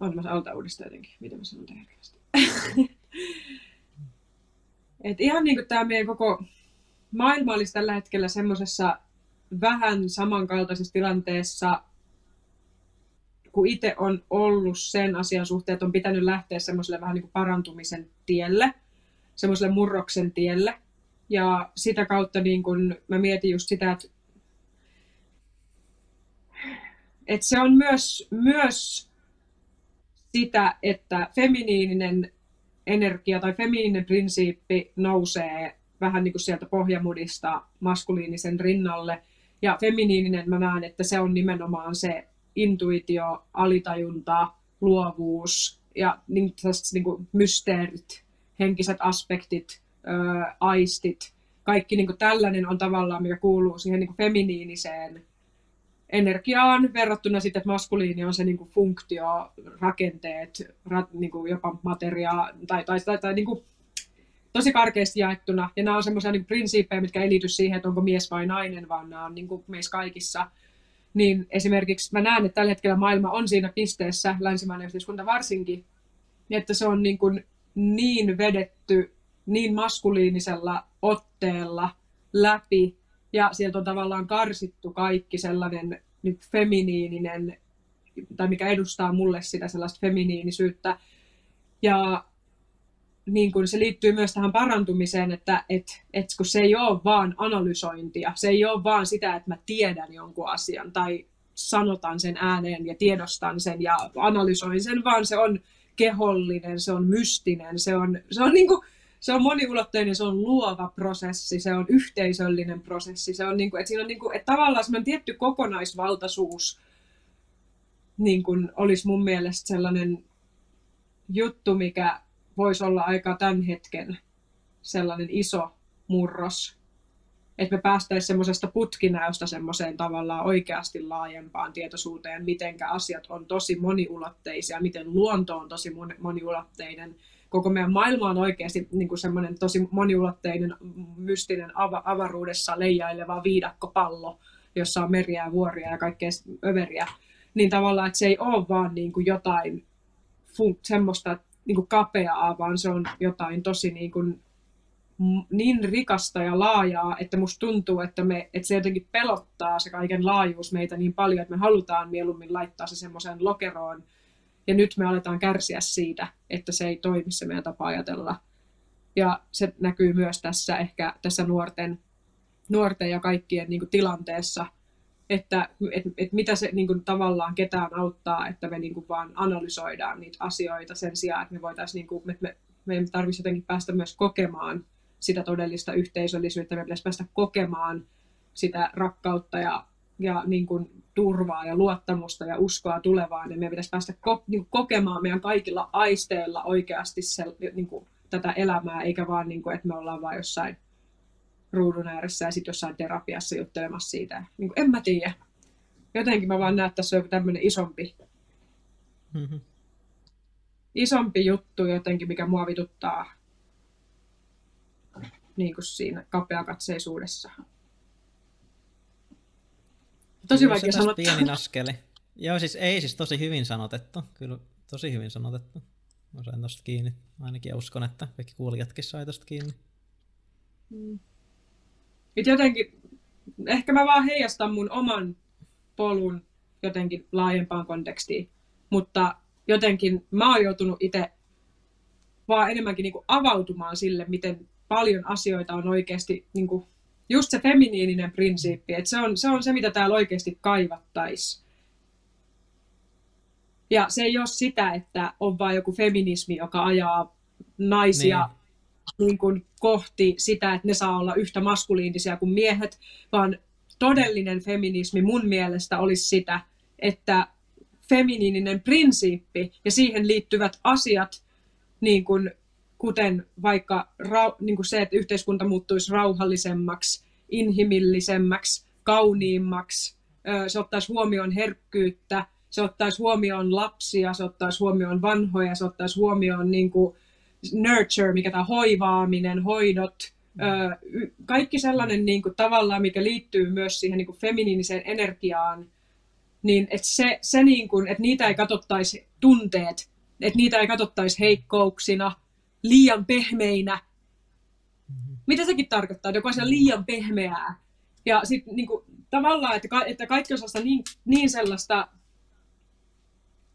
On mä aloitan uudestaan jotenkin, mitä mä sanon järkevästi. Et ihan niin kuin tämä meidän koko maailma olisi tällä hetkellä semmoisessa vähän samankaltaisessa tilanteessa, kun itse on ollut sen asian suhteen, että on pitänyt lähteä semmoiselle vähän niin kuin parantumisen tielle, semmoiselle murroksen tielle. Ja sitä kautta niin kun mä mietin just sitä, että et se on myös, myös sitä, että feminiininen energia tai feminiininen prinsiippi nousee vähän niin kuin sieltä pohjamudista maskuliinisen rinnalle. Ja feminiininen mä näen, että se on nimenomaan se intuitio, alitajunta, luovuus ja niin, niin kuin mysteerit, henkiset aspektit, ää, aistit. Kaikki niin kuin tällainen on tavallaan, mikä kuuluu siihen niin kuin feminiiniseen energiaan verrattuna sitten, että maskuliini on se niin kuin funktio, rakenteet, rat, niin kuin jopa materia tai, tai, tai, tai niin kuin tosi karkeasti jaettuna. Ja nämä on semmoisia niin prinsiippejä, mitkä ei liity siihen, että onko mies vai nainen, vaan nämä on niin kuin meissä kaikissa. Niin esimerkiksi mä näen, että tällä hetkellä maailma on siinä pisteessä, länsimainen yhteiskunta varsinkin, että se on niin, kuin niin vedetty niin maskuliinisella otteella läpi, ja sieltä on tavallaan karsittu kaikki sellainen niin feminiininen, tai mikä edustaa mulle sitä sellaista feminiinisyyttä. Ja niin kun se liittyy myös tähän parantumiseen, että et, et kun se ei ole vaan analysointia, se ei ole vaan sitä, että mä tiedän jonkun asian tai sanotan sen ääneen ja tiedostan sen ja analysoin sen, vaan se on kehollinen, se on mystinen, se on, se on, niin kuin, se on moniulotteinen, se on luova prosessi, se on yhteisöllinen prosessi, se on niin kuin, että siinä on niin kuin, että tavallaan semmoinen tietty kokonaisvaltaisuus niin kuin olisi mun mielestä sellainen juttu, mikä voisi olla aika tämän hetken sellainen iso murros, että me päästäisiin semmoisesta putkinäöstä semmoiseen tavallaan oikeasti laajempaan tietoisuuteen, miten asiat on tosi moniulotteisia, miten luonto on tosi moniulotteinen, koko meidän maailma on oikeasti niin kuin semmoinen tosi moniulotteinen, mystinen ava- avaruudessa leijaileva viidakkopallo, jossa on meriä ja vuoria ja kaikkea överiä, niin tavallaan, että se ei ole vaan niin kuin jotain fun- semmoista niin kuin kapeaa, vaan se on jotain tosi niin, kuin, niin rikasta ja laajaa, että musta tuntuu, että, me, että se jotenkin pelottaa se kaiken laajuus meitä niin paljon, että me halutaan mieluummin laittaa se semmoiseen lokeroon, ja nyt me aletaan kärsiä siitä, että se ei toimi se meidän tapa ajatella. Ja se näkyy myös tässä ehkä tässä nuorten, nuorten ja kaikkien niin kuin, tilanteessa – että et, et mitä se niin kuin, tavallaan ketään auttaa, että me niin kuin, vaan analysoidaan niitä asioita sen sijaan, että me voitaisiin, niin kuin, että me, meidän tarvitsisi jotenkin päästä myös kokemaan sitä todellista yhteisöllisyyttä, me pitäisi päästä kokemaan sitä rakkautta ja, ja niin kuin, turvaa ja luottamusta ja uskoa tulevaan, niin meidän pitäisi päästä ko, niin kuin, kokemaan meidän kaikilla aisteilla oikeasti se, niin kuin, tätä elämää, eikä vaan, niin kuin, että me ollaan vain jossain ruudun ääressä ja sitten jossain terapiassa juttelemassa siitä. Niin kuin, en mä tiedä. Jotenkin mä vaan näen, että tässä on joku tämmöinen isompi, mm-hmm. isompi juttu jotenkin, mikä mua vituttaa niin kuin siinä kapeakatseisuudessa. Tosi Kyllä vaikea sanoa.
Pienin askeli. Joo, siis ei siis tosi hyvin sanotettu. Kyllä tosi hyvin sanotettu. Mä sain tosta kiinni. Ainakin uskon, että kaikki kuulijatkin sai tosta kiinni.
Mm. Et jotenkin, ehkä mä vaan heijastan mun oman polun jotenkin laajempaan kontekstiin, mutta jotenkin mä oon joutunut itse vaan enemmänkin niin avautumaan sille, miten paljon asioita on oikeasti niin just se feminiininen prinsiippi, että se on, se on se, mitä täällä oikeasti kaivattaisi. Ja se ei ole sitä, että on vain joku feminismi, joka ajaa naisia niin niin kuin kohti sitä, että ne saa olla yhtä maskuliinisia kuin miehet, vaan todellinen feminismi mun mielestä olisi sitä, että feminiininen prinsiippi ja siihen liittyvät asiat, niin kuin, kuten vaikka rau, niin kuin se, että yhteiskunta muuttuisi rauhallisemmaksi, inhimillisemmäksi, kauniimmaksi, se ottaisi huomioon herkkyyttä, se ottaisi huomioon lapsia, se ottaisi huomioon vanhoja, se ottaisi huomioon niin kuin, nurture, mikä tämä hoivaaminen, hoidot, kaikki sellainen niin kuin, tavallaan, mikä liittyy myös siihen niin kuin, feminiiniseen energiaan, niin että, se, se niin kuin, että niitä ei katsottaisi tunteet, että niitä ei katsottaisi heikkouksina, liian pehmeinä. Mm-hmm. Mitä sekin tarkoittaa, että joku asia liian pehmeää. Ja sitten niin kuin, tavallaan, että, että kaikki osasta niin, niin sellaista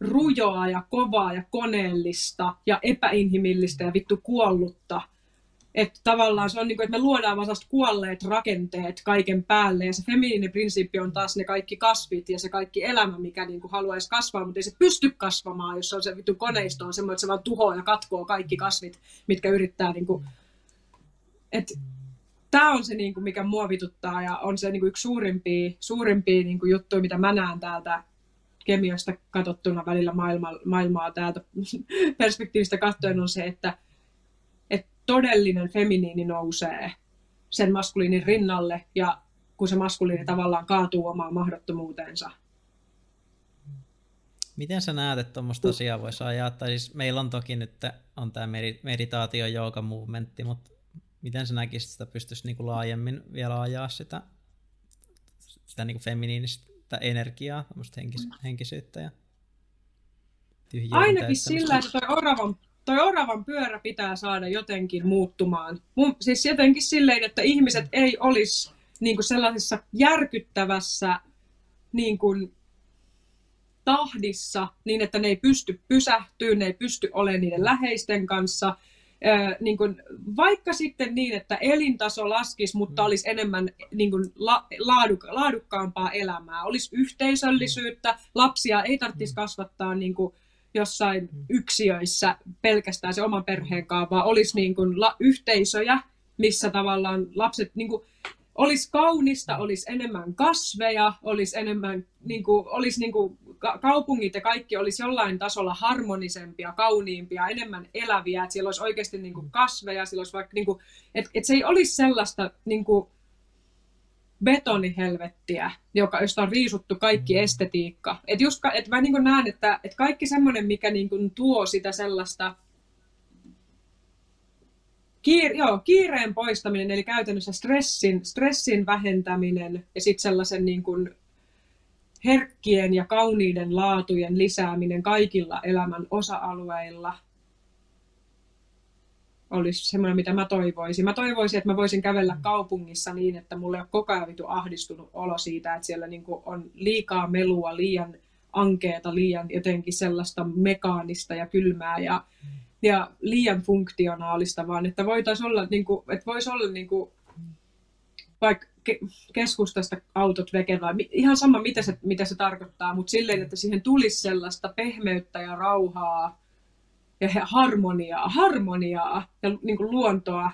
rujoa ja kovaa ja koneellista ja epäinhimillistä ja vittu kuollutta. Että tavallaan se on niin kuin, että me luodaan vaan kuolleet rakenteet kaiken päälle ja se feminiininen prinsiippi on taas ne kaikki kasvit ja se kaikki elämä, mikä niin kuin haluaisi kasvaa, mutta ei se pysty kasvamaan, jos on se vittu koneisto on semmoinen, että se vaan tuhoaa ja katkoo kaikki kasvit, mitkä yrittää niin kuin, että tämä on se, niin kuin, mikä mua vituttaa ja on se niin kuin, yksi suurimpia, suurimpia niin kuin, juttuja, mitä mä näen täältä kemiasta katsottuna välillä maailma, maailmaa täältä perspektiivistä katsoen on se, että, että todellinen feminiini nousee sen maskuliinin rinnalle ja kun se maskuliini tavallaan kaatuu omaan mahdottomuuteensa.
Miten sä näet, että tuommoista asiaa voisi ajaa? Tai siis meillä on toki nyt on tämä meditaatio jooga movementti, mutta miten sä näkisit, että pystyisi niinku laajemmin vielä ajaa sitä, sitä niinku feminiinistä energiaa, tämmöistä henkis- henkisyyttä ja
Ainakin sillä, että toi oravan, toi oravan pyörä pitää saada jotenkin muuttumaan. Mun, siis jotenkin silleen, että ihmiset ei olisi niin kuin sellaisessa järkyttävässä niin kuin, tahdissa niin, että ne ei pysty pysähtyä, ne ei pysty olemaan niiden läheisten kanssa. Niin kuin, vaikka sitten niin, että elintaso laskisi, mutta mm. olisi enemmän niin kuin, la, laaduk, laadukkaampaa elämää. Olisi yhteisöllisyyttä, lapsia ei tarvitsisi mm. kasvattaa niin kuin, jossain yksiöissä pelkästään se oman perheen kanssa, vaan olisi niin kuin, la, yhteisöjä, missä tavallaan lapset... Niin kuin, olisi kaunista, olisi enemmän kasveja, olisi enemmän, niin kuin, olisi niin kuin, kaupungit ja kaikki olisi jollain tasolla harmonisempia, kauniimpia, enemmän eläviä, että siellä olisi oikeasti niin kuin kasveja, siellä olisi vaikka, niin kuin, että, että se ei olisi sellaista niin kuin betonihelvettiä, joka, josta on riisuttu kaikki mm. estetiikka. Että just, että mä niin näen, että, että kaikki semmoinen, mikä niin kuin tuo sitä sellaista Kiir, joo, kiireen poistaminen, eli käytännössä stressin, stressin vähentäminen ja sitten sellaisen niin kuin herkkien ja kauniiden laatujen lisääminen kaikilla elämän osa-alueilla olisi semmoinen, mitä mä toivoisin. Mä toivoisin, että mä voisin kävellä kaupungissa niin, että mulle ei ole koko ajan vitu ahdistunut olo siitä, että siellä niin on liikaa melua, liian ankeeta, liian jotenkin sellaista mekaanista ja kylmää ja, ja liian funktionaalista, vaan että voitaisiin olla, niin kuin, että voisi olla niin kuin, vaikka keskustasta autot vekevää, ihan sama mitä se, mitä se tarkoittaa, mutta silleen, että siihen tulisi sellaista pehmeyttä ja rauhaa ja harmoniaa, harmoniaa ja niin kuin luontoa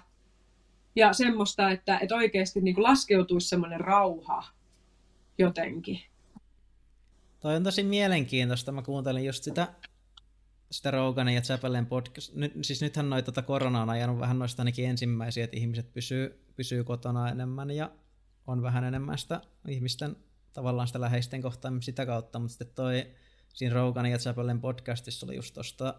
ja semmoista, että, että oikeasti niin kuin laskeutuisi semmoinen rauha jotenkin.
Toi on tosi mielenkiintoista. Mä kuuntelin just sitä, sitä Roganin ja Chappellen podcast. Nyt, siis nythän noita tota korona on ajanut vähän noista ainakin ensimmäisiä, että ihmiset pysyy, pysyy kotona enemmän ja on vähän enemmän sitä ihmisten tavallaan sitä läheisten kohtaamista sitä kautta, mutta sitten toi siinä Roganin ja Chappellen podcastissa oli just tosta,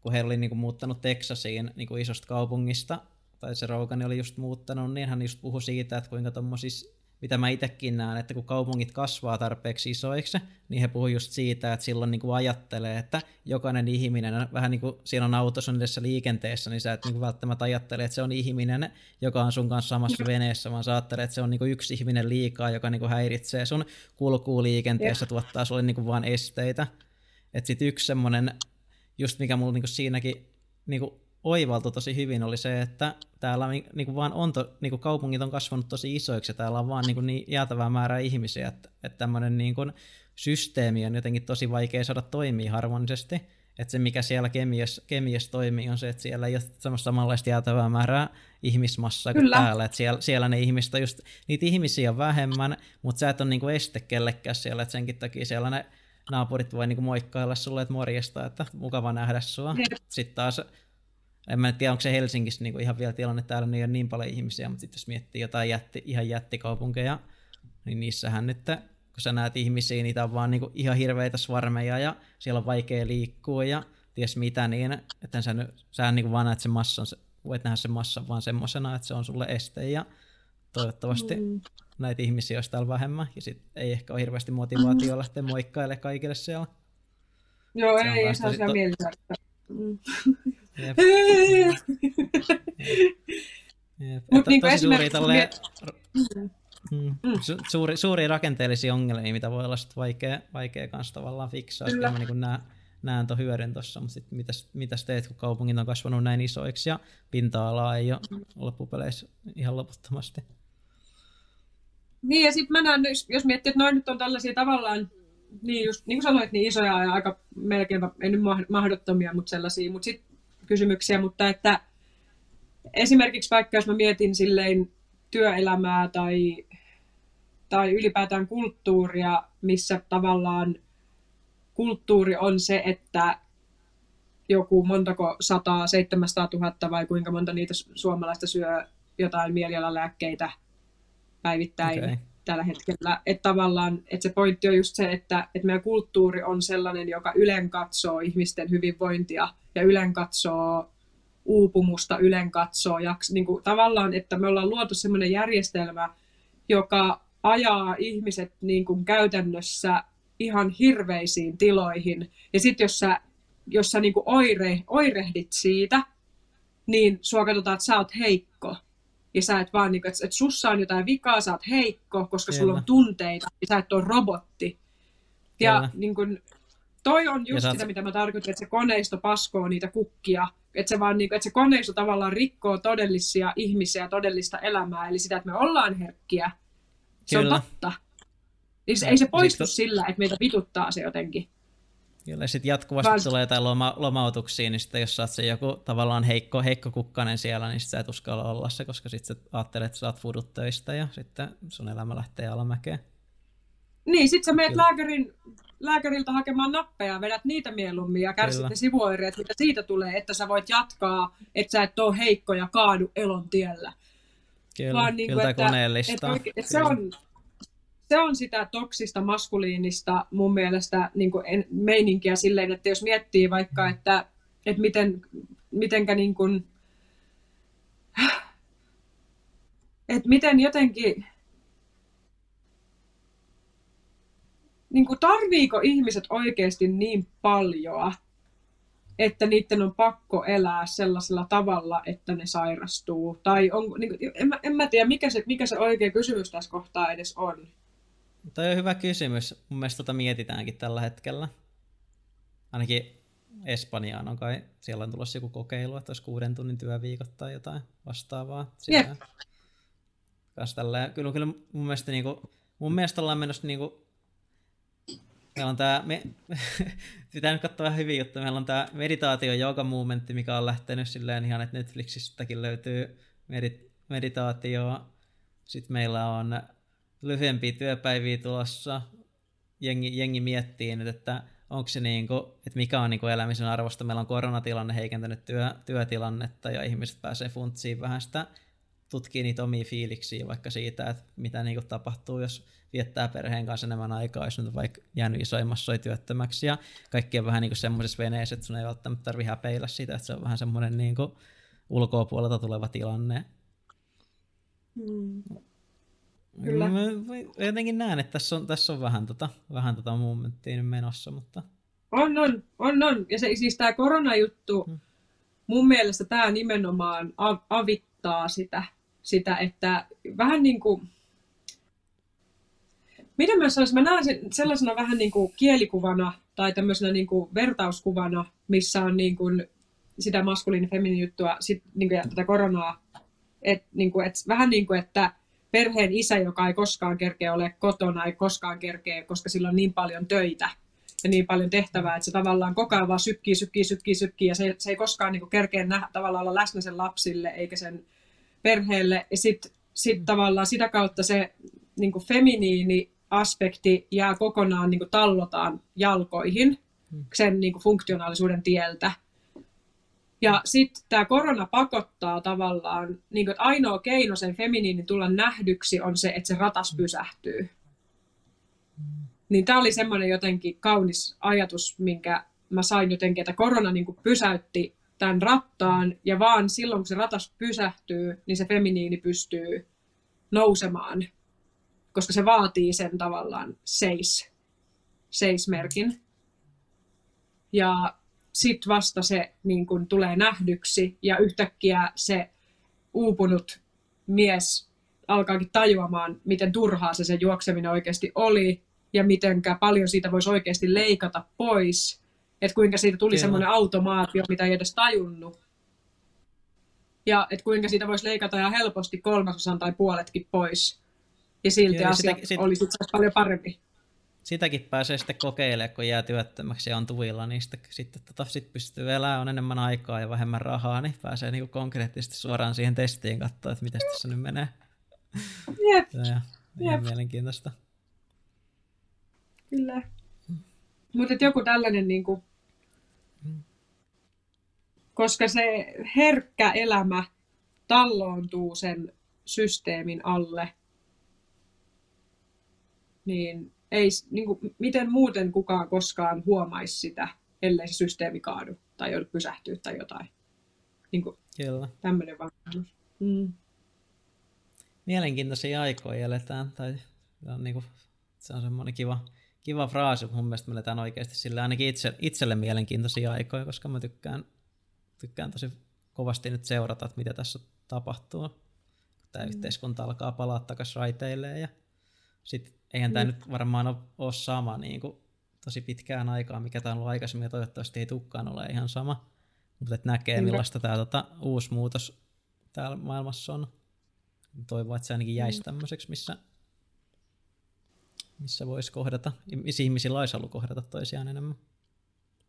kun he oli niinku muuttanut Texasiin niinku isosta kaupungista, tai se Rogan oli just muuttanut, niin hän just puhui siitä, että kuinka tuommoisissa mitä mä itsekin näen, että kun kaupungit kasvaa tarpeeksi isoiksi, niin he puhuvat just siitä, että silloin niin kuin ajattelee, että jokainen ihminen, vähän niin kuin siinä on autossa edessä liikenteessä, niin sä et niin kuin välttämättä ajattele, että se on ihminen, joka on sun kanssa samassa veneessä, vaan sä ajattelet, että se on niin kuin yksi ihminen liikaa, joka niin kuin häiritsee sun kulkuu liikenteessä, tuottaa sulle niin kuin vaan esteitä. Että sitten yksi semmoinen, just mikä mulla niin kuin siinäkin niin kuin oivaltu tosi hyvin oli se, että täällä niin kuin vaan on to, niin kuin kaupungit on kasvanut tosi isoiksi ja täällä on vaan niin, kuin niin jäätävää määrää ihmisiä, että, että tämmöinen niin kuin systeemi on jotenkin tosi vaikea saada toimia harmonisesti. Että se, mikä siellä kemiassa, kemiassa toimii, on se, että siellä ei ole semmoista samanlaista jäätävää määrää ihmismassaa kuin Kyllä. täällä. Että siellä, siellä ne ihmistä just, niitä ihmisiä on vähemmän, mutta sä et ole niinku este kellekään siellä, että senkin takia siellä ne naapurit voi niinku moikkailla sulle, että morjesta, että mukava nähdä sua. Sitten taas en mä tiedä, onko se Helsingissä niin kuin ihan vielä tilanne, täällä ei ole niin paljon ihmisiä, mutta sitten jos miettii jotain jätti, ihan jättikaupunkeja, niin niissähän nyt, kun sä näet ihmisiä, niitä on vaan niin kuin ihan hirveitä svarmeja ja siellä on vaikea liikkua ja ties mitä, niin että sä, sä niin kuin vaan näet sen massan, voit nähdä sen massan vaan semmoisena, että se on sulle este ja toivottavasti mm. näitä ihmisiä olisi täällä vähemmän ja sitten ei ehkä ole hirveästi motivaatio lähteä moikkailemaan kaikille siellä.
Joo, se ei, se on siellä to... Mm.
Jep. Jep. Mut niin tosi suuri tälleen, mm. Mm. Su- suuri, suuria rakenteellisia ongelmia, mitä voi olla sit vaikea, vaikea kanssa tavallaan fiksaa. Kyllä. Mä niin näen, näen tuon hyödyn tuossa, mutta sitten mitäs, mitäs teet, kun kaupungit on kasvanut näin isoiksi ja pinta-alaa ei ole loppupeleissä ihan loputtomasti.
Niin ja sitten mä näen, jos miettii, että noin nyt on tällaisia tavallaan, niin just niin kuin sanoit, niin isoja ja aika melkein, ei nyt mahdottomia, mutta sellaisia, mutta sitten kysymyksiä, mutta että esimerkiksi vaikka jos mä mietin silleen työelämää tai, tai ylipäätään kulttuuria, missä tavallaan kulttuuri on se, että joku montako sataa, 700 000 vai kuinka monta niitä suomalaista syö jotain mielialalääkkeitä päivittäin okay. tällä hetkellä. Että tavallaan, että se pointti on just se, että, että meidän kulttuuri on sellainen, joka ylen katsoo ihmisten hyvinvointia ja ylen katsoo uupumusta, ylen katsoo. Ja niin kuin, tavallaan, että me ollaan luotu sellainen järjestelmä, joka ajaa ihmiset niin kuin käytännössä ihan hirveisiin tiloihin. Ja sitten jos sä, jos sä niin kuin oire, oirehdit siitä, niin sua katsotaan, että sä oot heikko. ja sä et vaan, niin kuin, että, että sussa on jotain vikaa, sä oot heikko, koska
Kyllä.
sulla on tunteita, ja sä et ole robotti. Ja
Kyllä.
niin kuin, toi on just
oot-
sitä, mitä mä tarkoitin, että se koneisto paskoo niitä kukkia, että se, vaan, niin kuin, että se koneisto tavallaan rikkoo todellisia ihmisiä, todellista elämää, eli sitä, että me ollaan herkkiä. Se
Kyllä.
on totta. Niin se, ei se poistu
to-
sillä, että meitä vituttaa se jotenkin.
Kyllä sitten jatkuvasti
Vaan-
tulee jotain loma, lomautuksia, niin sitten jos sä oot se joku tavallaan heikko, heikko kukkanen siellä, niin sit sä et uskalla olla se, koska sitten sä ajattelet, että sä oot fudut töistä ja sitten sun elämä lähtee alamäkeen.
Niin, sit sä meet lääkärin, lääkäriltä hakemaan nappeja, vedät niitä mieluummin ja kärsit
Kyllä.
ne sivuoireet, mitä siitä tulee, että sä voit jatkaa, että sä et ole heikko ja kaadu elon tiellä.
Kyllä,
Vaan niin kuin, että-
koneellista.
Et oikein, et se, on, se on sitä toksista maskuliinista mun mielestä niin kuin en, meininkiä silleen, että jos miettii vaikka, että, että miten, mitenkä niin kuin, että miten jotenkin, niin kuin tarviiko ihmiset oikeasti niin paljon, että niiden on pakko elää sellaisella tavalla, että ne sairastuu? Tai on, niin kuin, en, mä, en mä tiedä, mikä se, mikä se oikea kysymys tässä kohtaa edes on.
Toi on hyvä kysymys. Mun mielestä tota mietitäänkin tällä hetkellä. Ainakin Espanjaan on kai, siellä on tulossa joku kokeilu, että olisi kuuden tunnin työviikot tai jotain vastaavaa. Siellä. Tälleen, kyllä, kyllä mun mielestä, niinku, mun mielestä ollaan menossa niinku, meillä on tää, me, pitää nyt katsoa vähän hyviä juttuja, meillä on tää meditaatio yoga movementti, mikä on lähtenyt silleen ihan, että Netflixistäkin löytyy medit, meditaatioa. Sitten meillä on lyhyempiä työpäiviä tulossa. Jengi, jengi miettii nyt, että onko se niinku, että mikä on niinku elämisen arvosta. Meillä on koronatilanne heikentänyt työ, työtilannetta ja ihmiset pääsee funtsiin vähän sitä, tutkii niitä omia fiiliksiä vaikka siitä, että mitä niinku tapahtuu, jos viettää perheen kanssa enemmän aikaa, jos nyt vaikka jäänyt isoimmassa työttömäksi ja kaikki on vähän niinku semmoisessa veneessä, että sun ei välttämättä tarvi häpeillä sitä, että se on vähän semmoinen niinku ulkopuolelta tuleva tilanne.
Hmm. Kyllä.
Mä mä jotenkin näen, että tässä on, tässä on vähän tota, vähän tota momenttia nyt menossa, mutta
On, on, on, on. Ja se, siis tämä koronajuttu,
Hmm.
mun mielestä tämä nimenomaan av- avittaa sitä, sitä, että vähän niin kuin, miten mä sanoisin, mä näen sen sellaisena vähän niin kuin kielikuvana tai tämmöisenä niin kuin vertauskuvana, missä on niin kuin sitä maskuliini feminiini juttua sit, niin kuin, ja tätä koronaa. Et, niin kuin, et, vähän niin kuin, että perheen isä, joka ei koskaan kerkeä ole kotona, ei koskaan kerkeä, koska sillä on niin paljon töitä ja niin paljon tehtävää, että se tavallaan koko ajan vaan sykkii, sykkii, sykkii, sykkii ja se, se ei koskaan niin kuin kerkeä nähdä, tavallaan olla läsnä sen lapsille eikä sen perheelle. Ja sitten sit tavallaan sitä kautta se niin kuin feminiini aspekti jää kokonaan niin kuin tallotaan jalkoihin sen niin kuin funktionaalisuuden tieltä. Ja sitten tämä korona pakottaa tavallaan, niin kuin, että ainoa keino sen feminiinin tulla nähdyksi on se, että se ratas pysähtyy. Niin tämä oli semmoinen jotenkin kaunis ajatus, minkä mä sain jotenkin, että korona niin kuin pysäytti tämän rattaan, ja vaan silloin, kun se ratas pysähtyy, niin se feminiini pystyy nousemaan, koska se vaatii sen tavallaan seis, seismerkin. Ja sitten vasta se niin kun tulee nähdyksi ja yhtäkkiä se uupunut mies alkaakin tajuamaan, miten turhaa se se juokseminen oikeasti oli ja miten paljon siitä voisi oikeasti leikata pois. Että kuinka siitä tuli
Kyllä.
semmoinen automaatio, mitä ei edes tajunnut. Ja että kuinka siitä voisi leikata ihan helposti kolmasosan tai puoletkin pois. Ja silti
Kyllä,
asiat
sitä- sit-
olisi paljon paremmin.
sitäkin pääsee sitten kokeilemaan, kun jää työttömäksi ja on tuvilla, niin sitten, sitten tota, sit pystyy elämään, on enemmän aikaa ja vähemmän rahaa, niin pääsee niinku konkreettisesti suoraan siihen testiin katsoa, että miten tässä nyt menee.
Jep,
Ja, ja, ihan
Jep.
mielenkiintoista.
Kyllä. Mutta joku tällainen, niin kuin, koska se herkkä elämä talloontuu sen systeemin alle, niin ei, niin kuin, miten muuten kukaan koskaan huomaisi sitä, ellei se systeemi kaadu tai joudu pysähtyä tai jotain. Niin kuin,
Kyllä.
tämmöinen vaan. Mm.
Mielenkiintoisia aikoja eletään, tai se on, niinku, se on semmoinen kiva, kiva fraasi, mutta mun mielestä me eletään oikeasti sillä ainakin itse, itselle mielenkiintoisia aikoja, koska mä tykkään, tykkään tosi kovasti nyt seurata, että mitä tässä tapahtuu. tämä mm. yhteiskunta alkaa palaa takaisin raiteilleen. Ja sit, eihän tämä mm. nyt varmaan ole, sama niin kuin, tosi pitkään aikaa, mikä tämä on ollut aikaisemmin, ja toivottavasti ei tukkaan ole ihan sama. Mutta että näkee, millaista tämä tota, uusi muutos täällä maailmassa on. Toivon, että se ainakin jäisi mm. tämmöiseksi, missä, missä voisi kohdata, missä ihmisillä olisi ollut kohdata toisiaan enemmän.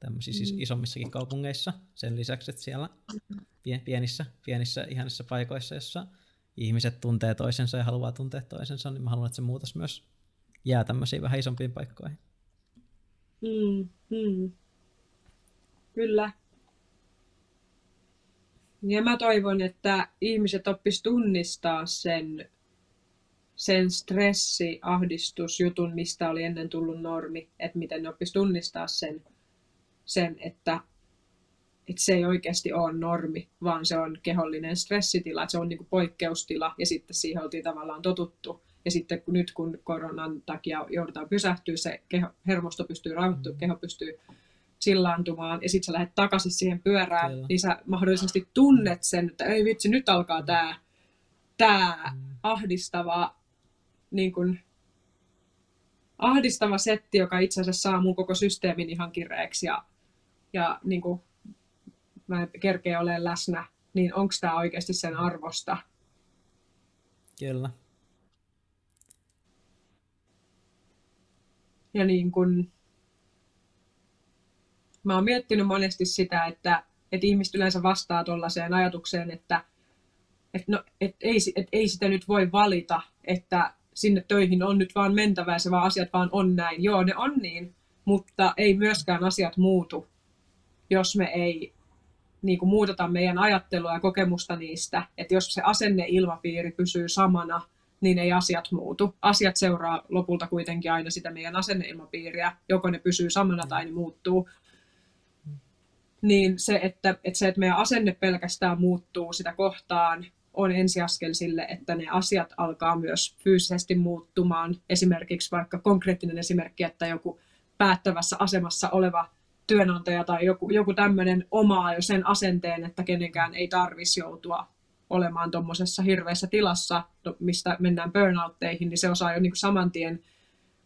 Tämmöisissä siis mm. isommissakin kaupungeissa, sen lisäksi, että siellä pienissä, pienissä ihanissa paikoissa, jossa ihmiset tuntee toisensa ja haluaa tuntea toisensa, niin mä haluan, että se muutos myös jää tämmöisiin vähän isompiin paikkoihin.
Mm, mm. Kyllä. Ja mä toivon, että ihmiset oppis tunnistaa sen, sen stressi, ahdistusjutun, mistä oli ennen tullut normi, että miten ne oppis tunnistaa sen, sen että, että se ei oikeasti ole normi, vaan se on kehollinen stressitila, että se on niin kuin poikkeustila ja sitten siihen oltiin tavallaan totuttu. Ja sitten kun nyt kun koronan takia joudutaan pysähtyä, se keho, hermosto pystyy rauhoittumaan, mm. keho pystyy chillaantumaan ja sitten sä lähdet takaisin siihen pyörään, Kyllä. niin sä mahdollisesti tunnet sen, että ei vitsi, nyt alkaa tämä tää mm. ahdistava, niin kun, ahdistava setti, joka itse asiassa saa mun koko systeemin ihan kireeksi ja, ja niin kun, mä en kerkeä ole läsnä, niin onko tämä oikeasti sen arvosta?
Kyllä.
Ja niin kun, mä oon miettinyt monesti sitä, että, että ihmiset yleensä vastaa tuollaiseen ajatukseen, että, että, no, että, ei, että ei sitä nyt voi valita, että sinne töihin on nyt vaan mentävä ja se vaan asiat vaan on näin. Joo, ne on niin, mutta ei myöskään asiat muutu, jos me ei niin kuin muuteta meidän ajattelua ja kokemusta niistä. Että jos se asenneilmapiiri pysyy samana, niin ei asiat muutu. Asiat seuraa lopulta kuitenkin aina sitä meidän asenneilmapiiriä. Joko ne pysyy samana tai ne muuttuu niin se, että, että se, että meidän asenne pelkästään muuttuu sitä kohtaan, on ensiaskel sille, että ne asiat alkaa myös fyysisesti muuttumaan. Esimerkiksi vaikka konkreettinen esimerkki, että joku päättävässä asemassa oleva työnantaja tai joku, joku tämmöinen omaa jo sen asenteen, että kenenkään ei tarvitsisi joutua olemaan tuommoisessa hirveässä tilassa, mistä mennään burnoutteihin, niin se osaa jo niin kuin saman tien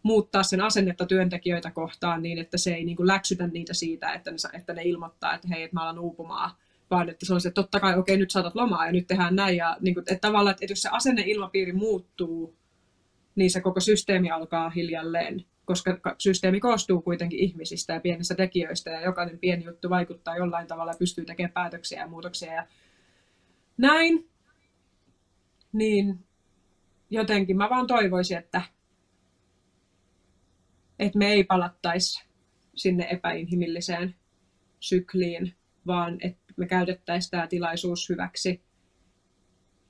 muuttaa sen asennetta työntekijöitä kohtaan niin, että se ei niin kuin läksytä niitä siitä, että ne, että ne ilmoittaa, että hei, että mä alan uupumaan, vaan että se on se, että totta kai, okei, nyt saatat lomaa ja nyt tehdään näin. Ja niin kuin, että tavallaan, että jos se asenneilmapiiri muuttuu, niin se koko systeemi alkaa hiljalleen, koska systeemi koostuu kuitenkin ihmisistä ja pienistä tekijöistä ja jokainen pieni juttu vaikuttaa jollain tavalla ja pystyy tekemään päätöksiä ja muutoksia ja näin. Niin jotenkin mä vaan toivoisin, että että me ei palattaisi sinne epäinhimilliseen sykliin, vaan että me käytettäisiin tämä tilaisuus hyväksi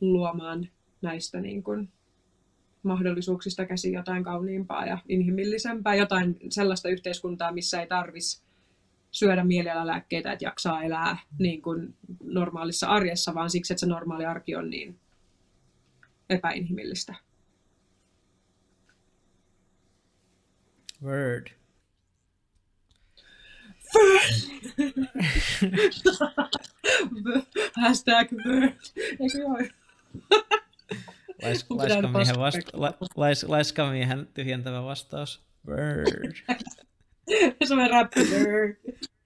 luomaan näistä niin kuin mahdollisuuksista käsi jotain kauniimpaa ja inhimillisempää, jotain sellaista yhteiskuntaa, missä ei tarvitsisi syödä mielialalääkkeitä, että jaksaa elää niin kuin normaalissa arjessa, vaan siksi, että se normaali arki on niin epäinhimillistä.
Word.
Hashtag word. Eikö joo?
Lais, laiskamiehen, vasta, la, lais, laiskamiehen tyhjentävä vastaus. Word.
Se on rappi. Word.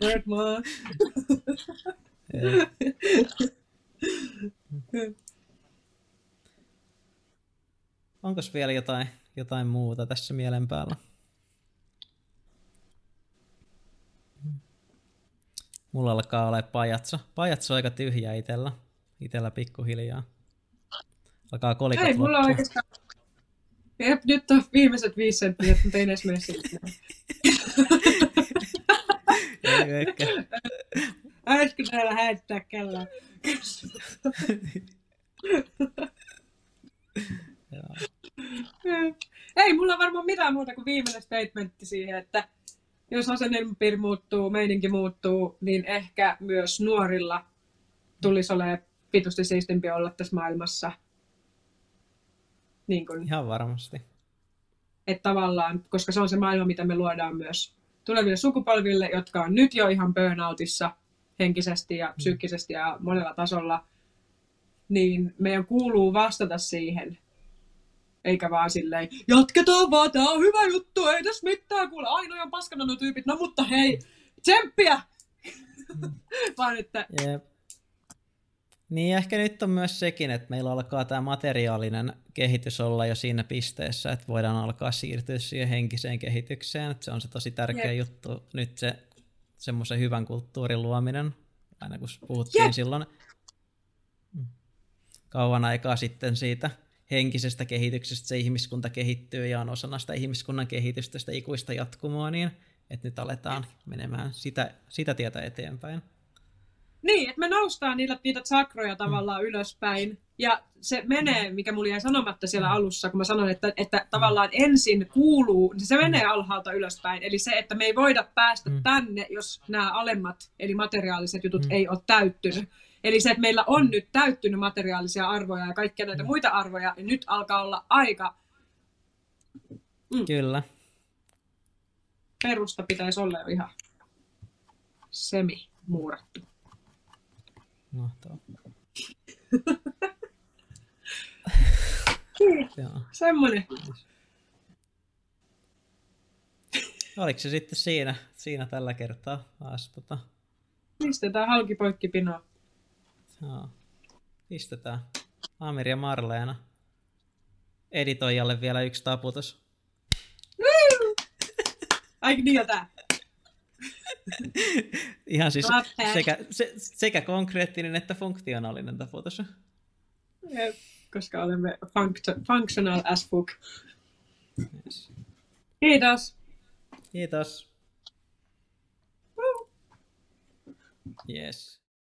Word maa.
Onko vielä jotain, jotain muuta tässä mielen päällä? Mulla alkaa olla pajatso. Pajatso aika tyhjä itellä. Itellä pikkuhiljaa. Alkaa kolikot
Ei, mulla on oikeastaan... Jep, nyt on viimeiset viisi senttiä, mutta ei edes mene
Ei ehkä.
Äiskö täällä häittää kellään? Ei mulla on varmaan mitään muuta kuin viimeinen statementti siihen, että jos asenneilmapiiri muuttuu, meininki muuttuu, niin ehkä myös nuorilla tulisi olemaan pitusti siistimpi olla tässä maailmassa.
Niin kun, Ihan varmasti.
Että tavallaan, koska se on se maailma, mitä me luodaan myös tuleville sukupolville, jotka on nyt jo ihan burnoutissa henkisesti ja mm. psyykkisesti ja monella tasolla, niin meidän kuuluu vastata siihen. Eikä vaan silleen, jatketaan vaan, tää on hyvä juttu, ei tässä mitään, kuule, ainoa on paskana nuo tyypit, no mutta hei, tsemppiä! vaan että
Jep. Niin ehkä nyt on myös sekin, että meillä alkaa tämä materiaalinen kehitys olla jo siinä pisteessä, että voidaan alkaa siirtyä siihen henkiseen kehitykseen. Että se on se tosi tärkeä
Jep.
juttu nyt se semmoisen hyvän kulttuurin luominen, aina kun puhuttiin
Jep.
silloin mm, kauan aikaa sitten siitä henkisestä kehityksestä, se ihmiskunta kehittyy ja on osana sitä ihmiskunnan kehitystä, sitä ikuista jatkumoa, niin että nyt aletaan menemään sitä, sitä tietä eteenpäin.
Niin, että me noustaan niitä, niitä sakroja tavallaan ylöspäin. Ja se menee, mikä mulla jäi sanomatta siellä alussa, kun mä sanoin, että, että tavallaan ensin kuuluu, niin se menee alhaalta ylöspäin. Eli se, että me ei voida päästä
Mm.
tänne, jos nämä alemmat, eli materiaaliset jutut
Mm.
ei ole täyttynyt. Eli se, että meillä on nyt täyttynyt materiaalisia arvoja ja kaikkia näitä muita arvoja, niin nyt alkaa olla aika
Kyllä.
perusta pitäisi olla jo ihan semi muurattu.
Mahtavaa. Joo.
Semmoinen.
Oliko se sitten siinä, siinä tällä kertaa taas tota,
Pistetään halki poikki pinoa.
joo. pistetään Amir ja Marleena editoijalle vielä yksi taputus.
Ai niin jo tää.
Ihan siis sekä, se, sekä konkreettinen että funktionaalinen taputus.
Jep, Koska olemme funct- functional as fuck.
Yes.
Kiitos.
Kiitos. Yes.